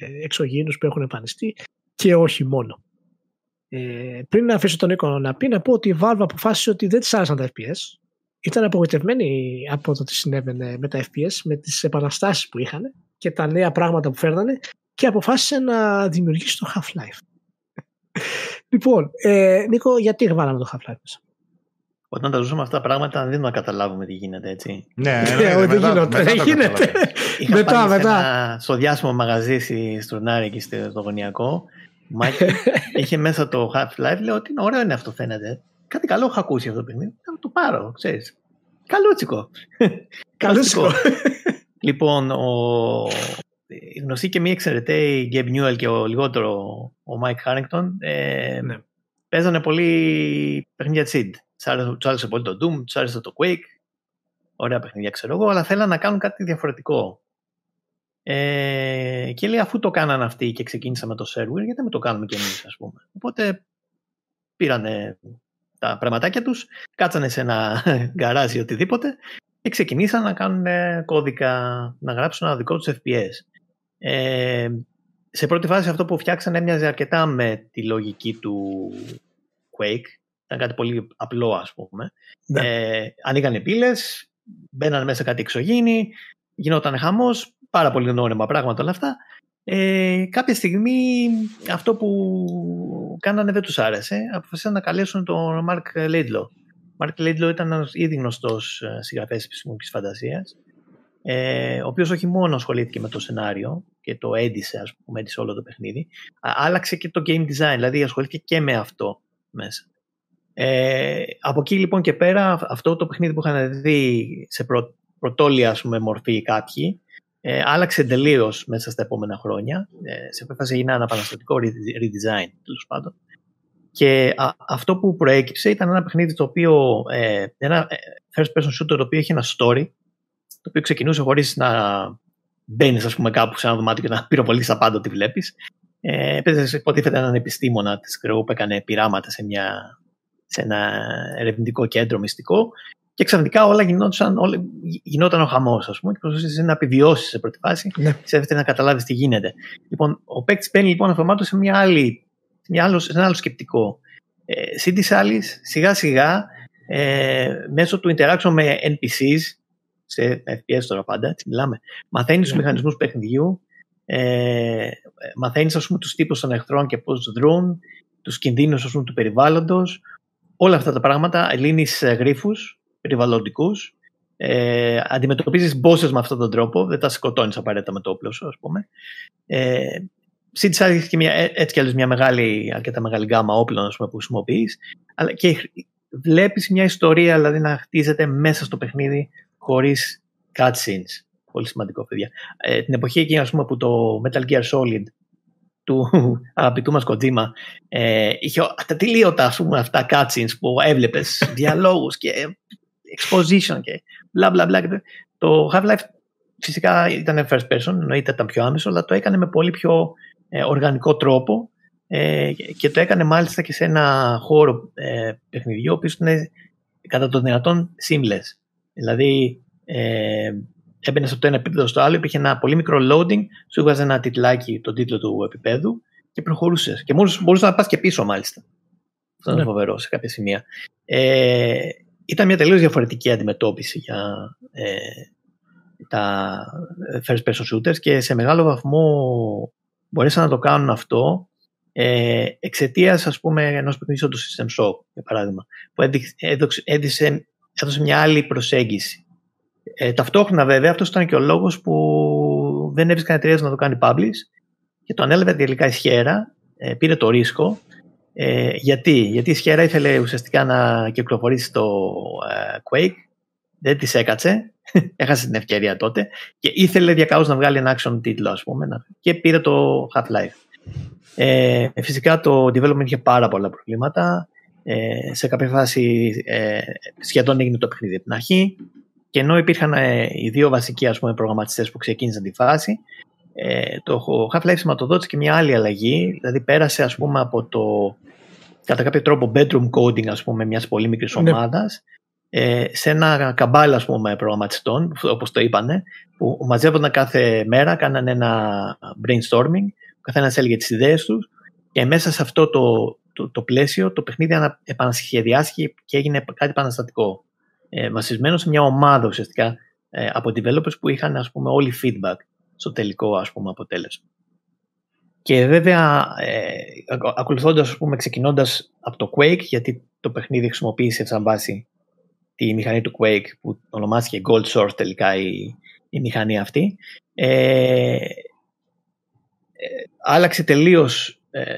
ε, εξωγήινους που έχουν εμφανιστεί και όχι μόνο. Ε, πριν να αφήσω τον Νίκο να πει, να πω ότι η Valve αποφάσισε ότι δεν της άρεσαν τα FPS. Ήταν απογοητευμένη από το τι συνέβαινε με τα FPS, με τις επαναστάσεις που είχαν και τα νέα πράγματα που φέρνανε και αποφάσισε να δημιουργήσει το Half-Life. λοιπόν, ε, Νίκο, γιατί βάλαμε το Half-Life μέσα; Όταν τα ζούσαμε αυτά τα πράγματα, δεν δίνουμε να καταλάβουμε τι γίνεται, έτσι. Ναι, Ε, εννοείται, όχι, δεν μετά- γίνεται, μετά δεν το γίνεται. καταλαβαίνω. Είχα Μετά, πάει σε μετά. Ένα, στο διάσημο μαγαζί στη Στουρνάρη εκεί στο στο γωνιακό. Ο Μάικλ είχε μέσα το Half-Life. Λέω ότι είναι ωραίο είναι αυτό φαίνεται. Κάτι καλό έχω ακούσει αυτό το παιχνίδι. Θα το πάρω, ξέρεις. Καλούτσικο. Καλούτσικο. λοιπόν, ο, οι γνωστοί και μη εξαιρετέοι Γκέιμπ Νιούελ και ο λιγότερο ο Μάικ Χάρινγκτον ε, Ναι. παίζανε πολύ παιχνίδια Seed. Τους άρεσε, τους άρεσε πολύ το Doom, τους άρεσε το Quake. Ωραία παιχνίδια ξέρω εγώ, αλλά θέλαν να κάνουν κάτι διαφορετικό. Ε, και λέει αφού το κάναν αυτοί και ξεκίνησα με το Shareware, γιατί δεν το κάνουμε κι εμείς ας πούμε. Οπότε πήρανε τα πραγματάκια τους, κάτσανε σε ένα γκαράζι οτιδήποτε και ξεκινήσαν να κάνουν ε, κώδικα, να γράψουν ένα δικό τους FPS. Ε, σε πρώτη φάση αυτό που φτιάξαν έμοιαζε αρκετά με τη λογική του Quake. Ήταν κάτι πολύ απλό ας πούμε. Ναι. Ε, ανοίγανε πύλες, μπαίνανε μέσα κάτι εξωγήινοι, γινόταν χαμός, πάρα πολύ γνώριμα πράγματα όλα αυτά. Ε, κάποια στιγμή αυτό που κάνανε δεν τους άρεσε. Αποφασίσαν να καλέσουν τον Mark Laidlaw. Ο Mark Laidlaw ήταν ένας ήδη γνωστός ε, συγγραφέας επιστημονικής φαντασίας ε, ο οποίος όχι μόνο ασχολήθηκε με το σενάριο και το έντισε, ας πούμε, έντισε όλο το παιχνίδι, α- άλλαξε και το game design, δηλαδή ασχολήθηκε και με αυτό μέσα. Ε, από εκεί λοιπόν και πέρα αυτό το παιχνίδι που είχαν δει σε πρω, πρωτόλια ας πούμε, μορφή κάποιοι ε, άλλαξε τελείω μέσα στα επόμενα χρόνια. Ε, σε φάση έγινε ένα επαναστατικό re- redesign τέλος πάντων. Και α- αυτό που προέκυψε ήταν ένα παιχνίδι το οποίο, ε, ένα ε, first person shooter το οποίο είχε ένα story το οποίο ξεκινούσε χωρίς να μπαίνεις ας πούμε κάπου σε ένα δωμάτιο και να πυροβολείς τα πάντα ό,τι βλέπεις. Ε, έπαιζες υποτίθεται έναν επιστήμονα της Κρεού που έκανε πειράματα σε, μια, σε ένα ερευνητικό κέντρο μυστικό και ξαφνικά όλα γινόταν, όλα, γινόταν ο χαμός ας πούμε και προσπαθούσες να επιβιώσεις σε πρώτη φάση Ναι. σε δεύτερη να καταλάβεις τι γίνεται. Λοιπόν, ο παίκτης μπαίνει λοιπόν αυτομάτως σε, μια άλλη, σε, μια άλλο, σε ένα άλλο σκεπτικό. Ε, Συν της άλλης, σιγά σιγά ε, μέσω του interaction με NPCs σε FPS τώρα πάντα, έτσι μιλάμε. Μαθαίνεις τους Ναι. μηχανισμούς παιχνιδιού, ε, μαθαίνεις ας πούμε τους τύπους των εχθρών και πώς δρούν, τους κινδύνους ας πούμε, του περιβάλλοντος, όλα αυτά τα πράγματα, λύνεις ε, γρίφους περιβαλλοντικούς, ε, αντιμετωπίζεις bosses με αυτόν τον τρόπο, δεν τα σκοτώνεις απαραίτητα με το όπλο σου ας πούμε. Ε, Συν της άλλης και μια, ε, έτσι κι αλλιώς μια μεγάλη, αρκετά μεγάλη γκάμα όπλων ας πούμε, που χρησιμοποιείς, αλλά και βλέπεις μια ιστορία δηλαδή να χτίζεται μέσα στο παιχνίδι χωρίς cutscenes. Πολύ σημαντικό, παιδιά. Ε, την εποχή εκείνη, ας πούμε, που το Metal Gear Solid του αγαπητού μας Kojima ε, είχε τα τελείωτα, ας πούμε, αυτά cutscenes που έβλεπες, διαλόγους και ε, exposition και μπλα μπλα μπλα. Το Half-Life φυσικά ήταν first person, εννοείται ήταν πιο άμεσο, αλλά το έκανε με πολύ πιο ε, οργανικό τρόπο ε, και το έκανε μάλιστα και σε ένα χώρο ε, παιχνιδιού, ο οποίος είναι κατά το δυνατόν seamless. Δηλαδή, ε, έμπαινε από το ένα επίπεδο στο άλλο, υπήρχε ένα πολύ μικρό loading, σου έβγαζε ένα τιτλάκι, τον τίτλο του επίπεδου και προχωρούσες. Και μπορούσες να πας και πίσω, μάλιστα. Αυτό είναι ναι. φοβερό σε κάποια σημεία. Ε, ήταν μια τελείως διαφορετική αντιμετώπιση για ε, τα first person shooters και σε μεγάλο βαθμό μπορέσαν να το κάνουν αυτό ε, εξαιτίας ας πούμε ενός παιχνιδιού του System Shock για παράδειγμα που έδωσε, έδωσε, έδωσε μια άλλη προσέγγιση. Ε, ταυτόχρονα βέβαια αυτός ήταν και ο λόγος που δεν έβρισκαν εταιρείες να το κάνει publish και το ανέλαβε τελικά η Σχέρα, ε, πήρε το ρίσκο ε, γιατί; γιατί η Σχέρα ήθελε ουσιαστικά να κυκλοφορήσει το ε, Quake δεν της έκατσε, έχασε την ευκαιρία τότε και ήθελε διακαώς να βγάλει ένα action τίτλο ας πούμε και πήρε το Half-Life. Ε, φυσικά το development είχε πάρα πολλά προβλήματα. Ε, σε κάποια φάση ε, σχεδόν έγινε το παιχνίδι από την αρχή και ενώ υπήρχαν ε, οι δύο βασικοί ας πούμε, προγραμματιστές που ξεκίνησαν τη φάση ε, το Half-Life σηματοδότησε και μια άλλη αλλαγή δηλαδή πέρασε ας πούμε από το κατά κάποιο τρόπο bedroom coding ας πούμε μιας πολύ μικρής ναι. ομάδας ε, σε ένα καμπάλ ας πούμε προγραμματιστών όπως το είπανε που μαζεύονταν κάθε μέρα, κάνανε ένα brainstorming ο καθένας έλεγε τις ιδέες τους και μέσα σε αυτό το, το, το πλαίσιο το παιχνίδι επανασχεδιάστηκε και έγινε κάτι επαναστατικό. Ε, βασισμένο σε μια ομάδα ουσιαστικά ε, από developers που είχαν ας πούμε όλοι feedback στο τελικό ας πούμε αποτέλεσμα. Και βέβαια ε, ακολουθώντας ας πούμε ξεκινώντας από το Quake γιατί το παιχνίδι χρησιμοποίησε σαν βάση τη μηχανή του Quake που ονομάστηκε Gold Source τελικά η, η μηχανή αυτή ε, άλλαξε τελείως. Ε,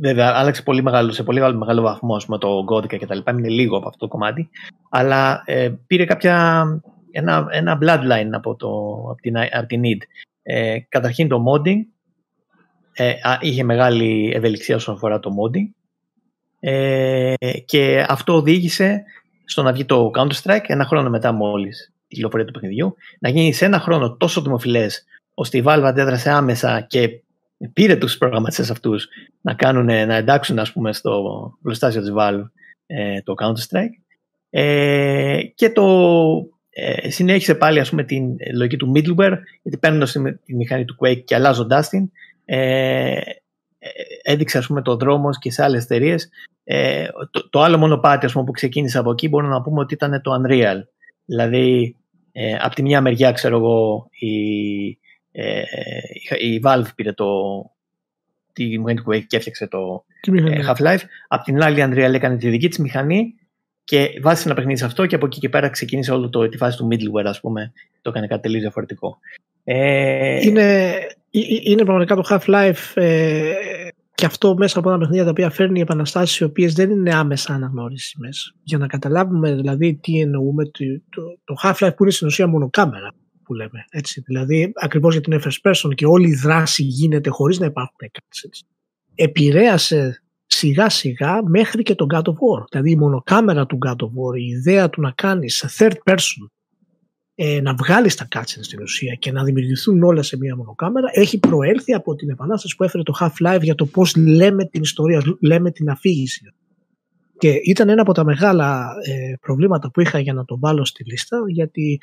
βέβαια, άλλαξε πολύ μεγάλο, σε πολύ μεγάλο βαθμό με το Godica και τα λοιπά. Είναι λίγο από αυτό το κομμάτι. Αλλά ε, πήρε κάποια, ένα, ένα bloodline από, το, από, την, από την need. Ε, καταρχήν το modding. Ε, είχε μεγάλη ευελιξία όσον αφορά το modding. Ε, και αυτό οδήγησε στο να βγει το Counter-Strike ένα χρόνο μετά μόλις η κυκλοφορία του παιχνιδιού, να γίνει σε ένα χρόνο τόσο δημοφιλές ώστε η Valve αντέδρασε άμεσα και πήρε τους προγραμματιστές αυτούς να, κάνουν, να εντάξουν ας πούμε, στο πλωστάσιο της Valve ε, το Counter-Strike ε, και το ε, συνέχισε πάλι ας πούμε, την λογική του middleware γιατί παίρνοντας τη μηχανή του Quake και αλλάζοντάς την ε, έδειξε ας πούμε το δρόμο και σε άλλες εταιρείες. Ε, το, το, άλλο μονοπάτι ας πούμε, που ξεκίνησε από εκεί μπορούμε να πούμε ότι ήταν το Unreal δηλαδή ε, από τη μια μεριά ξέρω εγώ η, ε, η Valve πήρε το, τη μηχανή του Quake και έφτιαξε το ε, Half-Life. Απ' την άλλη η Unreal έκανε τη δική της μηχανή και βάζεις ένα παιχνίδι σε αυτό και από εκεί και πέρα ξεκίνησε όλο το, τη φάση του middleware ας πούμε. Το έκανε κάτι τελείως διαφορετικό. Ε... Είναι, είναι πραγματικά το Half-Life ε, και αυτό μέσα από ένα παιχνίδι τα οποία φέρνει επαναστάσεις οι οποίες δεν είναι άμεσα αναγνώρισιμες. Για να καταλάβουμε δηλαδή τι εννοούμε, το, το, το Half-Life που είναι στην ουσία μόνο κάμερα που λέμε. Έτσι. Δηλαδή, ακριβώς για την first person και όλη η δράση γίνεται χωρίς να υπάρχουν cutscenes. Επηρέασε σιγά σιγά μέχρι και τον God of War. Δηλαδή η μονοκάμερα του God of War, η ιδέα του να κάνεις σε third person ε, να βγάλεις τα cutscenes στην ουσία και να δημιουργηθούν όλα σε μία μονοκάμερα έχει προέλθει από την επανάσταση που έφερε το Half-Life για το πώς λέμε την ιστορία, λέμε την αφήγηση. Και ήταν ένα από τα μεγάλα ε, προβλήματα που είχα για να το βάλω στη λίστα γιατί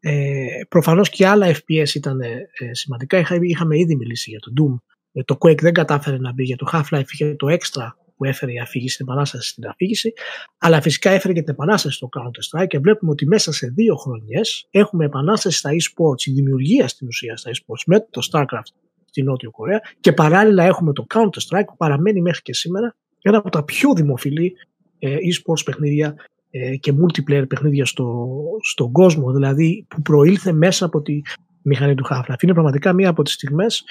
ε, προφανώς και άλλα FPS ήταν ε, σημαντικά. Είχα, είχαμε ήδη μιλήσει για το Doom. Ε, το Quake δεν κατάφερε να μπει για το Half-Life, είχε το Extra που έφερε η αφήγηση, την επανάσταση στην αφήγηση, αλλά φυσικά έφερε και την επανάσταση στο Counter-Strike και βλέπουμε ότι μέσα σε δύο χρονιές έχουμε επανάσταση στα e-sports, η δημιουργία στην ουσία στα e-sports με το StarCraft στη Νότια Κορέα και παράλληλα έχουμε το Counter-Strike που παραμένει μέχρι και σήμερα ένα από τα πιο δημοφιλή ε, e-sports παιχνίδια ε, και multiplayer παιχνίδια στο, στον κόσμο, δηλαδή που προήλθε μέσα από τη μηχανή του Half-Life. Είναι πραγματικά μία από τις στιγμές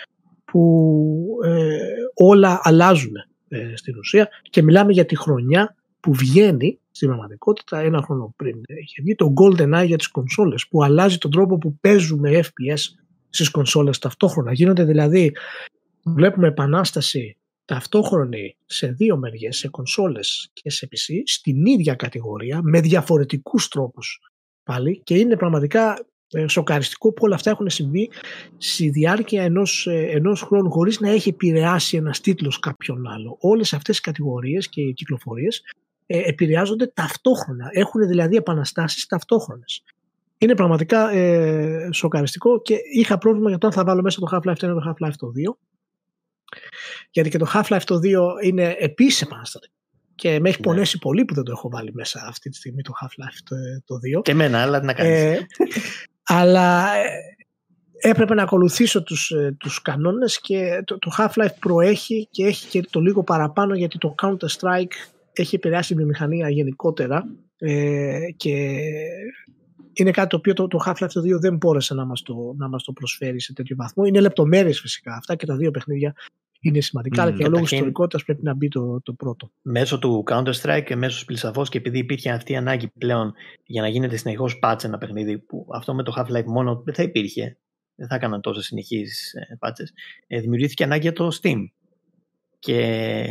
που ε, όλα αλλάζουν ε, στην ουσία και μιλάμε για τη χρονιά που βγαίνει στην πραγματικότητα ένα χρόνο πριν έχει βγει το GoldenEye για τις κονσόλες που αλλάζει τον τρόπο που παίζουμε FPS στις κονσόλες ταυτόχρονα. Γίνονται δηλαδή, βλέπουμε επανάσταση ταυτόχρονη σε δύο μεριές, σε κονσόλες και σε PC, στην ίδια κατηγορία, με διαφορετικούς τρόπους πάλι και είναι πραγματικά ε, σοκαριστικό που όλα αυτά έχουν συμβεί στη διάρκεια ενός, ε, ενός χρόνου χωρίς να έχει επηρεάσει ένας τίτλος κάποιον άλλο. Όλες αυτές οι κατηγορίες και οι κυκλοφορίες ε, επηρεάζονται ταυτόχρονα. Έχουν δηλαδή επαναστάσεις ταυτόχρονες. Είναι πραγματικά ε, σοκαριστικό και είχα πρόβλημα για το αν θα βάλω μέσα το Half-Life 1 και το Half-Life το 2. Γιατί και το Half-Life το 2 είναι επίσης επαναστατικό. Και με έχει ναι. πονέσει πολύ που δεν το έχω βάλει μέσα αυτή τη στιγμή το Half-Life το, το 2. Και εμένα, αλλά τι να κάνεις. Ε, αλλά ε, έπρεπε να ακολουθήσω τους, ε, τους κανόνες και το, το Half-Life προέχει και έχει και το λίγο παραπάνω γιατί το Counter-Strike έχει επηρεάσει τη βιομηχανία γενικότερα ε, και είναι κάτι το οποίο το, το Half-Life 2 δεν μπόρεσε να μας, το, να μας το προσφέρει σε τέτοιο βαθμό. Είναι λεπτομέρειες φυσικά αυτά και τα δύο παιχνίδια είναι σημαντικά, mm, αλλά και λόγω ιστορικότητας πρέπει να μπει το, το πρώτο. Μέσω του Counter-Strike και μέσω του και επειδή υπήρχε αυτή η ανάγκη πλέον για να γίνεται συνεχώς patch ένα παιχνίδι, που αυτό με το Half-Life μόνο δεν θα υπήρχε, δεν θα έκαναν τόσες συνεχείς ε, patches, ε, δημιουργήθηκε ανάγκη για το Steam. Και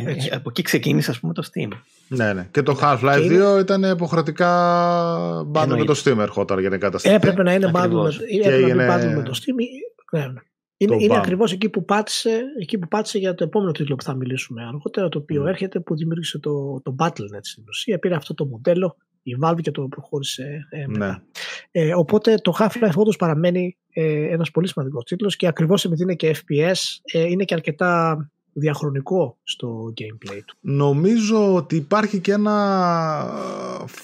Έτσι. από εκεί ξεκίνησε, ας πούμε, το Steam. Ναι, ναι. Και το Half-Life 2 είναι... ήταν υποχρεωτικά bundle με το Steam ερχόταν για την καταστασία. Έπρεπε να είναι bundle με, με το Steam. Ναι, ναι. Είναι, είναι ακριβώς εκεί που πάτησε, εκεί που πάτησε για το επόμενο τίτλο που θα μιλήσουμε αργότερα, το οποίο mm. έρχεται που δημιούργησε το, το Battle.net στην ουσία. Πήρε αυτό το μοντέλο, η Valve και το προχώρησε ε, μετά. Ναι. Ε, οπότε το Half-Life όντως παραμένει ε, ένας πολύ σημαντικός τίτλος και ακριβώς επειδή είναι και FPS, ε, είναι και αρκετά διαχρονικό στο gameplay του. Νομίζω ότι υπάρχει και ένα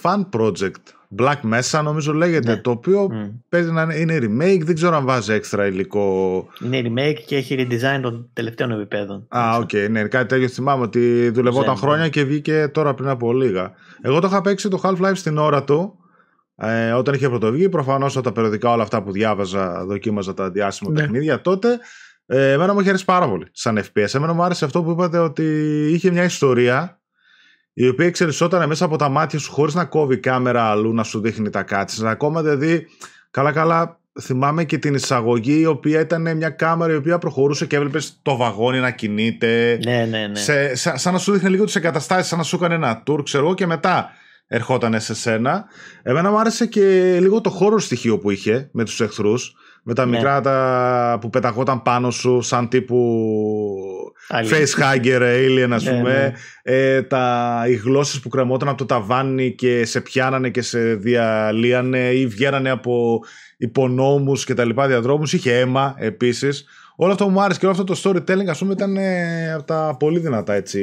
fan project Black Mesa νομίζω λέγεται, ναι. το οποίο mm. παίζει να είναι remake, δεν ξέρω αν βάζει έξτρα υλικό. Είναι remake και έχει redesign των τελευταίων επιπέδων. Α, οκ, okay, ναι, κάτι τέτοιο θυμάμαι ότι δουλευόταν χρόνια και βγήκε τώρα πριν από λίγα. Εγώ το είχα παίξει το Half-Life στην ώρα του, ε, όταν είχε πρωτοβγεί, προφανώς τα περιοδικά όλα αυτά που διάβαζα, δοκίμαζα τα διάσημα ναι. παιχνίδια τότε, ε, εμένα μου είχε αρέσει πάρα πολύ σαν FPS. Εμένα μου άρεσε αυτό που είπατε ότι είχε μια ιστορία η οποία εξελισσόταν μέσα από τα μάτια σου χωρίς να κόβει κάμερα αλλού να σου δείχνει τα κάτσεις. Ακόμα δηλαδή, καλά καλά θυμάμαι και την εισαγωγή η οποία ήταν μια κάμερα η οποία προχωρούσε και έβλεπες το βαγόνι να κινείται. Ναι, ναι, ναι. Σε, σαν, να σου δείχνει λίγο τις εγκαταστάσεις, σαν να σου έκανε ένα tour, ξέρω εγώ, και μετά ερχόταν σε σένα. Εμένα μου άρεσε και λίγο το χώρο στοιχείο που είχε με τους εχθρούς με τα ναι. μικρά τα που πεταγόταν πάνω σου σαν τύπου facehugger alien ας ναι, πούμε ναι. Ε, τα, οι γλώσσες που κρεμόταν από το ταβάνι και σε πιάνανε και σε διαλύανε ή βγαίνανε από υπονόμους και τα λοιπά διαδρόμους είχε αίμα επίσης όλο αυτό μου άρεσε και όλο αυτό το storytelling ας πούμε ήταν ε, από τα πολύ δυνατά έτσι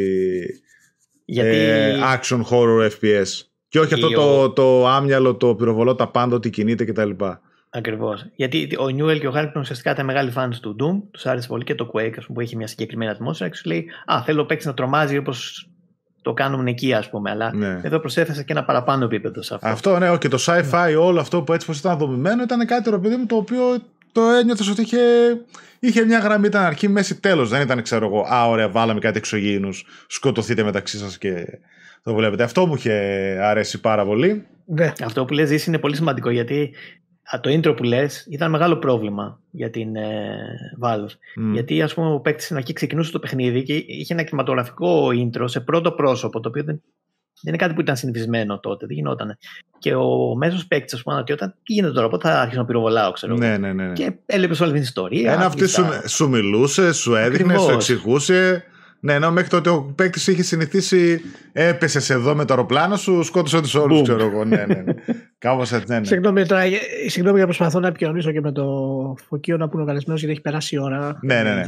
Γιατί... ε, action horror FPS και όχι αυτό το, το άμυαλο, το πυροβολό, τα πάντα, ότι κινείται κτλ. Ακριβώς. Γιατί ο Νιούελ και ο Χάρη ουσιαστικά ήταν μεγάλοι φάνε του Doom, τους άρεσε πολύ και το Quake, πούμε, που έχει μια συγκεκριμένη ατμόσφαιρα και σου λέει Α, θέλω παίξεις να τρομάζει όπως το κάνουν εκεί, ας πούμε. Αλλά ναι. εδώ προσέθεσα και ένα παραπάνω επίπεδο σε αυτό. Αυτό, ναι, και το sci-fi, όλο αυτό που έτσι πω ήταν δομημένο ήταν κάτι ρε παιδί μου το οποίο το ένιωθες ότι είχε, είχε μια γραμμή, ήταν αρχή, μέση, τέλος. Δεν ήταν, ξέρω εγώ, Α, ωραία, βάλαμε κάτι εξωγήινους, σκοτωθείτε μεταξύ σας και το βλέπετε. Αυτό μου είχε αρέσει πάρα πολύ. Ναι. Αυτό που λες είναι πολύ σημαντικό γιατί το intro που λες ήταν μεγάλο πρόβλημα για την ε, Valve. Γιατί ας πούμε ο παίκτης στην αρχή ξεκινούσε το παιχνίδι και είχε ένα κινηματογραφικό intro σε πρώτο πρόσωπο, το οποίο δεν, δεν είναι κάτι που ήταν συνηθισμένο τότε, δεν γινόταν. Και ο μέσος παίκτης, ας πούμε, ότι όταν τι γίνεται τώρα, πότε θα αρχίσω να πυροβολάω, ξέρω ναι, ναι, ναι, ναι. Και έλεπε όλη την ιστορία. Ένα αυτή σου, σου μιλούσε, σου έδειχνε, σου εξηγούσε. Ναι, ενώ μέχρι τότε ο παίκτης είχε συνηθίσει, έπεσε εδώ με το αεροπλάνο σου, σκότωσε τους όλους, ξέρω εγώ. Ναι, ναι. ναι. Κάπως έτσι, ναι. ναι. Συγγνώμη, τώρα, συγγνώμη για προσπαθώ να επικοινωνήσω και με το Φωκείο να πούμε ο καλεσμένος γιατί έχει περάσει η ώρα. Ναι, ναι, ναι.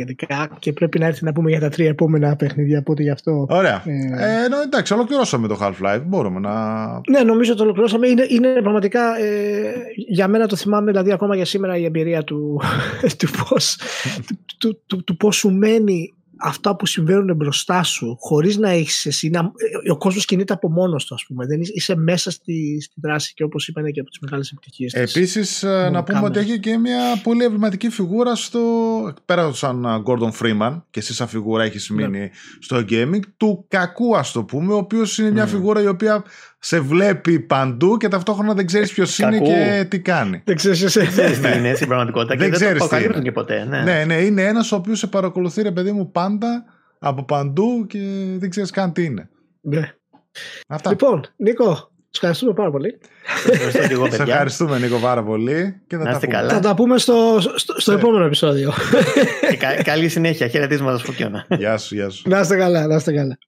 και πρέπει να έρθει να πούμε για τα τρία επόμενα παιχνίδια. Οπότε γι' αυτό. Ωραία. Ε, ε, no, εντάξει, ολοκληρώσαμε το Half-Life. Μπορούμε να. Ναι, νομίζω το ολοκληρώσαμε. Είναι, είναι πραγματικά ε, για μένα το θυμάμαι δηλαδή ακόμα για σήμερα η εμπειρία του, του πώ του, του, του, του, σου μένει αυτά που συμβαίνουν μπροστά σου, χωρίς να έχεις εσύ. Να, ε, ο κόσμος κινείται από μόνος του, ας πούμε. Δεν είσαι μέσα στη, στη δράση και όπως είπαν και από τις μεγάλες επιτυχίες. Επίσης, ε, να πούμε ότι έχει και μια πολύ εμβληματική φιγούρα στο. πέρα σαν ε, Gordon Freeman, και εσύ σαν φιγούρα έχεις ναι. μείνει στο gaming, του κακού, ας το πούμε, ο οποίος είναι μια ναι. φιγούρα η οποία σε βλέπει παντού και ταυτόχρονα δεν ξέρεις ποιος είναι και τι κάνει. Δεν ξέρεις τι είναι στην πραγματικότητα και δεν, δεν το και ποτέ. Ναι, ναι, ναι είναι ένας ο οποίος σε παρακολουθεί, ρε παιδί μου, πάντα από παντού και δεν ξέρεις καν τι είναι. Ναι. Αυτά. Λοιπόν, Νίκο, σα ευχαριστούμε πάρα πολύ. Ευχαριστώ και εγώ, Σε παιδιά. ευχαριστούμε Νίκο πάρα πολύ και θα Να τα είστε πούμε. καλά. Θα τα πούμε στο, στο, στο Ναι. επόμενο επεισόδιο. Και κα- καλή συνέχεια. Χαιρετίσματα στο Φωκιώνα. Γεια σου, γεια σου. να είστε καλά, να είστε καλά.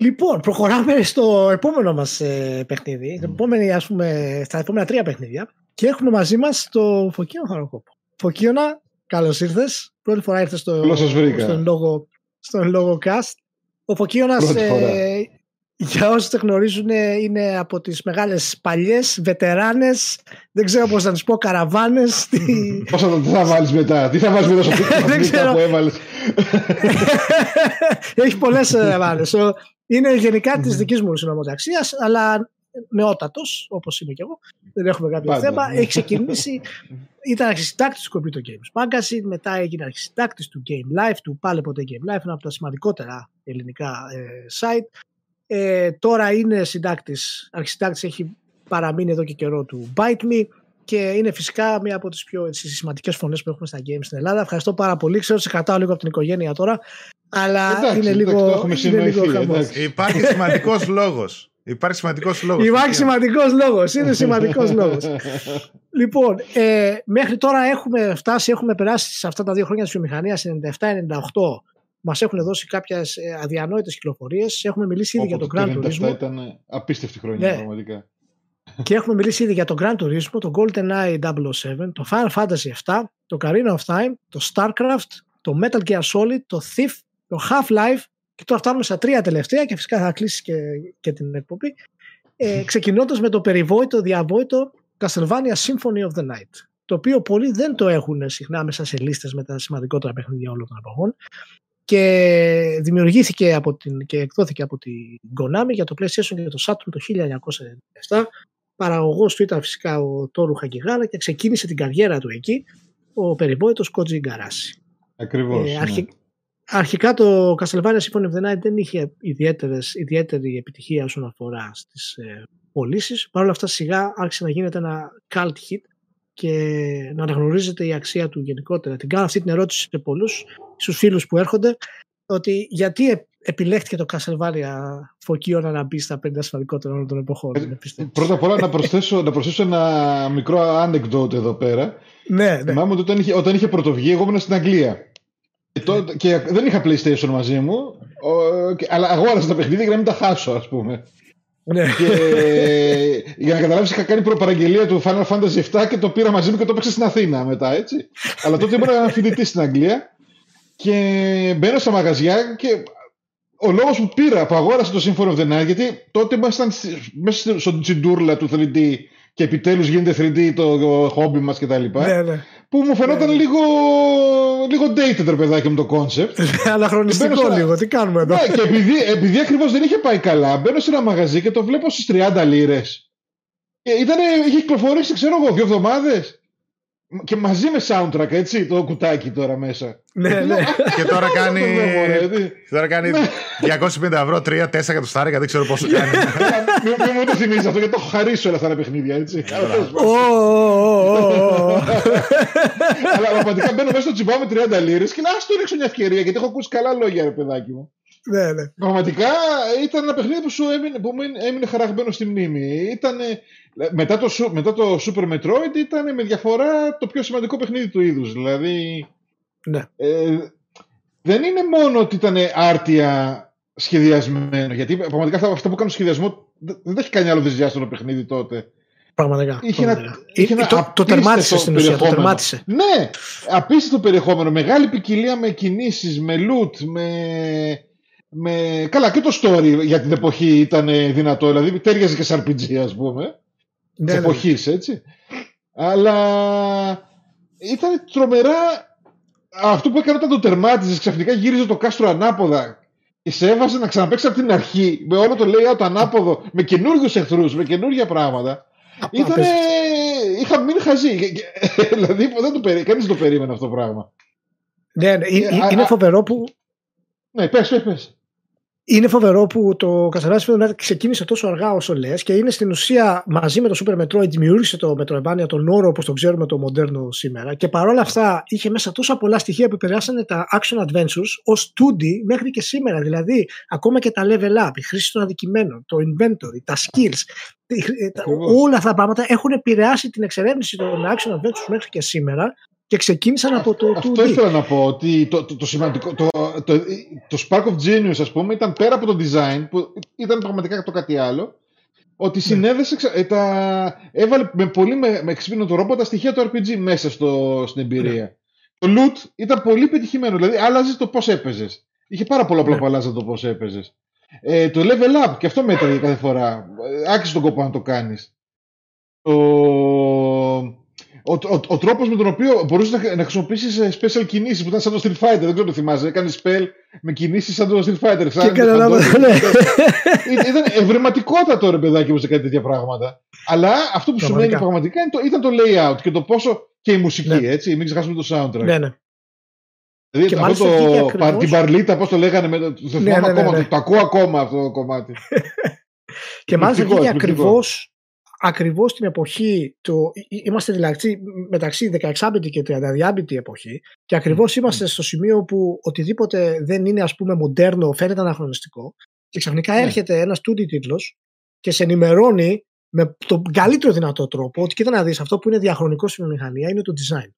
Λοιπόν, προχωράμε στο επόμενο μας ε, παιχνίδι. Το επόμενη, ας πούμε, στα επόμενα τρία παιχνίδια. Και έχουμε μαζί μας το Φωκίωνα Χαροκόπο. Φωκίωνα, καλώς ήρθες. Πρώτη φορά ήρθες στο, Καλώς σας βρήκα. στον, λόγο, στον λόγο cast. Ο Φωκίωνας, Πρώτη φορά. ε, για όσοι δεν γνωρίζουν, ε, είναι από τις μεγάλες παλιές, βετεράνες, δεν ξέρω πώς να τις πω, καραβάνες. τι- Πώς θα το τι θα βάλεις μετά, τι θα βάλεις μετά στο Δεν ξέρω. που έβαλες; Έχει πολλές εβάλε. Είναι γενικά της δικής μου συνομοταξία, αλλά νεότατος, όπως είμαι και εγώ. Δεν έχουμε κάποιο Πάντα, θέμα. ναι. Έχει ξεκινήσει. Ήταν αρχισυντάκτης του Computer Games Magazine, μετά έγινε αρχισυντάκτης του Game Life, του πάλι ποτέ Game Life, ένα από τα σημαντικότερα ελληνικά ε, site. Ε, τώρα είναι συντάκτης, αρχισυντάκτης έχει παραμείνει εδώ και καιρό του Bite Me και είναι φυσικά μία από τις πιο έτσι, σημαντικές φωνές που έχουμε στα games στην Ελλάδα. Ευχαριστώ πάρα πολύ. Ξέρω ότι σε κρατάω λίγο από την οικογένεια τώρα, αλλά Εντάξει, είναι εντάξει, λίγο, το έχουμε είναι λίγο συνοηθεί, χαμός. εντάξει. Υπάρχει σημαντικός λόγος. Υπάρχει σημαντικός λόγος. Υπάρχει σημαντικός λόγος. Είναι σημαντικός λόγος. λοιπόν, ε, μέχρι τώρα έχουμε φτάσει, έχουμε περάσει σε αυτά τα δύο χρόνια της βιομηχανίας, 97-98. Μας έχουν δώσει κάποιες αδιανόητες κυκλοφορίες. Έχουμε μιλήσει ήδη για το Gran Το 97 Turismo ήταν απίστευτη χρονιά Ναι. πραγματικά. Και έχουμε μιλήσει ήδη για το Gran Turismo, το GoldenEye 007, το Final Fantasy 7, το Carina of Time, το StarCraft, το Metal Gear Solid, το Thief, το Half-Life και τώρα φτάνουμε στα τρία τελευταία και φυσικά θα κλείσεις και, και την εκπομπή. Ε, ξεκινώντας με το περιβόητο, διαβόητο Castlevania Symphony of the Night το οποίο πολλοί δεν το έχουν συχνά μέσα σε λίστες με τα σημαντικότερα παιχνίδια όλων των εποχών και δημιουργήθηκε από την, και εκδόθηκε από την Konami για το PlayStation και το Saturn το 1997 παραγωγός του ήταν φυσικά ο Τόρου Χαγκιγάρα και ξεκίνησε την καριέρα του εκεί ο περιβόητος Koji Igarashi. Ακριβώς. Ε, ναι. αρχι- Αρχικά το Castlevania Symphony of the Night δεν είχε ιδιαίτερες, ιδιαίτερη επιτυχία όσον αφορά στις ε, πωλήσεις. Παρ' όλα αυτά σιγά άρχισε να γίνεται ένα cult hit και να αναγνωρίζεται η αξία του γενικότερα. Την κάνω αυτή την ερώτηση σε πολλούς, στους φίλους που έρχονται, ότι γιατί ε- επιλέχθηκε το Castlevania Φωκίωνα να μπει στα 50 σημαντικότερα όλων των εποχών. Ε, δεν πιστεύεις; Πρώτα απ' όλα να προσθέσω, να προσθέσω ένα μικρό anecdote εδώ πέρα. ναι, ναι. Θυμάμαι ότι όταν είχε, όταν είχε πρωτοβγεί, εγώ ήμουν στην Αγγλία. Και, τότε- και δεν είχα PlayStation μαζί μου, ο- και- αλλά αγόρασα τα παιχνίδια για να μην τα χάσω, ας πούμε. ναι. και για να καταλάβεις είχα κάνει προπαραγγελία του Final Fantasy 7 και το πήρα μαζί μου και το έπαιξα στην Αθήνα μετά, έτσι. αλλά τότε ήμουν φοιτητής στην Αγγλία και μπαίνω στα μαγαζιά και ο λόγος που πήρα, που αγόρασα το Symphony of the Night, γιατί τότε ήμασταν στη- μέσα στον τσιντούρλα του 3D και επιτέλους γίνεται 3D το χόμπι μας και τα λοιπά, ναι, ναι. που μου φαινόταν Ναι. λίγο, λίγο dated ρε παιδάκι μου το concept. Αναχρονιστικό Μπαίνω σε ένα- λίγο. Τι κάνουμε εδώ; Ναι, και επειδή, επειδή ακριβώς δεν είχε πάει καλά, μπαίνω σε ένα μαγαζί και το βλέπω στις 30 λίρες. Ήτανε, είχε κυκλοφορήσει, ξέρω εγώ, δύο εβδομάδες. Και μαζί με soundtrack, έτσι, το κουτάκι τώρα μέσα. ναι, ναι. Και τώρα κάνει. Μωρέ, τι. Τώρα κάνει 250 ευρώ, 3-4 εκατοστάρικα, δεν ξέρω πόσο κάνει. Μην μην μου το θυμίζει αυτό, γιατί το έχω χαρίσει όλα αυτά τα παιχνίδια, έτσι. Αλλά τέλος πάντων. Ω, ω, ω, ω, ω. Αλλά πραγματικά μπαίνω μέσα στο τσιμπάω με 30 λίρες και λέω, Α το ρίξω μια ευκαιρία, γιατί έχω ακούσει καλά λόγια, ρε παιδάκι μου. Ναι, ναι. Πραγματικά ήταν ένα παιχνίδι που σου έμεινε, που μου έμεινε χαραγμένο στη μνήμη. Ήτανε, μετά, το, Su- μετά το Super Metroid ήταν με διαφορά το πιο σημαντικό παιχνίδι του είδους. Δηλαδή Ναι. ε, δεν είναι μόνο ότι ήταν άρτια σχεδιασμένο. Γιατί πραγματικά αυτά, αυτά που κάνουν σχεδιασμό δεν δεν τα έχει κάνει άλλο δυσδιάστατο παιχνίδι τότε. Πραγματικά. Είχε ένα- πραγματικά. είχε Ε, ένα το, το απίστευτο τερμάτισε στην ουσία. Το περιεχόμενο. τερμάτισε. Ναι, απίστευτο περιεχόμενο. Μεγάλη ποικιλία με κινήσεις, με loot, με, με... Καλά και το story για την εποχή ήταν δυνατό. Δηλαδή τέριαζε και σε RPG ας πούμε. Ναι, της ναι. εποχής έτσι. Αλλά ήταν τρομερά αυτό που έκανε όταν το τερμάτιζες ξαφνικά γύριζε το κάστρο ανάποδα και σε έβαζε να ξαναπαίξει από την αρχή με όλο το layout ανάποδο με καινούριους εχθρούς, με καινούργια πράγματα Ήτανε... απίστευτο. Είχα μείνει χαζή. Και- και- δηλαδή δεν το περί... κανείς δεν το περίμενε αυτό το πράγμα. Ναι, ναι. Ε, Ε, α- Είναι α- φοβερό που Ναι, πες, πες, πες. Είναι φοβερό που το Castlevania Symphony of the Night ξεκίνησε τόσο αργά όσο λες και είναι στην ουσία μαζί με το Super Metroid δημιούργησε το Metroidvania τον όρο όπως το ξέρουμε το μοντέρνο σήμερα. Και παρόλα αυτά είχε μέσα τόσα πολλά στοιχεία που επηρεάσανε τα action adventures ως 2D μέχρι και σήμερα. Δηλαδή, ακόμα και τα level up, η χρήση των αντικειμένων, το inventory, τα skills, όλα αυτά τα πράγματα έχουν επηρεάσει την εξερεύνηση των action adventures μέχρι και σήμερα και ξεκίνησαν από το 2D. Αυτό ήθελα να πω, ότι το, το, το σημαντικό, το, το, το Spark of Genius ας πούμε ήταν πέρα από το design που ήταν πραγματικά το κάτι άλλο ότι ναι. συνέδεσε, ναι. τα, έβαλε με πολύ με, με εξυπνό τρόπο τα στοιχεία του RPG μέσα στο, στην εμπειρία. Ναι. Το loot ήταν πολύ πετυχημένο, δηλαδή άλλαζες το πώς έπαιζες. Είχε πάρα πολλά ναι. που άλλαζε το πώς έπαιζες. Ε, το level up, και αυτό μέτραγε κάθε φορά. Ε, άξιζε τον κόπο να το κάνεις. Το, ο, ο, ο τρόπος με τον οποίο μπορούσες να, να χρησιμοποιήσεις ε, special κινήσεις που ήταν σαν το Street Fighter, δεν ξέρω το θυμάσαι. Έκανες spell με κινήσεις σαν το Street Fighter. Και καταλάβατε, ναι. Ήταν ευρηματικότατο ρε παιδάκι σε κάτι τέτοια πράγματα. Αλλά αυτό που σου μένει πραγματικά ήταν το layout και το πόσο. και η μουσική, ναι. έτσι. Μην ξεχάσουμε το soundtrack. Ναι, ναι. Δηλαδή και αυτό το, ακριβώς... την παρλίτα, πώς το λέγανε, με το, το, ναι, ναι, ναι, ακόμα, ναι. το ακούω ακόμα αυτό το κομμάτι. και μάλιστα βγήκε ακριβώ ακριβώς την εποχή, το, είμαστε δηλαδή μεταξύ 16-bit και 32-bit εποχή και ακριβώς είμαστε στο σημείο που οτιδήποτε δεν είναι ας πούμε μοντέρνο φαίνεται αναχρονιστικό και ξαφνικά ναι. έρχεται ένας 2D τίτλος και σε ενημερώνει με τον καλύτερο δυνατό τρόπο ότι κοίτα να δεις αυτό που είναι διαχρονικό στην μηχανία είναι το design.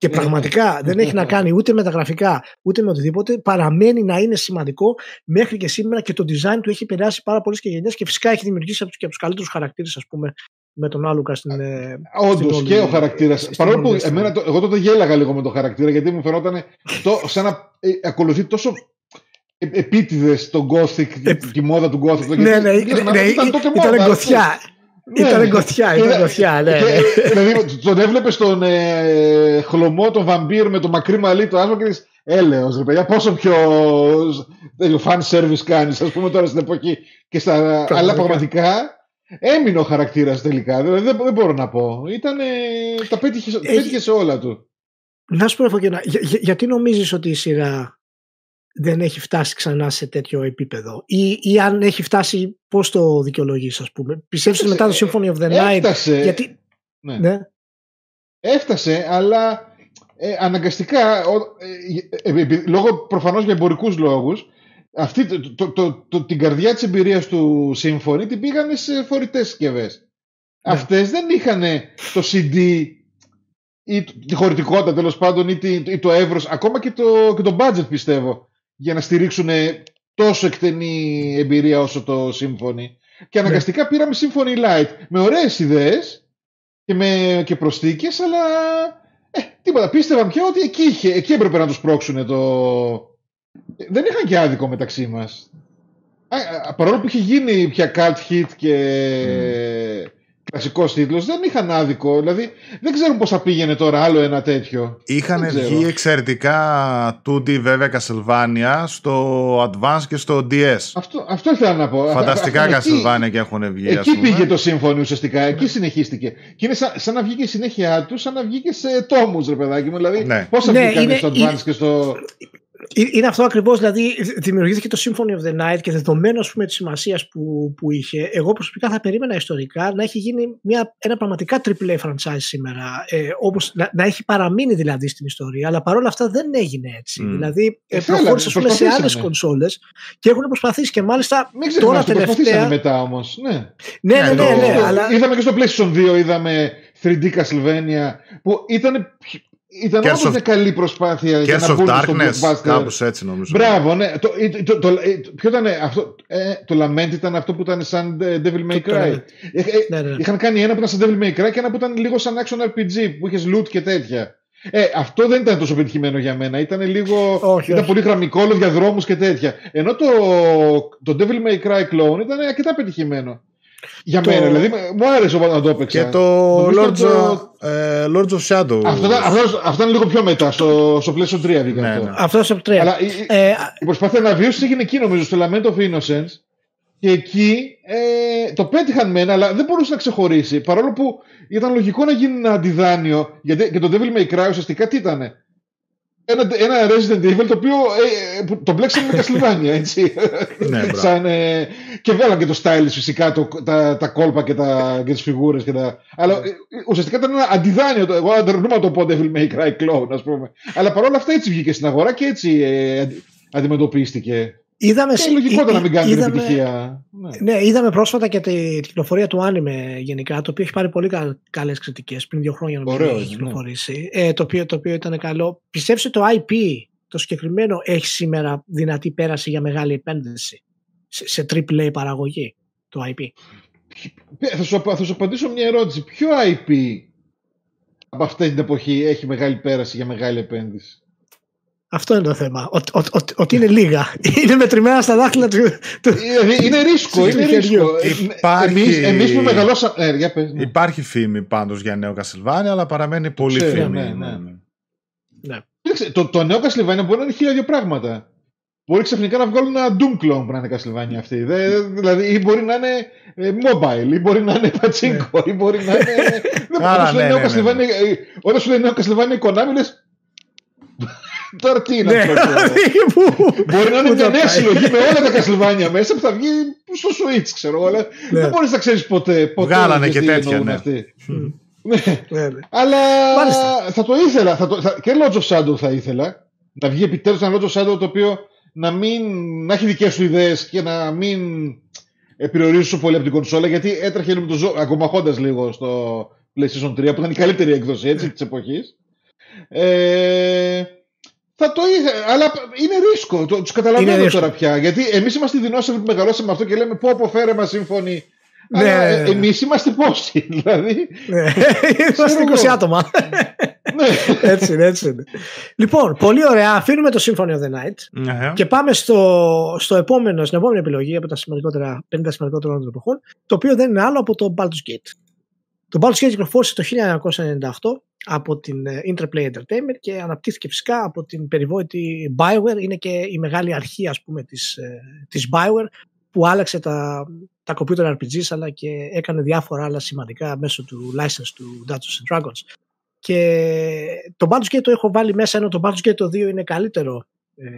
Και ναι, πραγματικά ναι. δεν έχει να κάνει ούτε με τα γραφικά ούτε με οτιδήποτε. Παραμένει να είναι σημαντικό μέχρι και σήμερα και το design του έχει επηρεάσει πάρα πολλές και γενιές και φυσικά έχει δημιουργήσει και από τους καλύτερους χαρακτήρες, ας πούμε, με τον Άλουκα στην. Ε, Όντως και ο χαρακτήρας. Παρόλο που εμένα, το, εγώ τότε γέλαγα λίγο με τον χαρακτήρα γιατί μου φαινόταν το, σαν να ε, ακολουθεί τόσο ε, επίτηδες τον Gothic, ε, τη μόδα του Gothic. Ναι, ναι, ναι, ναι, ήταν τότε μόδα. Ήταν ναι, ήταν γκοθιά, ήταν γκοθιά, ναι. Δηλαδή τον έβλεπες στον ε, χλωμό τον βαμπύρ με το μακρύ μαλλί του άσμα και λες έλεος ρε παιδιά πόσο πιο fan service κάνεις ας πούμε τώρα στην εποχή και στα, αλλά πραγματικά έμεινε ο χαρακτήρας τελικά. Δηλαδή δεν, δεν μπορώ να πω. Ήταν, τα πέτυχε, πέτυχε σε όλα του. Να σου πω για, για, γιατί νομίζεις ότι η σειρά δεν έχει φτάσει ξανά σε τέτοιο επίπεδο; Ή, ή αν έχει φτάσει πώς το δικαιολογείς ας πούμε; Πιστεύεις ότι μετά το Symphony of the Night έφτασε, γιατί... ναι. ναι. έφτασε αλλά ε, αναγκαστικά ε, ε, ε, λόγω προφανώς για εμπορικούς λόγους αυτή, το, το, το, την καρδιά της εμπειρίας του Symphony την πήγανε σε φορητές συσκευές. Ναι. Αυτές δεν είχαν το CD ή τη χωρητικότητα τέλος πάντων ή, ή το εύρος ακόμα και το, και το budget πιστεύω για να στηρίξουν τόσο εκτενή εμπειρία όσο το Symphony. Και ναι. αναγκαστικά πήραμε Symphony Light με ωραίες ιδέες και, με, και προσθήκες, αλλά ε, τίποτα. Πίστευαν πια ότι εκεί, είχε, εκεί έπρεπε να τους πρόξουν το... Δεν είχαν και άδικο μεταξύ μας. παρόλο που είχε γίνει πια cult hit και κλασικό τίτλος, δεν είχαν άδικο. Δηλαδή δεν ξέρουν πώ θα πήγαινε τώρα άλλο ένα τέτοιο. Είχαν βγει εξαιρετικά 2D βέβαια Castlevania στο Advance και στο DS. Αυτό, αυτό ήθελα να πω. Φανταστικά Castlevania και έχουν βγει. Εκεί πήγε το σύμφωνο ουσιαστικά. Εκεί συνεχίστηκε. Και είναι σαν, σαν να βγήκε η συνέχεια του, σαν να βγήκε σε τόμους, ρε παιδάκι μου. Δηλαδή, ναι. πώ θα ναι, στο Advance και στο. Ε, είναι αυτό ακριβώς, δηλαδή δημιουργήθηκε το Symphony of the Night και δεδομένο της σημασίας που, που είχε, εγώ προσωπικά θα περίμενα ιστορικά να έχει γίνει μια, ένα πραγματικά AAA franchise σήμερα. Ε, όπως, να, να, έχει παραμείνει δηλαδή στην ιστορία, αλλά παρόλα αυτά δεν έγινε έτσι. Mm. Δηλαδή ε, προχώρησε σε άλλες κονσόλες και έχουν προσπαθήσει και μάλιστα Μην τώρα τελευταία. μετά όμως. Ναι. Ναι, ναι, ναι, ναι, ναι, αλλά... Είδαμε και στο PlayStation 2, είδαμε 3D Castlevania που ήταν ήταν όντως μια καλή προσπάθεια για να μπουν στο Blockbuster. Κάπως έτσι νομίζω. Μπράβο, ναι. Το, το, το, ποιο ήταν αυτό, ε, το Lament ήταν αυτό που ήταν σαν Devil May Cry. Ε, ε, ναι, ναι. Είχαν κάνει ένα που ήταν σαν Devil May Cry και ένα που ήταν λίγο σαν Action RPG που είχες loot και τέτοια. Ε, αυτό δεν ήταν τόσο πετυχημένο για μένα. Ήταν λίγο. Όχι, ήταν όχι. πολύ γραμμικό, διαδρόμου και τέτοια. Ενώ το, το Devil May Cry Clone ήταν αρκετά πετυχημένο. Για το... μένα, δηλαδή μου άρεσε όταν το έπαιξα. Και το Lords, of, ε, Lords of Shadow. Αυτό, αυτό, αυτό είναι λίγο πιο μετά, στο, στο PlayStation 3 βγήκε ναι, αυτό. Ναι. Αυτό στο 3. Αλλά ε, η προσπάθεια να βιώσεις έγινε εκεί νομίζω, στο Lament of Innocence. Και εκεί ε, το πέτυχαν μένα, αλλά δεν μπορούσε να ξεχωρίσει. Παρόλο που ήταν λογικό να γίνει ένα αντιδάνειο. Γιατί και το Devil May Cry ουσιαστικά τι ήταν. Ένα, ένα Resident Evil το οποίο ε, που το μπλέξαμε με Castlevania, έτσι. Ναι, μπράβο. Σαν, ε, και βγάλαν και το style φυσικά, το, τα, τα κόλπα και, τα, και τις φιγούρες. Και τα, αλλά ε, ουσιαστικά ήταν ένα αντιδάνειο. το- Εγώ δεν να το πω Devil May Cry Clone, ας πούμε. Αλλά παρόλα αυτά έτσι βγήκε στην αγορά και έτσι ε, αντι- αντιμετωπίστηκε. Είδαμε, Και λογικό ήταν να μην κάνει την είδαμε- επιτυχία. Ναι. Ναι, είδαμε πρόσφατα και τη, την κυκλοφορία του άνιμε γενικά, το οποίο έχει πάρει πολύ κα, καλές κριτικές πριν δύο χρόνια νομίζω Ωραίο έχει είναι, ναι. κυκλοφορήσει, ε, το, οποίο, το οποίο ήταν καλό. Πιστεύεις ότι το IP, το συγκεκριμένο, έχει σήμερα δυνατή πέραση για μεγάλη επένδυση σε, σε AAA παραγωγή, το IP. Ε, Θα σου, απα- θα σου απαντήσω μια ερώτηση. Ποιο IP από αυτή την εποχή έχει μεγάλη πέραση για μεγάλη επένδυση; Αυτό είναι το θέμα. Ότι, ότι, ότι, ότι είναι λίγα. είναι μετρημένα στα δάχτυλα του. του... Είναι, είναι ρίσκο, είναι Του χεριού. ρίσκο. Υπάρχει- Εμείς, εμείς που μεγαλώσαμε... Ε, για πες, ναι. Υπάρχει φήμη πάντως για νέο Castlevania, αλλά παραμένει πολύ ξέρω, φήμη. ναι, ναι. Κοίταξε, το, το νέο Castlevania μπορεί να είναι χίλια δύο πράγματα. Μπορεί ξαφνικά να βγάλουν ένα Doom clone που να είναι Castlevania αυτή. Δε, δηλαδή, ή μπορεί να είναι ε, mobile, ή μπορεί να είναι pachinko, ή μπορεί να είναι. Δεν Άρα, όταν σου λέει ναι, νέο ναι, ναι, ναι. Castlevania, ε, Όταν σου λέει νέο Castlevania η Konami, λες, Τώρα τι είναι Ναι, αυτό. τώρα. που- Μπορεί να είναι Πού μια θα νέα πάει. συλλογή με όλα τα Castlevania μέσα που θα βγει στο Switch, ξέρω εγώ. Αλλά Ναι. δεν μπορείς να ξέρεις ποτέ. ποτέ Βγάλανε τι και τέτοια, εννοούν ναι. αυτοί. Ναι. Ναι, ναι. Αλλά Μάλιστα. θα το ήθελα. Θα το, θα, και Lords of Shadow θα ήθελα. Να βγει επιτέλους ένα Lords of Shadow το οποίο να, μην, να έχει δικές του ιδέες και να μην ε, περιορίζει τόσο πολύ από την κονσόλα. Γιατί έτρεχε με το ζώο, αγκομαχώντα λίγο στο PlayStation 3, που ήταν η καλύτερη έκδοση έτσι, της εποχής. Ε, θα το ήθελα, αλλά είναι ρίσκο. Το, τους καταλαβαίνω Είναι ρίσκο. τώρα πια. Γιατί εμείς είμαστε οι δεινόσαυροι που μεγαλώσαμε με αυτό και λέμε πω πω φέρε μας σύμφωνη. Ναι, αλλά ναι, ε, ναι. εμείς είμαστε πόσοι, δηλαδή. Ναι. Είμαστε εγώ. 20 άτομα. ναι. έτσι είναι, έτσι είναι. Λοιπόν, πολύ ωραία. Αφήνουμε το Symphony of the Night Ναι. και πάμε στο, στο επόμενο, στην επόμενη επιλογή από τα σημαντικότερα, 50 σημαντικότερα των εποχών, το οποίο δεν είναι άλλο από το Baldur's Gate. Το Baldur's Gate κυκλοφόρησε το 1998 από την ε, Interplay Entertainment και αναπτύχθηκε φυσικά από την περιβόητη Bioware. Είναι και η μεγάλη αρχή ας πούμε της, ε, της Bioware που άλλαξε τα, τα computer RPGs αλλά και έκανε διάφορα άλλα σημαντικά μέσω του license του Dungeons and Dragons. Και το Baldur's Gate το έχω βάλει μέσα ενώ το Baldur's Gate το 2 είναι καλύτερο ε,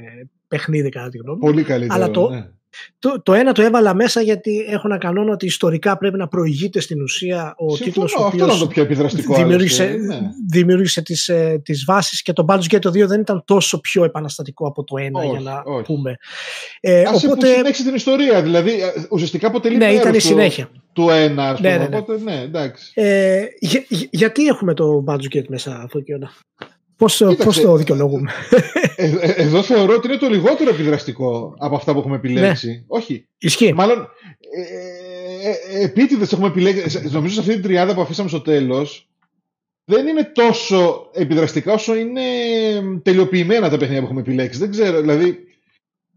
παιχνίδι κατά τη γνώμη μου. Πολύ καλύτερο. Αλλά το- ναι. Το, το ένα το έβαλα μέσα γιατί έχω ένα κανόνα ότι ιστορικά πρέπει να προηγείται στην ουσία ο Συμφωνώ, τίτλος ο αυτό ήταν οποίος το πιο επιδραστικό. δημιούργησε, άλλωστε, ναι. δημιούργησε τις, ε, τις βάσεις και το Baldur's Gate το 2 δεν ήταν τόσο πιο επαναστατικό από το ένα Όχι, για να όχι. πούμε. Ε, Άσε οπότε, που συνέχισε την ιστορία. Δηλαδή, ε, ουσιαστικά αποτελεί ναι, μέρος ήταν η του- συνέχεια. του ένα, ας Ναι, πούμε. ναι, ναι. Οπότε, ναι, εντάξει. Ε, για- για- γιατί έχουμε το Baldur's Gate μέσα, Φωκιώνα. Πώς, το- Κοίταξε, πώς το δικαιολογούμε; Ε, ε, εδώ θεωρώ ότι είναι το λιγότερο επιδραστικό από αυτά που έχουμε επιλέξει. Ναι. Όχι. Ισχύει. Μάλλον ε, ε, ε, επίτηδες έχουμε επιλέξει. σε- Νομίζω σε αυτή την τριάδα που αφήσαμε στο τέλος δεν είναι τόσο επιδραστικά όσο είναι τελειοποιημένα τα παιχνίδια που έχουμε επιλέξει. Δεν ξέρω, δηλαδή.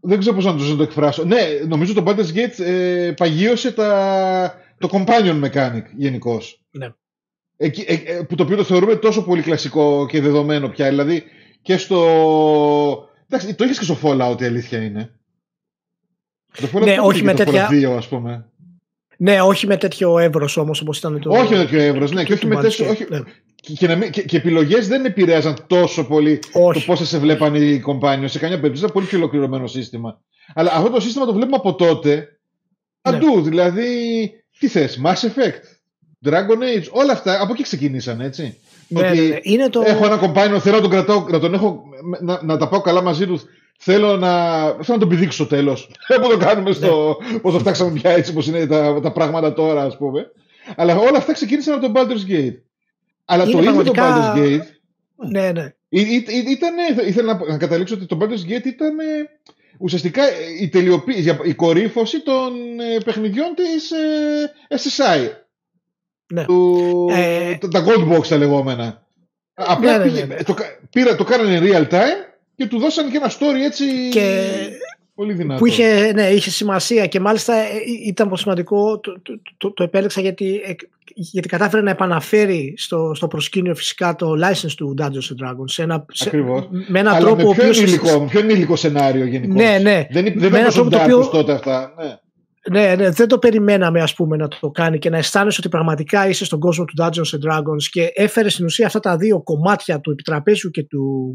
Δεν ξέρω πώς να το, να το εκφράσω. Ναι, νομίζω το Baldur's Gate ε, παγίωσε τα, το companion mechanic γενικώς. Ναι. Εκεί, ε, ε, που το οποίο το θεωρούμε τόσο πολύ κλασικό και δεδομένο πια. Δηλαδή και στο. Εντάξει, το είχες και στο Fallout η αλήθεια είναι. Το Fallout Ναι, το όχι είχε με το τέτοια- Fallout 2, ας πούμε. Ναι, όχι με τέτοιο εύρος όμως όπως ήταν το... όχι με τέτοιο εύρος, ναι, και όχι του με Baldur's τέτοιο. Gate. Όχι, Ναι. και, και, να μην- και, και επιλογές δεν επηρέαζαν τόσο πολύ Όχι. το πώς θα σε βλέπαν οι companions. Σε καμιά περίπτωση ήταν πολύ πιο ολοκληρωμένο σύστημα. Αλλά αυτό το σύστημα το βλέπουμε από τότε Ναι. παντού. Δηλαδή, τι θες, Mass Effect, Dragon Age, όλα αυτά από εκεί ξεκινήσαν, έτσι. Ναι, Ότι ναι, ναι. Είναι το... Έχω ένα companion, θέλω να τον κρατάω, να τον έχω, να, να τα πάω καλά μαζί τους. Θέλω να, θέλω να τον πηδήξω στο τέλο. Πώ το κάνουμε στο. Πώ το φτάξαμε πια έτσι όπως είναι τα, τα πράγματα τώρα, ας πούμε. Αλλά όλα αυτά ξεκίνησαν από τον Baldur's Gate. Αλλά Είναι το ίδιο το πραγματικά- Baldur's Gate. Ναι, ναι. Ή- ή- ή- Ήτανε, ήθελα να, να καταλήξω ότι το Baldur's Gate ήταν ε, ουσιαστικά ε, η τελειοποίηση, η κορύφωση των ε, παιχνιδιών της ε, SSI. Ναι. Του, Ε, τα- τα Gold Box τα λεγόμενα. Απλά Ναι, ναι, πήγε- ναι, ναι. Το, κα- πήρα, το κάνανε real time και του δώσαν και ένα story έτσι Και πολύ δυνατό. που είχε, ναι, είχε σημασία και μάλιστα ε, ήταν πολύ σημαντικό το, το, το, το επέλεξα γιατί, ε, γιατί κατάφερε να επαναφέρει στο, στο προσκήνιο φυσικά το license του Dungeons and Dragons σε ένα, σε- Ακριβώς. με έναν Αλλά τρόπο ο με πιο οποίος- ενήλικο, με πιο ενήλικο σενάριο γενικώς. Ναι, ναι. Δεν, Με δεν έναν έπαιζαν τρόπο το οποίο- τότε αυτά. Ναι. Ναι, ναι, δεν το περιμέναμε ας πούμε να το κάνει και να αισθάνεσαι ότι πραγματικά είσαι στον κόσμο του Dungeons and Dragons και έφερε στην ουσία αυτά τα δύο κομμάτια του επιτραπέζιου και του,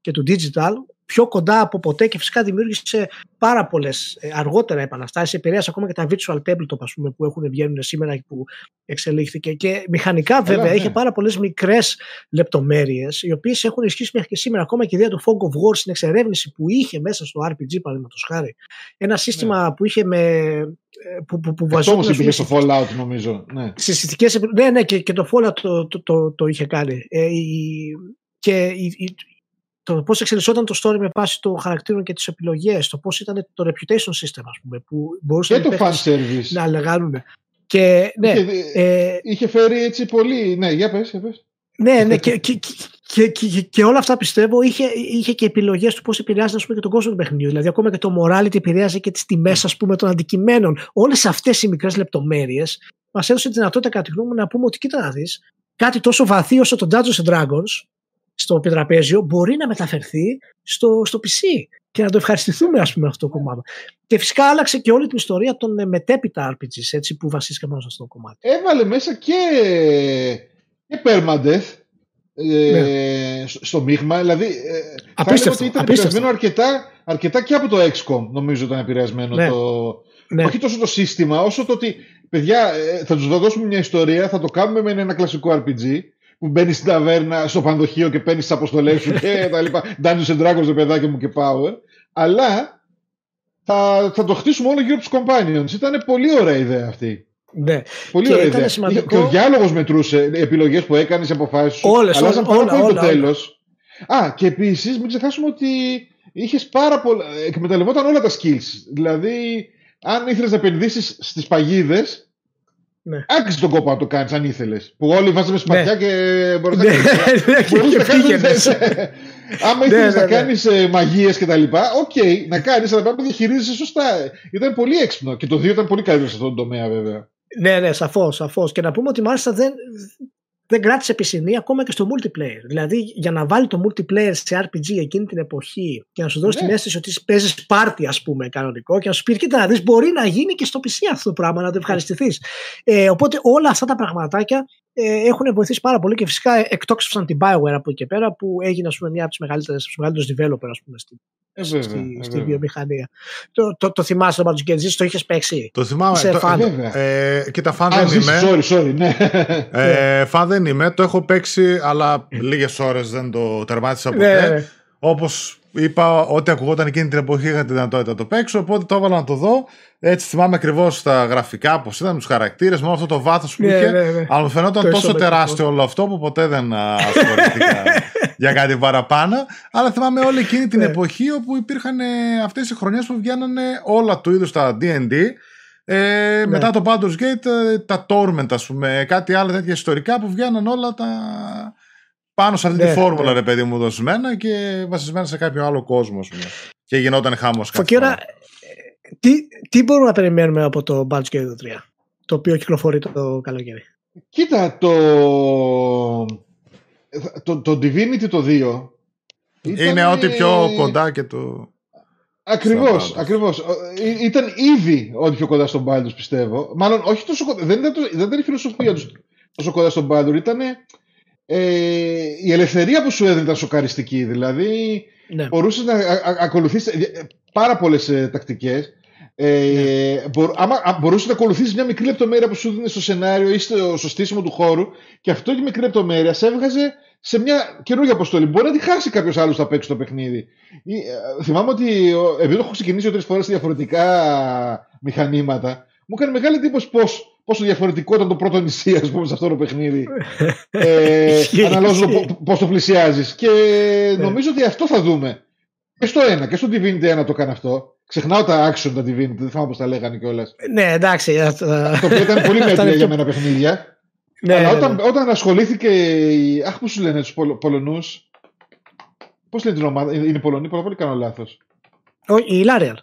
και του digital πιο κοντά από ποτέ και φυσικά δημιούργησε πάρα πολλές ε, αργότερα επαναστάσεις. Επηρέασε ακόμα και τα virtual tabletop ας πούμε, που έχουν βγαίνουν σήμερα και που εξελίχθηκε. Και μηχανικά βέβαια ναι. είχε πάρα πολλές μικρές λεπτομέρειες, οι οποίες έχουν ισχύσει μέχρι και σήμερα. Ακόμα και η ιδέα του Fog of War στην εξερεύνηση που είχε μέσα στο RPG, παραδείγματος χάρη. Ένα σύστημα που είχε με. ε, που, που, που Αυτό βαζόταν, όμως ας πούμε, υπήρχε στο Fallout νομίζω. Ναι. σε συστικές επι- Ναι, ναι, και, και το Fallout το, το, το, το είχε κάνει. Ε, η- και η, η- το πώς εξελισσόταν το story με βάση των χαρακτήρων και τις επιλογές, το πώς ήταν το reputation system, ας πούμε, που Και μπορούσαν το οι fan παίκτες service. να λεγάνουν. Και ναι, Είχε, ε, είχε φέρει έτσι πολύ. Ναι, για πες, για πες. ναι, ναι και, και, και, και, και όλα αυτά πιστεύω είχε, είχε και επιλογές του πώς επηρεάζει ας πούμε, και τον κόσμο του παιχνιδιού. Δηλαδή, ακόμα και το morality επηρεάζει και τις τιμές των αντικειμένων. Όλες αυτές οι μικρές λεπτομέρειες μας έδωσε τη δυνατότητα, κατά τη γνώμη μου, να πούμε ότι κοίτα να δεις, κάτι τόσο βαθύ όσο το Dungeons and Dragons στο επιτραπέζιο μπορεί να μεταφερθεί στο, στο PC και να το ευχαριστηθούμε ας πούμε αυτό το κομμάτι. Και φυσικά άλλαξε και όλη την ιστορία των ε, μετέπειτα RPGs έτσι, που βασίστηκαν πάνω σε αυτό το κομμάτι. Έβαλε μέσα και, και permadeath ε, Ναι. στο- στο μείγμα. Δηλαδή, ε, θα Απίστευτο, έλεγα ότι ήταν απίστευτο. επηρεασμένο αρκετά, αρκετά και από το XCOM, νομίζω ήταν επηρεασμένο Ναι. το, Ναι. Όχι τόσο το σύστημα, όσο το ότι παιδιά, ε, θα τους δώσουμε μια ιστορία, θα το κάνουμε με ένα κλασικό RPG που μπαίνει στην ταβέρνα, στο πανδοχείο και παίρνεις τις αποστολές σου και τα λοιπά. Dungeons and Dragons, το παιδάκι μου και Power. Αλλά θα, θα το χτίσουμε όλο γύρω από τους companions. Ήταν πολύ ωραία ιδέα αυτή. Ναι. Πολύ Και ωραία ήταν ιδέα. σημαντικό- Και ο διάλογος μετρούσε, επιλογές που έκανες, αποφάσεις σου. Όλες, αλλάζαν όλα, πάρα πολύ όλα, το όλα. τέλο. Α, και επίσης μην ξεχάσουμε ότι είχες πάρα πολλά. εκμεταλλευόταν όλα τα skills. Δηλαδή, αν ήθελες να επενδύσεις στις παγίδες, Ναι. άξιζε τον κόπο να το κάνεις αν ήθελες. Που όλοι βάζαμε σπαθιά και μπορούσε Ναι, να κάνεις- ναι, και μπορούσε να κάνεις- πήγαινες. Άμα Ναι, ήθελες ναι, να ναι. κάνεις μαγείες και τα λοιπά, οκ, να κάνεις, αλλά πρέπει να διαχειρίζεσαι σωστά. Ήταν πολύ έξυπνο. Και το 2 ήταν πολύ καλύτερο σε αυτόν τον τομέα, βέβαια. Ναι, ναι, σαφώς, σαφώς. Και να πούμε ότι μάλιστα δεν, δεν κράτησε πισινή ακόμα και στο multiplayer. Δηλαδή, για να βάλει το multiplayer σε RPG εκείνη την εποχή και να σου δώσει Ναι. την αίσθηση ότι παίζεις πάρτι, ας πούμε, κανονικό, και να σου πει: Κοίτα, να δεις, μπορεί να γίνει και στο PC αυτό το πράγμα, να το ευχαριστηθείς. Ε, οπότε όλα αυτά τα πραγματάκια ε, έχουν βοηθήσει πάρα πολύ και φυσικά εκτόξευσαν την Bioware από εκεί και πέρα που έγινε ας πούμε, μια από τις μεγαλύτερους developer ας πούμε, στην, Ε, βέβαια, στη, ε, στη βέβαια. βιομηχανία. Το, το, το θυμάσαι το Baldur's Gate 6, το είχες παίξει; Το θυμάμαι. Είσαι το- φαν. Βέβαια. Ε, κοίτα, φαν Α, δεν ζήσεις, είμαι. sorry, sorry, ναι. Ε, φαν δεν είμαι. Το έχω παίξει, αλλά λίγες ώρες δεν το τερμάτισα ποτέ. Ναι, ναι. Όπως είπα, ό,τι ακουγόταν εκείνη την εποχή είχα τη δυνατότητα να το παίξω. Οπότε το έβαλα να το δω. Έτσι θυμάμαι ακριβώς τα γραφικά πώς ήταν, τους χαρακτήρες, με όλο αυτό το βάθος που Ναι, είχε. ναι, ναι. Αλλά μου φαινόταν Το τόσο ισομετρικό. τεράστιο όλο αυτό που ποτέ δεν α, ασχολήθηκα για κάτι παραπάνω. Αλλά θυμάμαι όλη εκείνη την Ναι. εποχή όπου υπήρχαν αυτές οι χρονιές που βγαίνανε όλα του είδους τα DD. Ε, Μετά το Baldur's Gate, ε, τα Torment, ας πούμε, κάτι άλλο τέτοια ιστορικά που βγαίναν όλα τα πάνω σε αυτή Ναι, τη φόρμουλα, ναι. ρε παιδί μου, δοσμένα και βασισμένα σε κάποιο άλλο κόσμο, ας πούμε. Και γινόταν χάμος κάθε Φωκίωρα, φορά. τι, τι μπορούμε να περιμένουμε από το Baldur's Gate 3, το οποίο κυκλοφορεί το καλοκαίρι; Κοίτα, το, το, το Divinity το 2 Είναι ήταν- ό,τι πιο κοντά και το... Ακριβώς, Στα ακριβώς. Ε, Ήταν ήδη ό,τι πιο κοντά στον Baldur's πιστεύω. Μάλλον όχι τόσο κοντά. Δεν ήταν, το- δεν ήταν η φιλοσοφία τους τόσο κοντά στον Baldur. Ήταν ε, η ελευθερία που σου έδινε ήταν σοκαριστική. Δηλαδή Ναι. μπορούσες να ακολουθήσει πάρα πολλές ε, τακτικές. Ε, μπορ, άμα α, μπορούσες να ακολουθήσεις μια μικρή λεπτομέρεια που σου δίνει στο σενάριο ή στο, στο στήσιμο του χώρου και αυτό η μικρή λεπτομέρεια σε έβγαζε σε μια καινούργια αποστολή. Μπορεί να τη χάσει κάποιος άλλος που θα παίξει το παιχνίδι. Ή, ε, θυμάμαι ότι ο- επειδή το έχω ξεκινήσει τρει φορές διαφορετικά μηχανήματα, μου έκανε μεγάλη εντύπωση πώς, πόσο διαφορετικό ήταν το πρώτο νησί, ας πούμε, σε αυτό το παιχνίδι. ε, Ισχύει, Αναλόγως ισχύει. πώς το πλησιάζεις. Και νομίζω ότι αυτό θα δούμε. Και στο ένα και στο Divinity 1 το έκανε αυτό. Ξεχνάω τα action τα Divinity, δεν θυμάμαι πώς τα λέγανε κιόλας. ναι, εντάξει. ε, ε, το οποίο ήταν πολύ αυτά μέτρια είναι για πιο- μένα παιχνίδια. Ναι, Αλλά ναι, όταν, ναι. όταν ασχολήθηκε. η- Αχ, πώς σου λένε τους Πολ, Πολωνούς; Πώς λένε την ομάδα, είναι Πολωνοί, πολλά πολύ κάνω λάθος; Όχι, η Larian.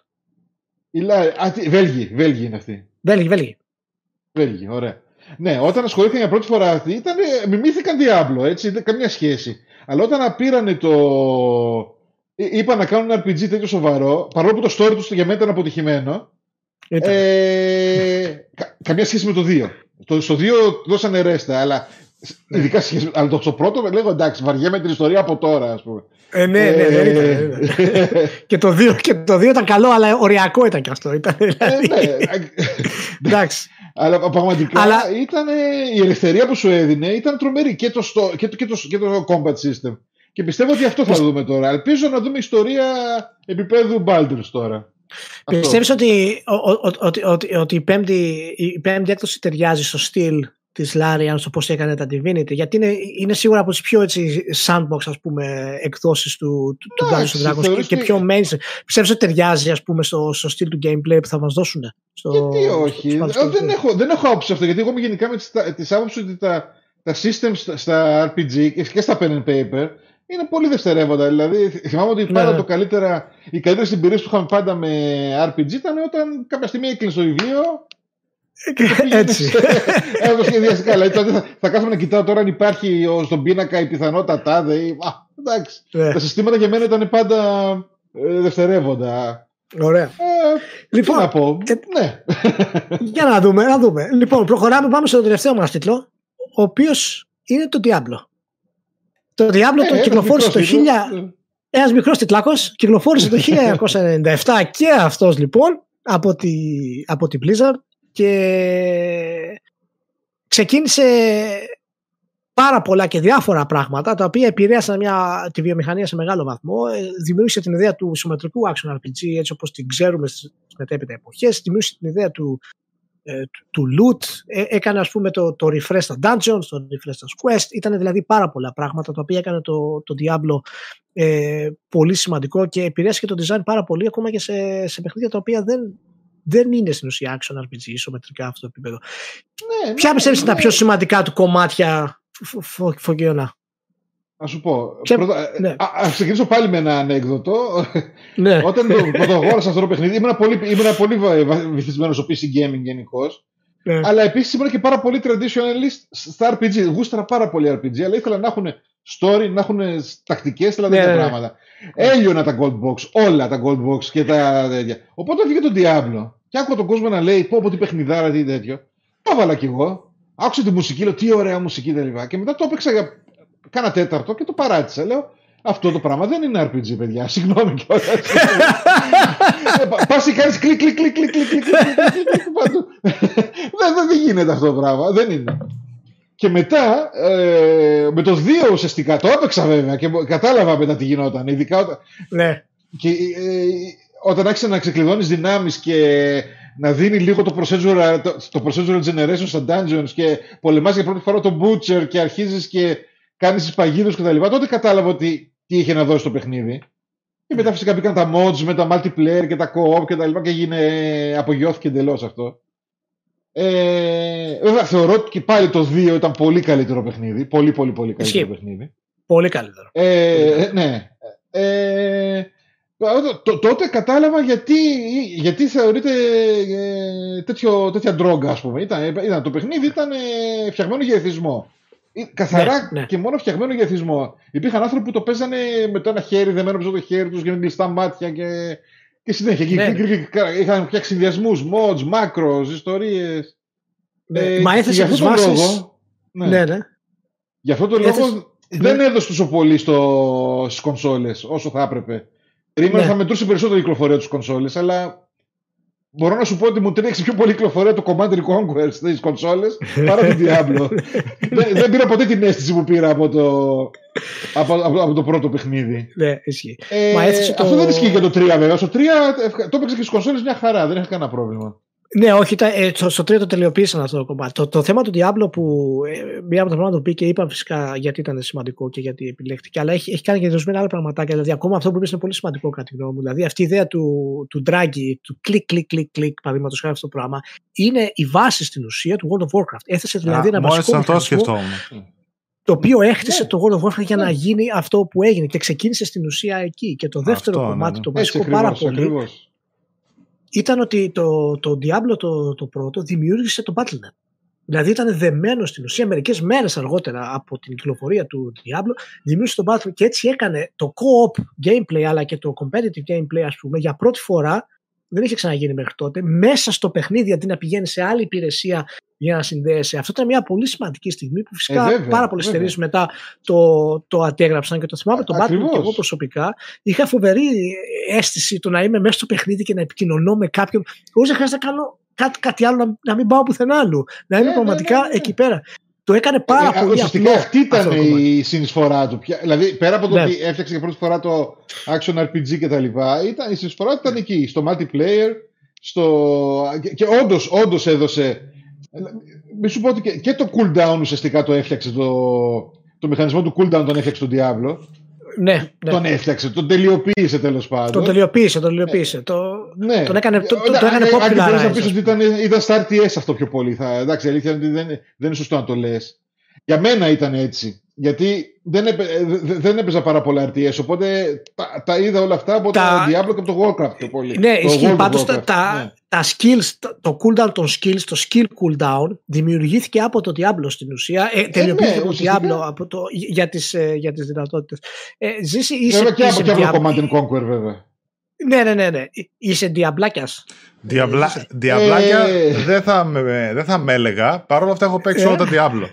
Η Λα- Α, τι, Βέλγοι, Βέλγοι είναι αυτοί. Βέλγοι, Βέλγοι. Βέλγοι, ωραία. Ναι, όταν ασχολήθηκαν για πρώτη φορά αυτοί, ήταν, μιμήθηκαν Diablo, έτσι, δεν καμία σχέση. Αλλά όταν πήρανε το. εί- Είπαν να κάνουν ένα RPG τέτοιο σοβαρό, παρόλο που το story τους για μένα ήταν αποτυχημένο, Ήταν. ε, κα- καμία σχέση με το 2. Το, στο 2 δώσανε ρέστα, αλλά Ναι. Ειδικά σχέση, αλλά το, στο πρώτο με λέγω εντάξει, βαριέμαι την ιστορία από τώρα, ας πούμε. Ε, ναι, ναι, ναι, ήταν, και, το δύο, και το δύο ήταν καλό, αλλά οριακό ήταν και αυτό. Ήταν, δηλαδή... ε, ναι. εντάξει. Αλλά πραγματικά αλλά... ήταν, η ελευθερία που σου έδινε ήταν τρομερή και το, στο, και το, και το, και το combat system. Και πιστεύω ότι αυτό θα δούμε τώρα. Ελπίζω να δούμε ιστορία επίπεδου Baldur's τώρα. Πιστεύεις ότι, ότι, ότι, ότι η, πέμπτη, η πέμπτη έκδοση ταιριάζει στο στυλ της Larian στο πώς έκανε τα Divinity. Γιατί είναι, είναι σίγουρα από τις πιο έτσι, sandbox ας πούμε, εκδόσεις του, του, του Dungeons Dragons και, και πιο mainstream. Πιστεύεις ότι ταιριάζει ας πούμε, στο, στο στυλ του gameplay που θα μας δώσουν. Στο, γιατί όχι; Στο δεν, έχω, δεν έχω άποψη αυτό. Γιατί εγώ είμαι γενικά με τις άποψη ότι τα, τα systems στα RPG και στα pen and paper είναι πολύ δευτερεύοντα. Δηλαδή, θυμάμαι ότι πάντα ναι. το καλύτερα, οι καλύτερε εμπειρίε που είχαμε πάντα με RPG ήταν όταν κάποια στιγμή έκλεισε το βιβλίο. Έτσι. Έχω σχεδιάσει καλά. Θα, θα κάθομαι να κοιτάω τώρα αν υπάρχει στον πίνακα η πιθανότητα τάδε. Α, εντάξει. Ναι. Τα συστήματα για μένα ήταν πάντα ε, δευτερεύοντα. Ωραία. Ε, λοιπόν, να πω. Ε, ναι. για να δούμε, να δούμε. Λοιπόν, προχωράμε, πάμε στο τελευταίο μας τίτλο, ο οποίος είναι το Diablo. Το Diablo ε, το κυκλοφόρησε το 1000. Ένας μικρός τιτλάκος κυκλοφόρησε το 1997 και αυτός λοιπόν από, τη, από την Blizzard και ξεκίνησε πάρα πολλά και διάφορα πράγματα τα οποία επηρέασαν μια, τη βιομηχανία σε μεγάλο βαθμό. Ε, δημιούργησε την ιδέα του συμμετρικού action RPG έτσι όπως την ξέρουμε στις μετέπειτα εποχές. Δημιούργησε την ιδέα του ε, του loot, ε, έκανε ας πούμε το, το refresh στα dungeons, το refresh στα quest, ήταν δηλαδή πάρα πολλά πράγματα τα οποία έκανε το, το Diablo ε, πολύ σημαντικό και επηρέασε και το design πάρα πολύ ακόμα και σε, σε παιχνίδια τα οποία δεν, δεν είναι στην ουσία action RPG ισομετρικά αυτό το επίπεδο. Ναι, Ποια ναι, πιστεύεις είναι τα πιο σημαντικά του κομμάτια Φωκιώνα. Α σου πω. Και... Πρώτα, ναι. α, ας ξεκινήσω πάλι με ένα ανέκδοτο. Ναι. Όταν το πρωτογόρασα αυτό το παιχνίδι, ήμουν πολύ, ήμουν πολύ βυθισμένος στο PC gaming γενικώς. Ναι. Αλλά επίσης ήμουν και πάρα πολύ traditionalist στα RPG. Γούσταρα πάρα πολύ RPG, αλλά ήθελα να έχουν story, να έχουν τακτικές, δηλαδή ναι, τέτοια ναι, ναι. πράγματα. Έλειωνα τα gold box, όλα τα gold box και τα τέτοια. Οπότε βγήκε το Diablo και άκουγα τον κόσμο να λέει: Πω, πω τι παιχνιδάρα, τι τέτοιο. Το έβαλα κι εγώ. Άκουσα τη μουσική, λέω τι ωραία μουσική κλπ. Και μετά το έπαιξα για κάνα τέταρτο και το παράτησα. Λέω, αυτό το πράγμα δεν είναι RPG, παιδιά. Συγγνώμη κιόλα. Πας και κάνεις κλικ, κλικ, κλικ, κλικ, κλικ, κλικ, Δεν γίνεται αυτό το πράγμα. Δεν είναι. Και μετά, ε, με το 2 ουσιαστικά, το έπαιξα βέβαια και κατάλαβα μετά τι γινόταν. Ειδικά όταν. Ναι. Και, ε, όταν άρχισε να ξεκλειδώνει δυνάμει και να δίνει λίγο το procedural, το, το procedural generation στα dungeons και πολεμά για πρώτη φορά τον Butcher και αρχίζει και κάνει τι παγίδε κτλ. Τότε κατάλαβα ότι τι είχε να δώσει το παιχνίδι. Και μετά φυσικά μπήκαν τα mods με τα multiplayer και τα co-op και τα λοιπά και έγινε, απογειώθηκε εντελώς αυτό. Ε, βέβαια θεωρώ ότι και πάλι το 2 ήταν πολύ καλύτερο παιχνίδι. Πολύ πολύ πολύ καλύτερο Ισχύει. παιχνίδι. Πολύ καλύτερο. Ε, ναι. Ε, τότε κατάλαβα γιατί, γιατί θεωρείται ε, τέτοιο, τέτοια ντρόγκα ας πούμε. Ήταν, ήταν, το παιχνίδι ήταν ε, φτιαγμένο για εθισμό. Ε, καθαρά ναι, ναι. και μόνο φτιαγμένο για εθισμό. Υπήρχαν άνθρωποι που το παίζανε με το ένα χέρι δεμένο πίσω το χέρι τους και με κλειστά μάτια και, και συνέχεια. Ναι, και, ναι. είχαν φτιάξει συνδυασμούς, mods, μάκρο, ιστορίες. Ναι, ε, μα έθεσε τι βάσει. Ναι. ναι, ναι. Γι' αυτό το λόγο δεν έδωσε τόσο πολύ στις κονσόλες όσο θα έπρεπε. Περίμενα ναι. θα μετρούσε περισσότερο η κυκλοφορία τους κονσόλες, αλλά Μπορώ να σου πω ότι μου τρέξει πιο πολύ κυκλοφορία το Command Conquer στις κονσόλες παρά το Diablo. δεν, δεν πήρα ποτέ την αίσθηση που πήρα από το, από, από, από το πρώτο παιχνίδι. Ναι, ισχύει. Ε, Μα το... Αυτό δεν ισχύει για το 3 βέβαια. Στο 3 το έπαιξε και στις κονσόλες μια χαρά, δεν έχει κανένα πρόβλημα. Ναι, όχι, τα, ε, στο, στο τρίτο τελειοποίησαν αυτό το κομμάτι. Το, το θέμα του Diablo που ε, μία από τα πράγματα που πήγε, είπα φυσικά γιατί ήταν σημαντικό και γιατί επιλέχθηκε, αλλά έχει, έχει κάνει και δοσμένα άλλα πραγματάκια. Δηλαδή, ακόμα αυτό που είπες είναι πολύ σημαντικό κατά τη γνώμη μου. Δηλαδή, αυτή η ιδέα του, του ντρά γκι, του κλικ, κλικ, κλικ, κλικ, παραδείγματος χάρη αυτό το πράγμα, είναι η βάση στην ουσία του World of Warcraft. Έθεσε δηλαδή ένα βασικό. αυτό σκεφτόμουν. Το οποίο έχτισε ναι. το World of Warcraft για να ναι. γίνει αυτό που έγινε και ξεκίνησε στην ουσία εκεί. Και το δεύτερο αυτό, κομμάτι, ναι, ναι. το βασικό πάρα πολύ, ήταν ότι το, το Diablo το, το πρώτο δημιούργησε το Battle.net. Δηλαδή ήταν δεμένο στην ουσία μερικές μέρες αργότερα από την κυκλοφορία του Diablo, δημιούργησε το Battle και έτσι έκανε το co-op gameplay αλλά και το competitive gameplay, ας πούμε, για πρώτη φορά δεν είχε ξαναγίνει μέχρι τότε. Μέσα στο παιχνίδι, αντί να πηγαίνει σε άλλη υπηρεσία για να συνδέεσαι. Αυτό ήταν μια πολύ σημαντική στιγμή που φυσικά Ε, βέβαια, πάρα πολλέ βέβαια. εταιρείε μετά το, το αντέγραψαν και το θυμάμαι τον Batman Ακριβώς. και εγώ προσωπικά. Είχα φοβερή αίσθηση το να είμαι μέσα στο παιχνίδι και να επικοινωνώ με κάποιον. Εγώ δεν χρειάζεται να κάνω κάτι, κάτι άλλο, να, να μην πάω πουθενά άλλου. Να είμαι Ναι, ναι, πραγματικά ναι, ναι. εκεί πέρα. Το έκανε πάρα Ε, πολύ Ουσιαστικά απλό αυτή ήταν αυτό το κομμάτι. η συνεισφορά του. Πια- Δηλαδή, πέρα από το Ναι. ότι έφτιαξε για πρώτη φορά το action RPG κτλ., ήταν, η συνεισφορά του ήταν εκεί, στο multiplayer, στο... και, και όντως, όντως έδωσε. Μη σου πω ότι και, και το cooldown ουσιαστικά το έφτιαξε το, το μηχανισμό του cooldown τον έφτιαξε τον Diablo. Ναι, ναι. Τον έφτιαξε, τον τελειοποίησε τέλος πάντων. Τον τελειοποίησε, τον τελειοποίησε. Το... Ναι. Τον έκανε- το- το- Όταν- το έκανε αν- αν και μπορείς να popularize, πεις ας ότι ήταν, ήταν στα RTS αυτό πιο πολύ. Θα, εντάξει, η αλήθεια είναι ότι δεν, δεν είναι σωστό να το λες. Για μένα ήταν έτσι. Γιατί δεν, έπαι, ε, δε- δεν έπαιζα πάρα πολλά RTS. Οπότε τα, τα είδα όλα αυτά από Τα- το Diablo και από το Warcraft πιο πολύ. Ναι, το ισχύει. World of Πάντως τα, Warcraft, τα, ναι. τα skills, το, το cooldown των skills, το skill cooldown δημιουργήθηκε από το Diablo στην ουσία. Ε, τελειοποιήθηκε ναι, το ουσιαστικά. Diablo από το, για, τις, ε, για τις δυνατότητες. Ε, ζήσει, είσαι, Βέβαια και από, είσαι και από το Diablo- Command and Conquer βέβαια. Ναι, ναι, ναι, ναι. Είσαι διαμπλάκιας. Διαβλα... είσαι. Διαβλάκιας Ε. δεν, θα με, δεν θα με έλεγα. Παρ' όλα αυτά έχω παίξει Ε. όλα τα Diablo.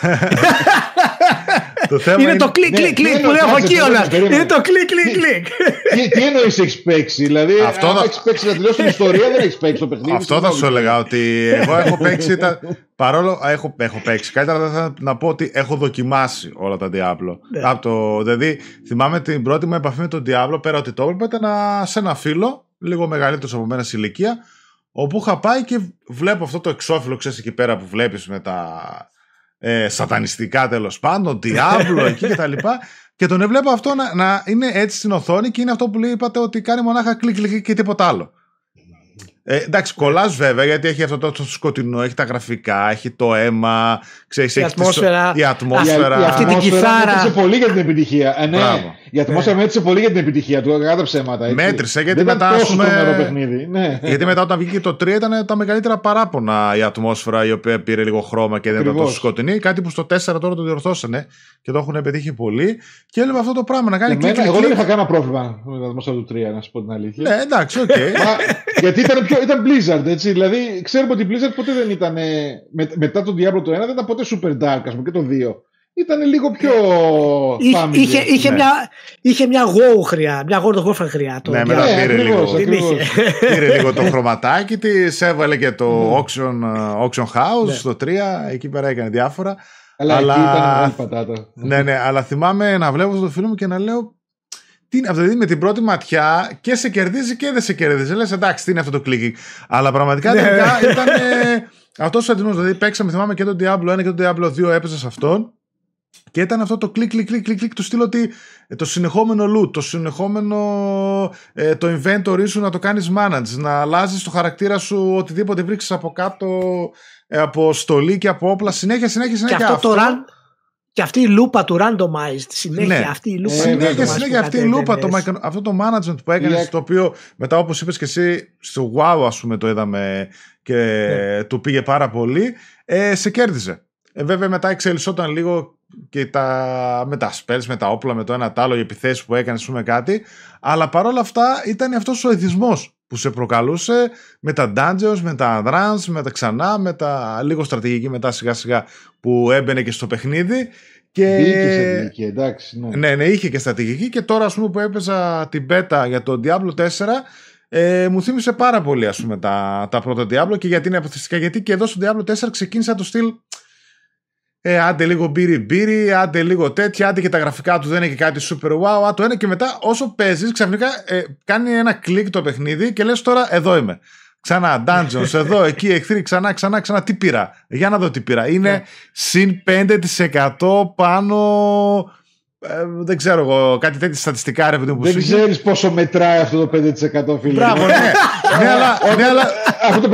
το θέμα Είναι το κλικ, ναι, κλικ, τι κλικ που εννοώ, λέω από κάτσε, εκεί όλα. περίμενε, περίμενε. Είναι το κλικ, κλικ, κλικ. τι, τι εννοείς έχεις παίξει, Δηλαδή, Αυτό αν θα- έχεις παίξει να τελειώσει την ιστορία, δεν έχεις παίξει το παιχνίδι. Αυτό θα σου έλεγα ότι εγώ έχω παίξει. Τα... Παρόλο έχω, έχω παίξει. Καλύτερα θα ήθελα να πω ότι έχω δοκιμάσει όλα τα Diablo. Ναι. Από το, δηλαδή, θυμάμαι την πρώτη μου επαφή με τον Diablo πέρα ότι το έβλεπα ήταν ένα- σε ένα φίλο, λίγο μεγαλύτερος από μένα σε ηλικία, όπου είχα πάει και βλέπω αυτό το εξώφυλλο, ξέρεις εκεί πέρα που βλέπεις με τα ε, σατανιστικά τέλος πάντων, Diablo εκεί και τα λοιπά. Και τον έβλεπα αυτό να, να είναι έτσι στην οθόνη και είναι αυτό που λέει, είπατε ότι κάνει μονάχα κλικ κλικ και τίποτα άλλο. Ε, εντάξει, κολλάς βέβαια γιατί έχει αυτό το, το σκοτεινό, έχει τα γραφικά, έχει το αίμα, ξέρεις, Η έχει τις- ατμόσφαιρα. η ατμόσφαιρα. Η, η Αυτή την ατμόσφαιρα κιθάρα. μέτρησε πολύ για την επιτυχία. Ε, ναι, Μπράβο. Η ατμόσφαιρα μέτρησε πολύ για την επιτυχία του. Κακά τα ψέματα. Έτσι. Μέτρησε, γιατί Δεν ήταν μετά, τόσο ας πούμε, τρομερό παιχνίδι. Ναι. Γιατί μετά όταν βγήκε το 3 ήταν τα μεγαλύτερα παράπονα η ατμόσφαιρα η οποία πήρε λίγο χρώμα και δεν ήταν Ακριβώς. τόσο σκοτεινή. Κάτι που στο 4 τώρα το διορθώσανε και το έχουν πετύχει πολύ. Και έλεγα αυτό το πράγμα να κάνει κλικ, Εμένα, κλικ, εγώ δεν κλικ. είχα κανένα πρόβλημα με την ατμόσφαιρα του 3, να σου πω την αλήθεια. Ναι, εντάξει, οκ. Μα, γιατί ήταν, πιο, ήταν Blizzard, έτσι. Δηλαδή, ξέρουμε ότι η Blizzard ποτέ δεν ήταν. ε, με, μετά τον Diablo το 1 δεν ήταν ποτέ super dark, ας πούμε, και το 2. Ήταν λίγο πιο. Είχε, family, είχε, ας είχε, ναι. μια, είχε μια WoW χρειά, μια World of Warfare χρειά. Το Ναι, Diablo. μετά Ναι, πήρε ακριβώς, λίγο. Δεν είχε. ακριβώς. Πήρε λίγο το χρωματάκι της, έβαλε και το Ναι. auction, ε, auction house Ναι. στο 3, εκεί πέρα έκανε διάφορα. Αλλά, Αλλά- εκεί ήταν μεγάλη πατάτα. ναι, ναι, αλλά θυμάμαι να βλέπω τον φίλο μου και να λέω. Τι είναι αυτό, δηλαδή με την πρώτη ματιά και σε κερδίζει και δεν σε κερδίζει. Λες εντάξει, τι είναι αυτό το κλικ. Αλλά πραγματικά Ναι. τελικά ήταν αυτός ο αντίνο. Δηλαδή παίξαμε, θυμάμαι και τον Diablo 1 και τον Diablo 2 έπαιζε σε αυτόν. Και ήταν αυτό το κλικ, κλικ, κλικ, κλικ, κλικ του στυλ ότι ε, το συνεχόμενο loot, το συνεχόμενο ε, το inventory σου να το κάνεις manage, να αλλάζεις το χαρακτήρα σου οτιδήποτε βρίσκεις από κάτω, ε, από στολή και από όπλα, συνέχεια, συνέχεια, Και συνέχεια. αυτό το run, και αυτή η λούπα του randomized, συνέχεια Ναι. αυτή η λούπα. Ε, του Συνέχεια, βέβαια. randomized συνέχεια που αυτή η λούπα, το, κατέβαινες. micro- αυτό το management που έκανες, Η- το οποίο μετά όπως είπες και εσύ στο WoW ας πούμε το είδαμε και Ναι. του πήγε πάρα πολύ, ε, σε κέρδιζε. Ε, βέβαια μετά εξελισσόταν λίγο και τα, με τα spells, με τα όπλα, με το ένα τ' άλλο, οι επιθέσεις που έκανες, ας πούμε κάτι, αλλά παρόλα αυτά ήταν αυτός ο εθισμός που σε προκαλούσε με τα dungeons, με τα runs, με τα ξανά, με τα λίγο στρατηγική μετά σιγά σιγά που έμπαινε και στο παιχνίδι. Και... Μπήκε σε τελική, εντάξει. Ναι. Ναι, ναι, είχε και στρατηγική και τώρα ας πούμε που έπαιζα την beta για το Diablo 4 ε, μου θύμισε πάρα πολύ ας πούμε τα, τα πρώτα Diablo και γιατί είναι αποθυστικά γιατί και εδώ στο Diablo 4 ξεκίνησα το στυλ ε, άντε λίγο μπύρι μπύρι, άντε λίγο τέτοια, άντε και τα γραφικά του δεν είναι και κάτι super wow, α, το ένα και μετά όσο παίζεις ξαφνικά ε, κάνει ένα κλικ το παιχνίδι και λες τώρα εδώ είμαι. Ξανά dungeons, εδώ, εκεί, εχθροί, ξανά, ξανά, ξανά. Τι πήρα; Για να δω τι πήρα. Είναι Ναι. συν 5% πάνω. Ε, δεν ξέρω εγώ, κάτι τέτοια στατιστικά ρε παιδί μου που Δεν σου είχε. ξέρεις πόσο μετράει αυτό το 5% φίλε. Μπράβο, ναι. ναι, αλλά, ναι, αλλά, Αυτό το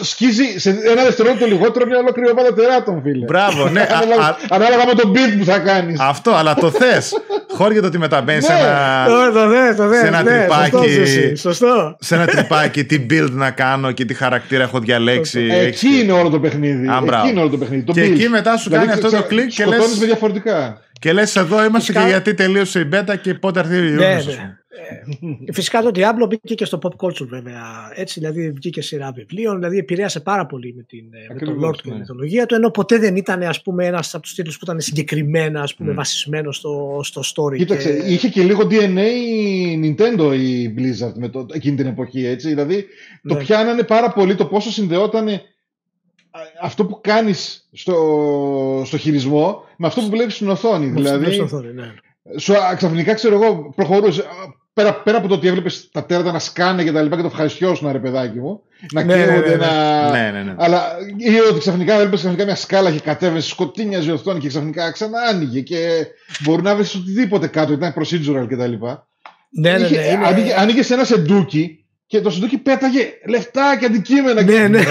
5% σκίζει σε ένα δευτερόλεπτο λιγότερο μια ολόκληρη ομάδα τεράτων, φίλε. μπράβο, ναι. α- Ανάλογα- α- Ανάλογα με τον beat που θα κάνεις. αυτό, αλλά το θες. Χώριε το ότι μεταμπαίνει σε Ναι. ένα. Το- Το δες, το δες, σε ένα ναι, τρυπάκι. σωστό, Ζήση, Σωστό. σε ένα τρυπάκι τι build να κάνω και τι χαρακτήρα έχω διαλέξει. Εκεί Έχεις- είναι όλο το παιχνίδι. Α, μπράβο. εκεί είναι όλο το παιχνίδι. Το Και build. εκεί μετά σου κάνει αυτό το ξα- κλικ και σκοτώνεις λες- με διαφορετικά. Και λες, εδώ είμαστε Φυσικά- και γιατί τελείωσε η beta και πότε έρθει η Ναι, Ubisoft, ας ναι. πούμε. Ε, Φυσικά το Diablo μπήκε και στο pop culture βέβαια. Έτσι, δηλαδή βγήκε σειρά βιβλίων, δηλαδή επηρέασε πάρα πολύ με, την, ε, με τον Ακριβώς, Lord και ναι. τη μυθολογία του, ενώ ποτέ δεν ήταν ας πούμε, ένας από τους τίτλους που ήταν συγκεκριμένα ας πούμε, Mm. βασισμένο στο, στο story. Κοίταξε, και... είχε και λίγο DNA η Nintendo η Blizzard με το, εκείνη την εποχή, έτσι. Δηλαδή, το Ναι. πιάνανε πάρα πολύ το πόσο συνδεόταν αυτό που κάνεις στο, στο χειρισμό με αυτό που βλέπεις στην οθόνη. με- δηλαδή, με στο οθόνη, ναι. σου, α, ξαφνικά ξέρω εγώ, προχωρούσες. α, Πέρα, πέρα από το ότι έβλεπες τα τέρατα να σκάνε και τα λοιπά και το ευχαριστιώσουν, ρε παιδάκι μου. Να Ναι, ναι, καίγονται, ναι, ναι. να. Ναι, ναι, ναι. Αλλά ή ότι ξαφνικά έβλεπες ξαφνικά μια σκάλα και κατέβαινες, σκοτίνιαζε η οθόνη και ξαφνικά ξανά άνοιγε και μπορεί να βρεις οτιδήποτε κάτω, ήταν procedural κτλ. Ναι, ναι, ναι, είναι- Άνοιγε, άνοιγε σε ένα σεντούκι και το σεντούκι πέταγε λεφτά και αντικείμενα. Ναι, ναι.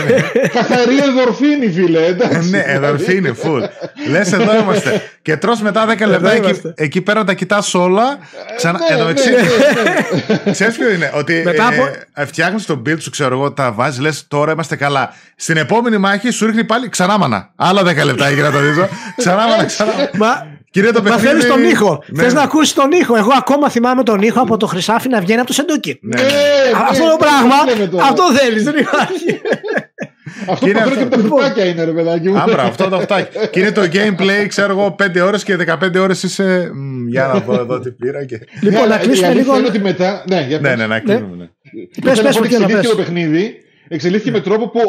Καθαρή ενδορφίνη, φίλε. Εντάξει. ναι, εδωρφή είναι full. Λες, εδώ είμαστε. Και τρώ μετά 10 λεπτά εκεί, είμαστε. εκεί πέρα τα κοιτάς όλα. Ξανά, ναι, εν τω ναι, μεταξύ, ναι, ναι. Ξέρεις ποιο είναι, ότι Μετά από- ε, φτιάχνεις το build σου, ξέρω εγώ, τα βάζεις, λες τώρα είμαστε καλά. Στην επόμενη μάχη σου ρίχνει πάλι ξανά μανα. Άλλα 10 λεπτά για να το δεις. Ξανά μανα, ξανά μανα. Μα, Κύριε το μα παιχνίδι... θέλεις τον ήχο. Ναι, Θες ναι. να ακούσεις τον ήχο. Εγώ ακόμα θυμάμαι τον ήχο από το χρυσάφι να βγαίνει από το σεντούκι. Ναι, Ναι, ναι. ναι, Αυτό ναι, το πράγμα, τι λέμε τώρα. αυτό θέλεις, δεν υπάρχει. Αυτό Και που είναι φέρνει και αυτό. από τα φρουτάκια είναι, ρε παιδάκι μου. Άμπρα, αυτό το αυτάκι. Και είναι το gameplay, ξέρω εγώ, 5 ώρες και 15 ώρες είσαι... «Μμ, Για να δω εδώ τι πήρα και... Λοιπόν, Ναι, να αλλά κλείσουμε η αλήθεια λίγο. είναι ότι μετά. Ναι, για Ναι, πες. ναι, να κλείνουμε. ναι. Πες, Θέλω να πες, πω ότι Φωτεινά, εξελίχθηκε πες. το παιχνίδι. Εξελίχθηκε με τρόπο που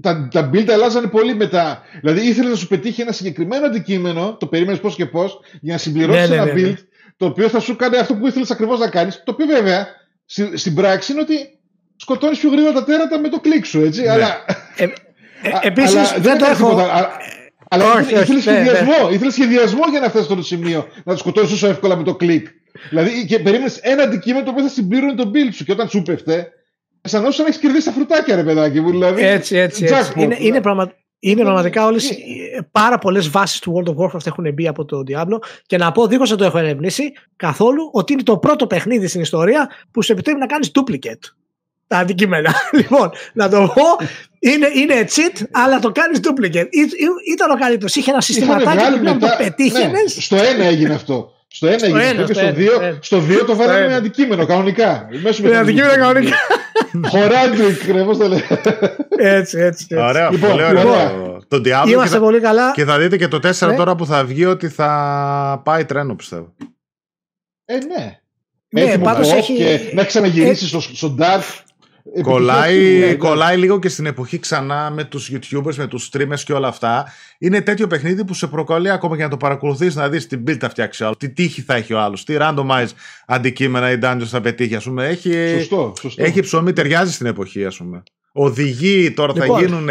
τα, τα build αλλάζανε πολύ μετά. Δηλαδή ήθελε να σου πετύχει ένα συγκεκριμένο αντικείμενο, το περίμενες πώς και πώς, για να συμπληρώσεις Ναι, ναι, ένα ναι, ναι. build το οποίο θα σου κάνει αυτό που ήθελες ακριβώς να κάνεις. Το οποίο βέβαια στη- στην πράξη είναι ότι σκοτώνεις πιο γρήγορα τα τέρατα με το κλικ σου, έτσι. Ναι. Αλλά, Ε, α- Επίσης, αλλά δεν το έκανες έχω. τίποτα. Α- Αλλά Όχι, ήθελε, όχι, ήθελε ναι, σχεδιασμό, ήθελε σχεδιασμό για να φτάσει στο σημείο να το σκοτώσεις τόσο εύκολα με το κλικ. Δηλαδή και περίμενες ένα αντικείμενο το οποίο θα συμπλήρωνε τον build σου και όταν σου πέφτε, αισθανόσουν να έχεις κερδίσει τα φρουτάκια, ρε παιδάκι μου. Δηλαδή, Έτσι, έτσι. έτσι. jackpot, Είναι, είναι, ναι. πραγμα... είναι πραγματικά όλες. Πάρα πολλές βάσεις του World of Warcraft έχουν μπει από το Diablo και να πω, δίχως να το έχω ερευνήσει καθόλου, ότι είναι το πρώτο παιχνίδι στην ιστορία που σου επιτρέπει να κάνεις duplicate. Τα αντικείμενα. λοιπόν, να το πω, είναι, είναι cheat, αλλά το κάνεις duplicate. Ή, ή- ήταν ο καλύτερος. Είχε ένα Είχαν συστηματάκι βγάλει που πλέον το μετά- πετύχαινες. ναι, στο ένα έγινε αυτό. Στο ένα έγινε ένα, αυτό και στο στο ένα, δύο, στο ένα. στο δύο το βάλαμε ένα. με αντικείμενο κανονικά. Μέσω Με αντικείμενα κανονικά. Χωράντρικ, ρε, πώς το λέει. έτσι, έτσι. έτσι. Ωραία, Λοιπόν, πολύ ωραίο. λοιπόν. Το Diablo και Είμαστε θα, πολύ καλά. και θα δείτε και το 4 Ναι. τώρα που θα βγει ότι θα πάει τρένο πιστεύω. Ε, ναι. Ναι, Έτοιμο πάντως pop έχει- και να έχει ξαναγυρίσει στο, στο Dark. Κολλάει, Επιτυχία, ναι, κολλάει λίγο και στην εποχή ξανά με τους youtubers, με τους streamers και όλα αυτά. Είναι τέτοιο παιχνίδι που σε προκαλεί ακόμα και να το παρακολουθείς να δεις τι build θα φτιάξει ο άλλος, τι τύχη θα έχει ο άλλος, τι randomize αντικείμενα ή dungeons θα πετύχει ας πούμε. Έχει, Σωστό, σωστό. έχει ψωμί, ταιριάζει στην εποχή ας πούμε. Οδηγεί, τώρα Λοιπόν. θα γίνουν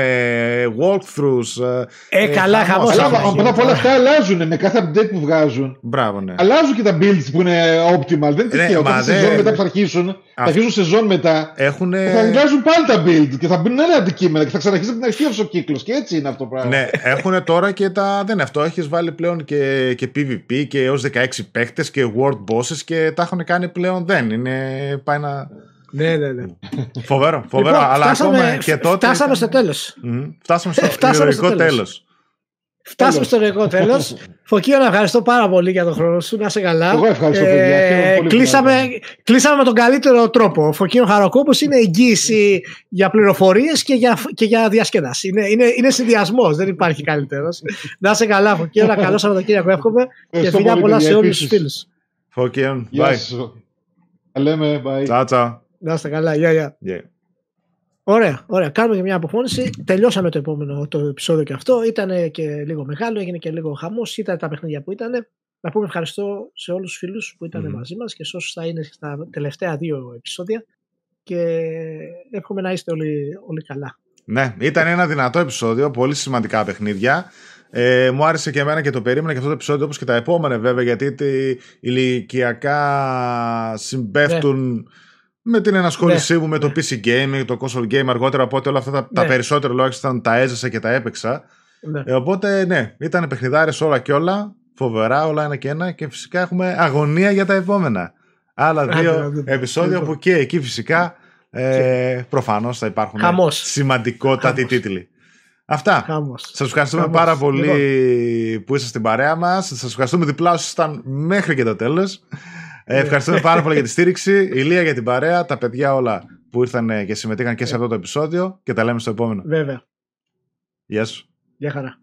walkthroughs. Ε, καλά, χαμός Αλλά θα μα- γίνει. μετά από όλα αυτά αλλάζουν με κάθε update που βγάζουν. Μπράβο, ναι. Αλλάζουν και τα builds που είναι optimal. Δεν είναι Ναι, τυχαίο. μα Κάθε δεν- σεζόν μετά που θα αρχίσουν, θα Αυτό- αρχίσουν σεζόν μετά. Έχουν. Θα αλλάζουν πάλι τα build και θα μπουν άλλα αντικείμενα και θα ξαναρχίσει από την αρχή αυτός ο κύκλος. Και έτσι είναι αυτό το πράγμα. Ναι, έχουν τώρα και τα. Δεν είναι αυτό. Έχεις βάλει πλέον και, και PvP και έως 16 παίχτε και world bosses και τα έχουν κάνει πλέον. Δεν είναι. Πάει να. Ναι, ναι, ναι. Φοβερό, φοβερό. Λοιπόν, αλλά φτάσαμε, ακόμα και τότε. φτάσαμε ήταν- στο τέλος. Μμμ. Φτάσαμε στο Φτάσαμε στο ηρωικό τέλος. τέλος. Φτάσαμε στο ηρωικό τέλος. Φωκείο, να ευχαριστώ πάρα πολύ για τον χρόνο σου. Να είσαι καλά. Εγώ ευχαριστώ, παιδιά. Χαίρομαι πολύ που κλείσαμε, ήμασταν. κλείσαμε με τον καλύτερο τρόπο. Ο Φωκείο Χαροκόπος είναι εγγύηση για πληροφορίες και για, και για διασκέδαση. Είναι, είναι, είναι συνδυασμός, δεν υπάρχει καλύτερος. να είσαι καλά, Φωκείο. Ένα καλό Σαββατοκύριακο εύχομαι και Ευχαριστώ φιλιά πολύ, πολλά παιδιά, σε όλους τους επίσης. φίλους. Φώκιον. Γεια Bye. σας. Τα λέμε, bye. Τσάου, τσάου. Να είστε καλά. Γεια, γεια. Yeah. Ωραία, ωραία. Κάνουμε και μια αποφώνηση. Τελειώσαμε το επόμενο το επεισόδιο και αυτό. Ήταν και λίγο μεγάλο, έγινε και λίγο χαμός. Ήταν τα παιχνίδια που ήταν. Να πούμε ευχαριστώ σε όλους τους φίλους που ήταν Μμμ. μαζί μας και σε όσους θα είναι στα τελευταία δύο επεισόδια. Και εύχομαι να είστε όλοι, όλοι καλά. Ναι, ήταν ένα δυνατό επεισόδιο, πολύ σημαντικά παιχνίδια. Ε, μου άρεσε και εμένα και το περίμενα και αυτό το επεισόδιο όπως και τα επόμενα βέβαια γιατί τι- ηλικιακά συμπέφτουν με την ενασχόλησή μου με το PC gaming, το console game αργότερα οπότε όλα αυτά τα, τα Ναι. περισσότερα τουλάχιστον τα έζησα και τα έπαιξα. Ναι. Ε, οπότε ναι, ήταν παιχνιδάρες όλα και όλα, φοβερά όλα ένα και ένα και φυσικά έχουμε αγωνία για τα επόμενα. Άλλα Άντε, δύο άντε. επεισόδια Λοιπόν. που και εκεί φυσικά ε, προφανώς θα υπάρχουν Χαμός. σημαντικότατοι Χαμός. τίτλοι. Αυτά. Χάμος. Σας ευχαριστούμε Χαμός. πάρα πολύ Λοιπόν. που είσαστε στην παρέα μας. Σας ευχαριστούμε διπλά όσοι ήσασταν μέχρι και το τέλος. Ε, ευχαριστούμε πάρα πολύ για τη στήριξη. Η Λία για την παρέα. Τα παιδιά όλα που ήρθαν ε, και συμμετείχαν και σε αυτό το επεισόδιο. Και τα λέμε στο επόμενο. Βέβαια. Γεια σου. Γεια χαρά.